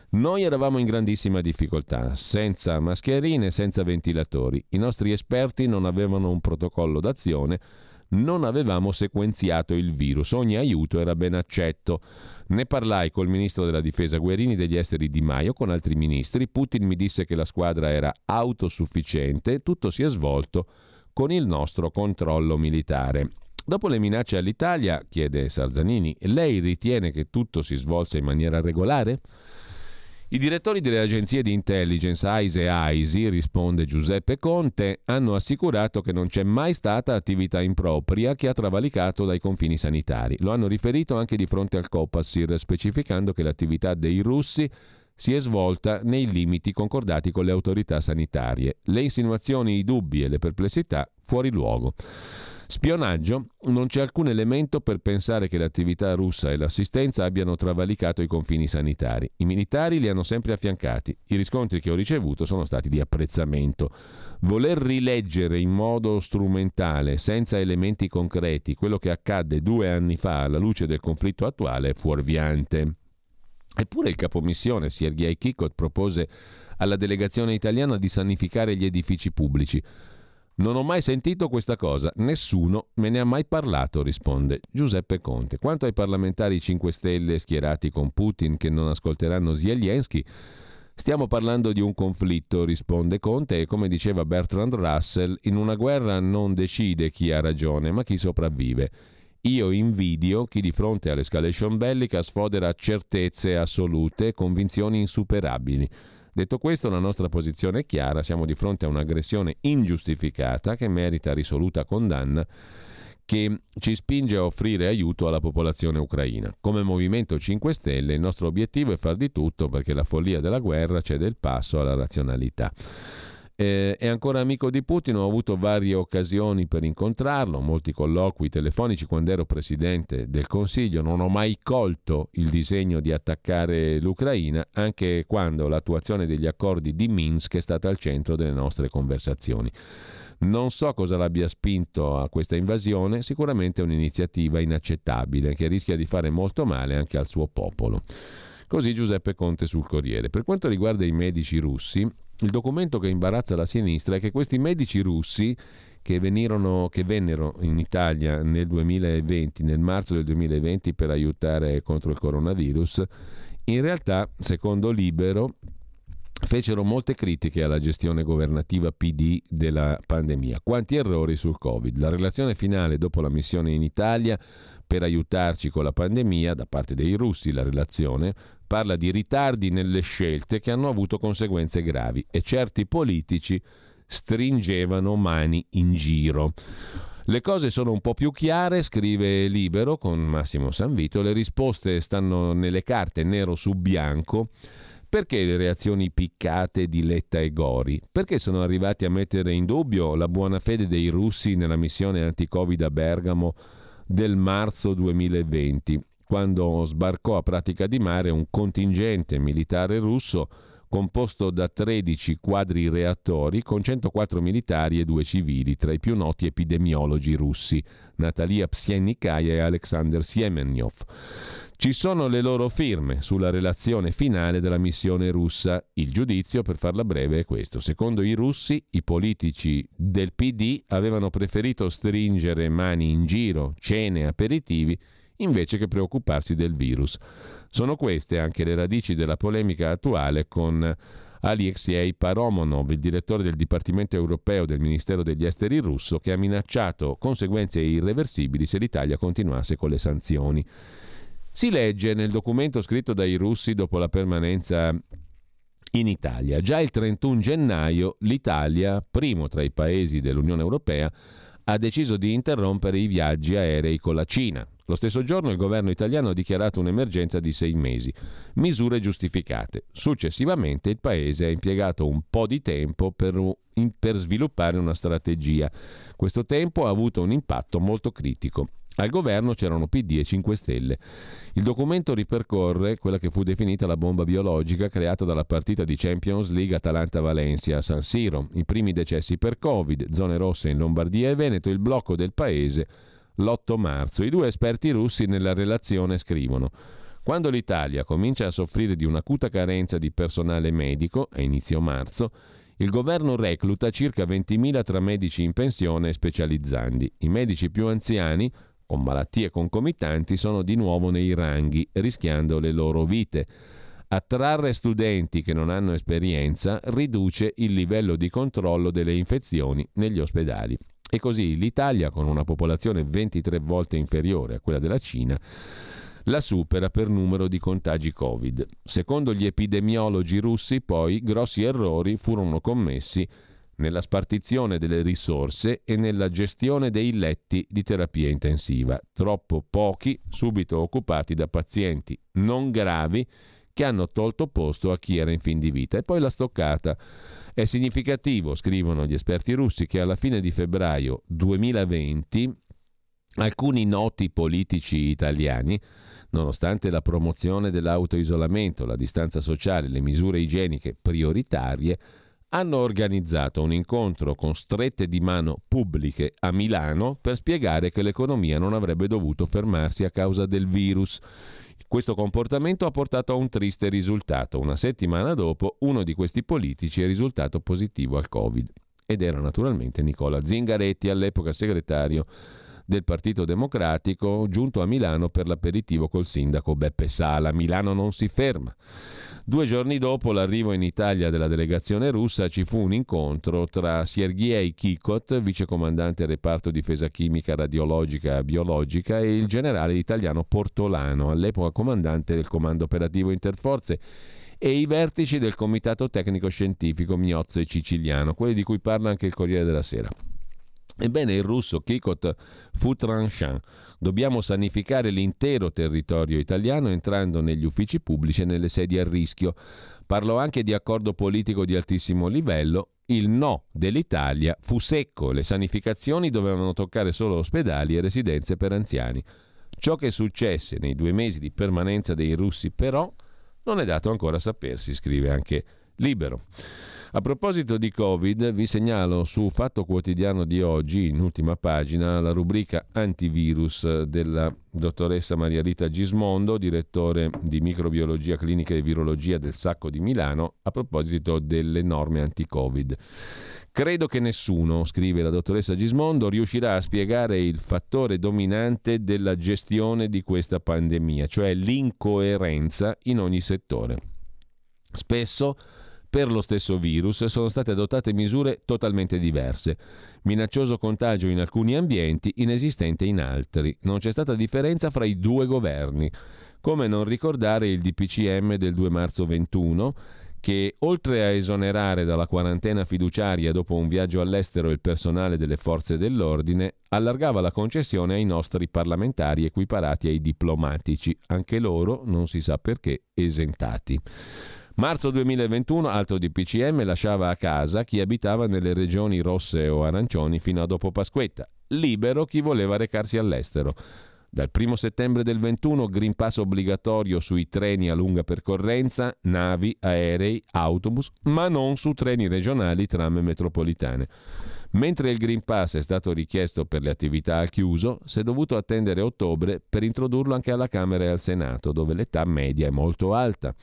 Noi eravamo in grandissima difficoltà, senza mascherine, senza ventilatori. I nostri esperti non avevano un protocollo d'azione non avevamo sequenziato il virus, ogni aiuto era ben accetto. Ne parlai col ministro della difesa Guerini degli esteri Di Maio, con altri ministri. Putin mi disse che la squadra era autosufficiente, tutto si è svolto con il nostro controllo militare. Dopo le minacce all'Italia, chiede Sarzanini, lei ritiene che tutto si svolse in maniera regolare? I direttori delle agenzie di intelligence AISE e AISI, risponde Giuseppe Conte, hanno assicurato che non c'è mai stata attività impropria che ha travalicato dai confini sanitari. Lo hanno riferito anche di fronte al Copasir, specificando che l'attività dei russi si è svolta nei limiti concordati con le autorità sanitarie. Le insinuazioni, i dubbi e le perplessità fuori luogo. Spionaggio? Non c'è alcun elemento per pensare che l'attività russa e l'assistenza abbiano travalicato i confini sanitari. I militari li hanno sempre affiancati. I riscontri che ho ricevuto sono stati di apprezzamento. Voler rileggere in modo strumentale, senza elementi concreti, quello che accadde due anni fa alla luce del conflitto attuale è fuorviante. Eppure il capomissione Sergei Kikot propose alla delegazione italiana di sanificare gli edifici pubblici. Non ho mai sentito questa cosa, nessuno me ne ha mai parlato, risponde Giuseppe Conte. Quanto ai parlamentari 5 Stelle schierati con Putin che non ascolteranno Zelensky, stiamo parlando di un conflitto, risponde Conte, e come diceva Bertrand Russell, in una guerra non decide chi ha ragione, ma chi sopravvive. Io invidio chi di fronte all'escalation bellica sfodera certezze assolute e convinzioni insuperabili. Detto questo, la nostra posizione è chiara, siamo di fronte a un'aggressione ingiustificata che merita risoluta condanna che ci spinge a offrire aiuto alla popolazione ucraina. Come Movimento 5 Stelle il nostro obiettivo è far di tutto perché la follia della guerra cede il passo alla razionalità. Eh, è ancora amico di Putin, ho avuto varie occasioni per incontrarlo, molti colloqui telefonici quando ero presidente del Consiglio, non ho mai colto il disegno di attaccare l'Ucraina, anche quando l'attuazione degli accordi di Minsk è stata al centro delle nostre conversazioni. Non so cosa l'abbia spinto a questa invasione, sicuramente è un'iniziativa inaccettabile che rischia di fare molto male anche al suo popolo. Così Giuseppe Conte sul Corriere. Per quanto riguarda i medici russi, il documento che imbarazza la sinistra è che questi medici russi che, venirono, che vennero in Italia nel 2020, nel marzo del 2020 per aiutare contro il coronavirus, in realtà, secondo Libero, fecero molte critiche alla gestione governativa PD della pandemia. Quanti errori sul Covid. La relazione finale dopo la missione in Italia per aiutarci con la pandemia, da parte dei russi la relazione, parla di ritardi nelle scelte che hanno avuto conseguenze gravi e certi politici stringevano mani in giro. Le cose sono un po' più chiare, scrive Libero con Massimo Sanvito, le risposte stanno nelle carte nero su bianco. Perché le reazioni piccate di Letta e Gori? Perché sono arrivati a mettere in dubbio la buona fede dei russi nella missione anti-Covid a Bergamo del marzo 2020, quando sbarcò a pratica di mare un contingente militare russo composto da 13 quadri reattori con 104 militari e due civili, tra i più noti epidemiologi russi, Natalia Psiennikaya e Alexander Siemenyov. Ci sono le loro firme sulla relazione finale della missione russa. Il giudizio, per farla breve, è questo. Secondo i russi, i politici del PD avevano preferito stringere mani in giro, cene, aperitivi, invece che preoccuparsi del virus. Sono queste anche le radici della polemica attuale con Alexei Paromonov, il direttore del Dipartimento europeo del Ministero degli Esteri russo, che ha minacciato conseguenze irreversibili se l'Italia continuasse con le sanzioni. Si legge nel documento scritto dai russi dopo la permanenza in Italia. Già il 31 gennaio l'Italia, primo tra i paesi dell'Unione Europea, ha deciso di interrompere i viaggi aerei con la Cina. Lo stesso giorno il governo italiano ha dichiarato un'emergenza di sei mesi, misure giustificate. Successivamente il Paese ha impiegato un po' di tempo per, per sviluppare una strategia. Questo tempo ha avuto un impatto molto critico. Al governo c'erano PD e 5 Stelle. Il documento ripercorre quella che fu definita la bomba biologica creata dalla partita di Champions League Atalanta-Valencia a San Siro, i primi decessi per Covid, zone rosse in Lombardia e Veneto, il blocco del paese l'8 marzo. I due esperti russi nella relazione scrivono quando l'Italia comincia a soffrire di un'acuta carenza di personale medico, a inizio marzo, il governo recluta circa 20.000 tra medici in pensione e specializzandi. I medici più anziani, con malattie concomitanti sono di nuovo nei ranghi, rischiando le loro vite. Attrarre studenti che non hanno esperienza riduce il livello di controllo delle infezioni negli ospedali. E così l'Italia, con una popolazione 23 volte inferiore a quella della Cina, la supera per numero di contagi Covid. Secondo gli epidemiologi russi, poi, grossi errori furono commessi nella spartizione delle risorse e nella gestione dei letti di terapia intensiva, troppo pochi subito occupati da pazienti non gravi che hanno tolto posto a chi era in fin di vita. E poi la stoccata. È significativo, scrivono gli esperti russi, che alla fine di febbraio 2020 alcuni noti politici italiani, nonostante la promozione dell'autoisolamento, la distanza sociale, le misure igieniche prioritarie, hanno organizzato un incontro con strette di mano pubbliche a Milano per spiegare che l'economia non avrebbe dovuto fermarsi a causa del virus. Questo comportamento ha portato a un triste risultato. Una settimana dopo uno di questi politici è risultato positivo al Covid ed era naturalmente Nicola Zingaretti, all'epoca segretario del Partito Democratico, giunto a Milano per l'aperitivo col sindaco Beppe Sala. Milano non si ferma. Due giorni dopo l'arrivo in Italia della delegazione russa ci fu un incontro tra Sergei Kikot, vicecomandante reparto difesa chimica, radiologica e biologica, e il generale italiano Portolano, all'epoca comandante del comando operativo interforze, e i vertici del comitato tecnico scientifico Miozzo e Ciciliano, quelli di cui parla anche il Corriere della Sera. Ebbene, il russo Kikot fu tranchant. Dobbiamo sanificare l'intero territorio italiano entrando negli uffici pubblici e nelle sedi a rischio. Parlo anche di accordo politico di altissimo livello. Il no dell'Italia fu secco, le sanificazioni dovevano toccare solo ospedali e residenze per anziani. Ciò che successe nei due mesi di permanenza dei russi però non è dato ancora sapersi, scrive anche Libero. A proposito di Covid, vi segnalo su Fatto Quotidiano di oggi, in ultima pagina, la rubrica antivirus della dottoressa Maria Rita Gismondo, direttore di microbiologia clinica e virologia del Sacco di Milano, a proposito delle norme anti-Covid. Credo che nessuno, scrive la dottoressa Gismondo, riuscirà a spiegare il fattore dominante della gestione di questa pandemia, cioè l'incoerenza in ogni settore. Spesso per lo stesso virus sono state adottate misure totalmente diverse. Minaccioso contagio in alcuni ambienti, inesistente in altri. Non c'è stata differenza fra i due governi. Come non ricordare il DPCM del 2 marzo 21 che oltre a esonerare dalla quarantena fiduciaria dopo un viaggio all'estero il personale delle forze dell'ordine, allargava la concessione ai nostri parlamentari equiparati ai diplomatici, anche loro, non si sa perché, esentati. Marzo 2021, altro di PCM, lasciava a casa chi abitava nelle regioni rosse o arancioni fino a dopo Pasquetta. Libero chi voleva recarsi all'estero. Dal 1 settembre del 21 Green Pass obbligatorio sui treni a lunga percorrenza, navi, aerei, autobus, ma non su treni regionali, tram e metropolitane. Mentre il Green Pass è stato richiesto per le attività al chiuso, si è dovuto attendere ottobre per introdurlo anche alla Camera e al Senato, dove l'età media è molto alta.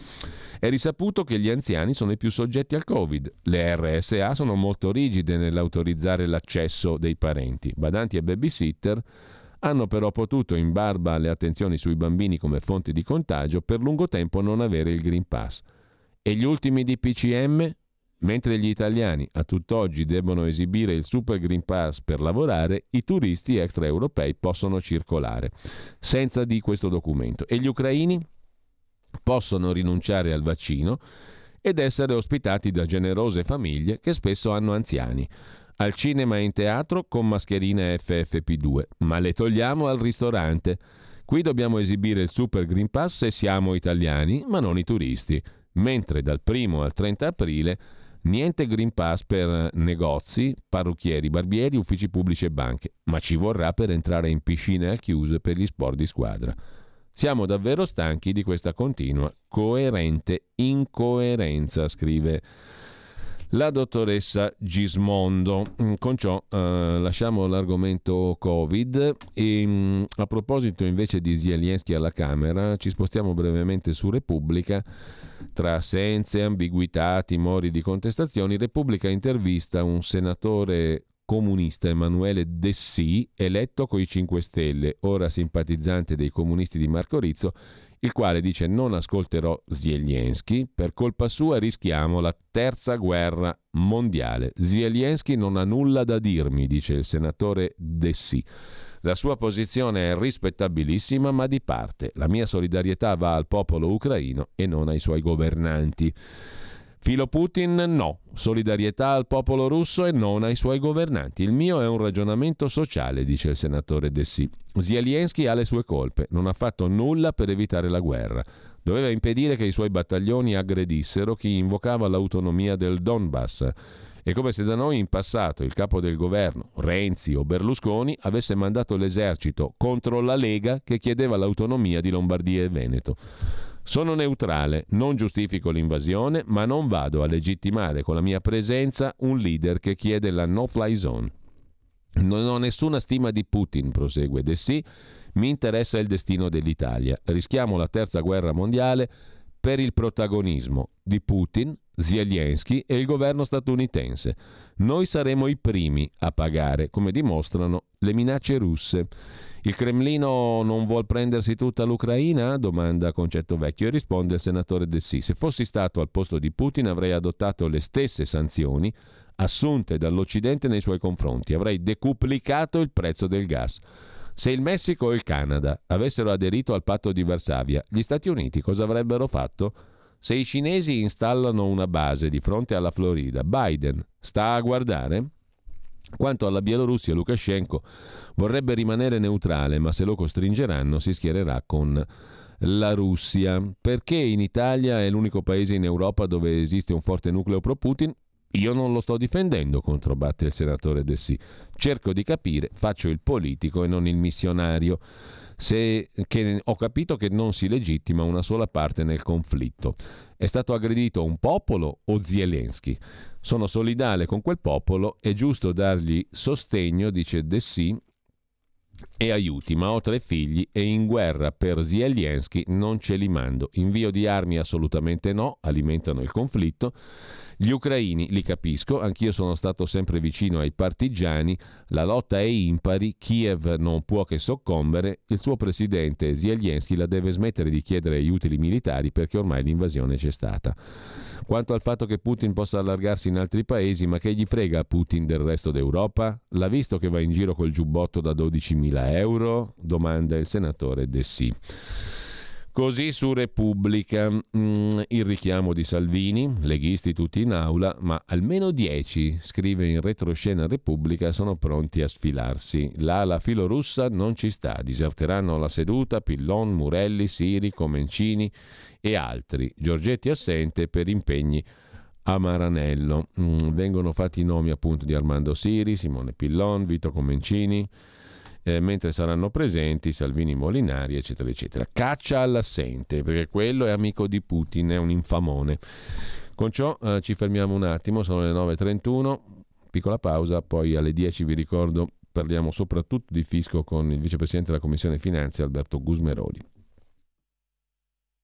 È risaputo che gli anziani sono i più soggetti al Covid. Le RSA sono molto rigide nell'autorizzare l'accesso dei parenti. Badanti e babysitter hanno però potuto, in barba alle attenzioni sui bambini come fonte di contagio, per lungo tempo non avere il Green Pass. E gli ultimi DPCM? Mentre gli italiani a tutt'oggi debbono esibire il Super Green Pass per lavorare, i turisti extraeuropei possono circolare senza di questo documento. E gli ucraini possono rinunciare al vaccino ed essere ospitati da generose famiglie che spesso hanno anziani. Al cinema e in teatro con mascherine FFP2, ma le togliamo al ristorante. Qui dobbiamo esibire il Super Green Pass se siamo italiani, ma non i turisti. Mentre dal 1 al 30 aprile Niente Green Pass per negozi, parrucchieri, barbieri, uffici pubblici e banche, ma ci vorrà per entrare in piscine al chiuso per gli sport di squadra. Siamo davvero stanchi di questa continua, coerente incoerenza, scrive la dottoressa Gismondo. Mm, con ciò eh, lasciamo l'argomento Covid e mm, a proposito invece di Zelensky alla Camera ci spostiamo brevemente su Repubblica. Tra assenze, ambiguità, timori di contestazioni, Repubblica intervista un senatore comunista Emanuele Dessì, eletto coi 5 Stelle, ora simpatizzante dei comunisti di Marco Rizzo, il quale dice non ascolterò Zelensky, per colpa sua rischiamo la terza guerra mondiale. Zelensky non ha nulla da dirmi, dice il senatore Dessì. La sua posizione è rispettabilissima ma di parte. La mia solidarietà va al popolo ucraino e non ai suoi governanti. Filo Putin no, solidarietà al popolo russo e non ai suoi governanti. Il mio è un ragionamento sociale, dice il senatore Dessì. Zelensky ha le sue colpe, non ha fatto nulla per evitare la guerra. Doveva impedire che i suoi battaglioni aggredissero chi invocava l'autonomia del Donbass. È come se da noi in passato il capo del governo, Renzi o Berlusconi, avesse mandato l'esercito contro la Lega che chiedeva l'autonomia di Lombardia e Veneto. Sono neutrale, non giustifico l'invasione, ma non vado a legittimare con la mia presenza un leader che chiede la no-fly zone. Non ho nessuna stima di Putin, prosegue De sì, mi interessa il destino dell'Italia. Rischiamo la terza guerra mondiale per il protagonismo di Putin, Zelensky e il governo statunitense. Noi saremo i primi a pagare, come dimostrano le minacce russe. Il Cremlino non vuol prendersi tutta l'Ucraina? domanda Concetto Vecchio e risponde il senatore De Sì. Se fossi stato al posto di Putin avrei adottato le stesse sanzioni assunte dall'Occidente nei suoi confronti. Avrei decuplicato il prezzo del gas. Se il Messico e il Canada avessero aderito al patto di Varsavia, gli Stati Uniti cosa avrebbero fatto? Se i cinesi installano una base di fronte alla Florida, Biden sta a guardare? Quanto alla Bielorussia, Lukashenko vorrebbe rimanere neutrale, ma se lo costringeranno si schiererà con la Russia. Perché in Italia è l'unico paese in Europa dove esiste un forte nucleo pro Putin? Io non lo sto difendendo, controbatte il senatore Dessì. Cerco di capire, faccio il politico e non il missionario. Se, ho capito che non si legittima una sola parte nel conflitto. È stato aggredito un popolo o Zelensky? Sono solidale con quel popolo, è giusto dargli sostegno, dice Dessì, e aiuti, ma ho tre figli e in guerra per Zelensky non ce li mando. Invio di armi assolutamente no, alimentano il conflitto. Gli ucraini li capisco, anch'io sono stato sempre vicino ai partigiani, la lotta è impari, Kiev non può che soccombere, il suo presidente Zelensky la deve smettere di chiedere aiuti militari perché ormai l'invasione c'è stata. Quanto al fatto che Putin possa allargarsi in altri paesi, ma che gli frega a Putin del resto d'Europa? L'ha visto che va in giro col giubbotto da 12.000 euro? Domanda il senatore De Sì. Così su Repubblica mm, il richiamo di Salvini, leghisti tutti in aula, ma almeno dieci, scrive in retroscena Repubblica, sono pronti a sfilarsi. L'ala filorussa non ci sta, diserteranno la seduta Pillon, Murelli, Siri, Comencini e altri. Giorgetti assente per impegni a Maranello. Mm, vengono fatti i nomi appunto di Armando Siri, Simone Pillon, Vito Comencini eh, mentre saranno presenti Salvini Molinari, eccetera, eccetera. Caccia all'assente, perché quello è amico di Putin, è un infamone. Con ciò eh, ci fermiamo un attimo, sono le 9.31, piccola pausa, poi alle 10 vi ricordo parliamo soprattutto di fisco con il vicepresidente della Commissione Finanze Alberto Gusmeroli.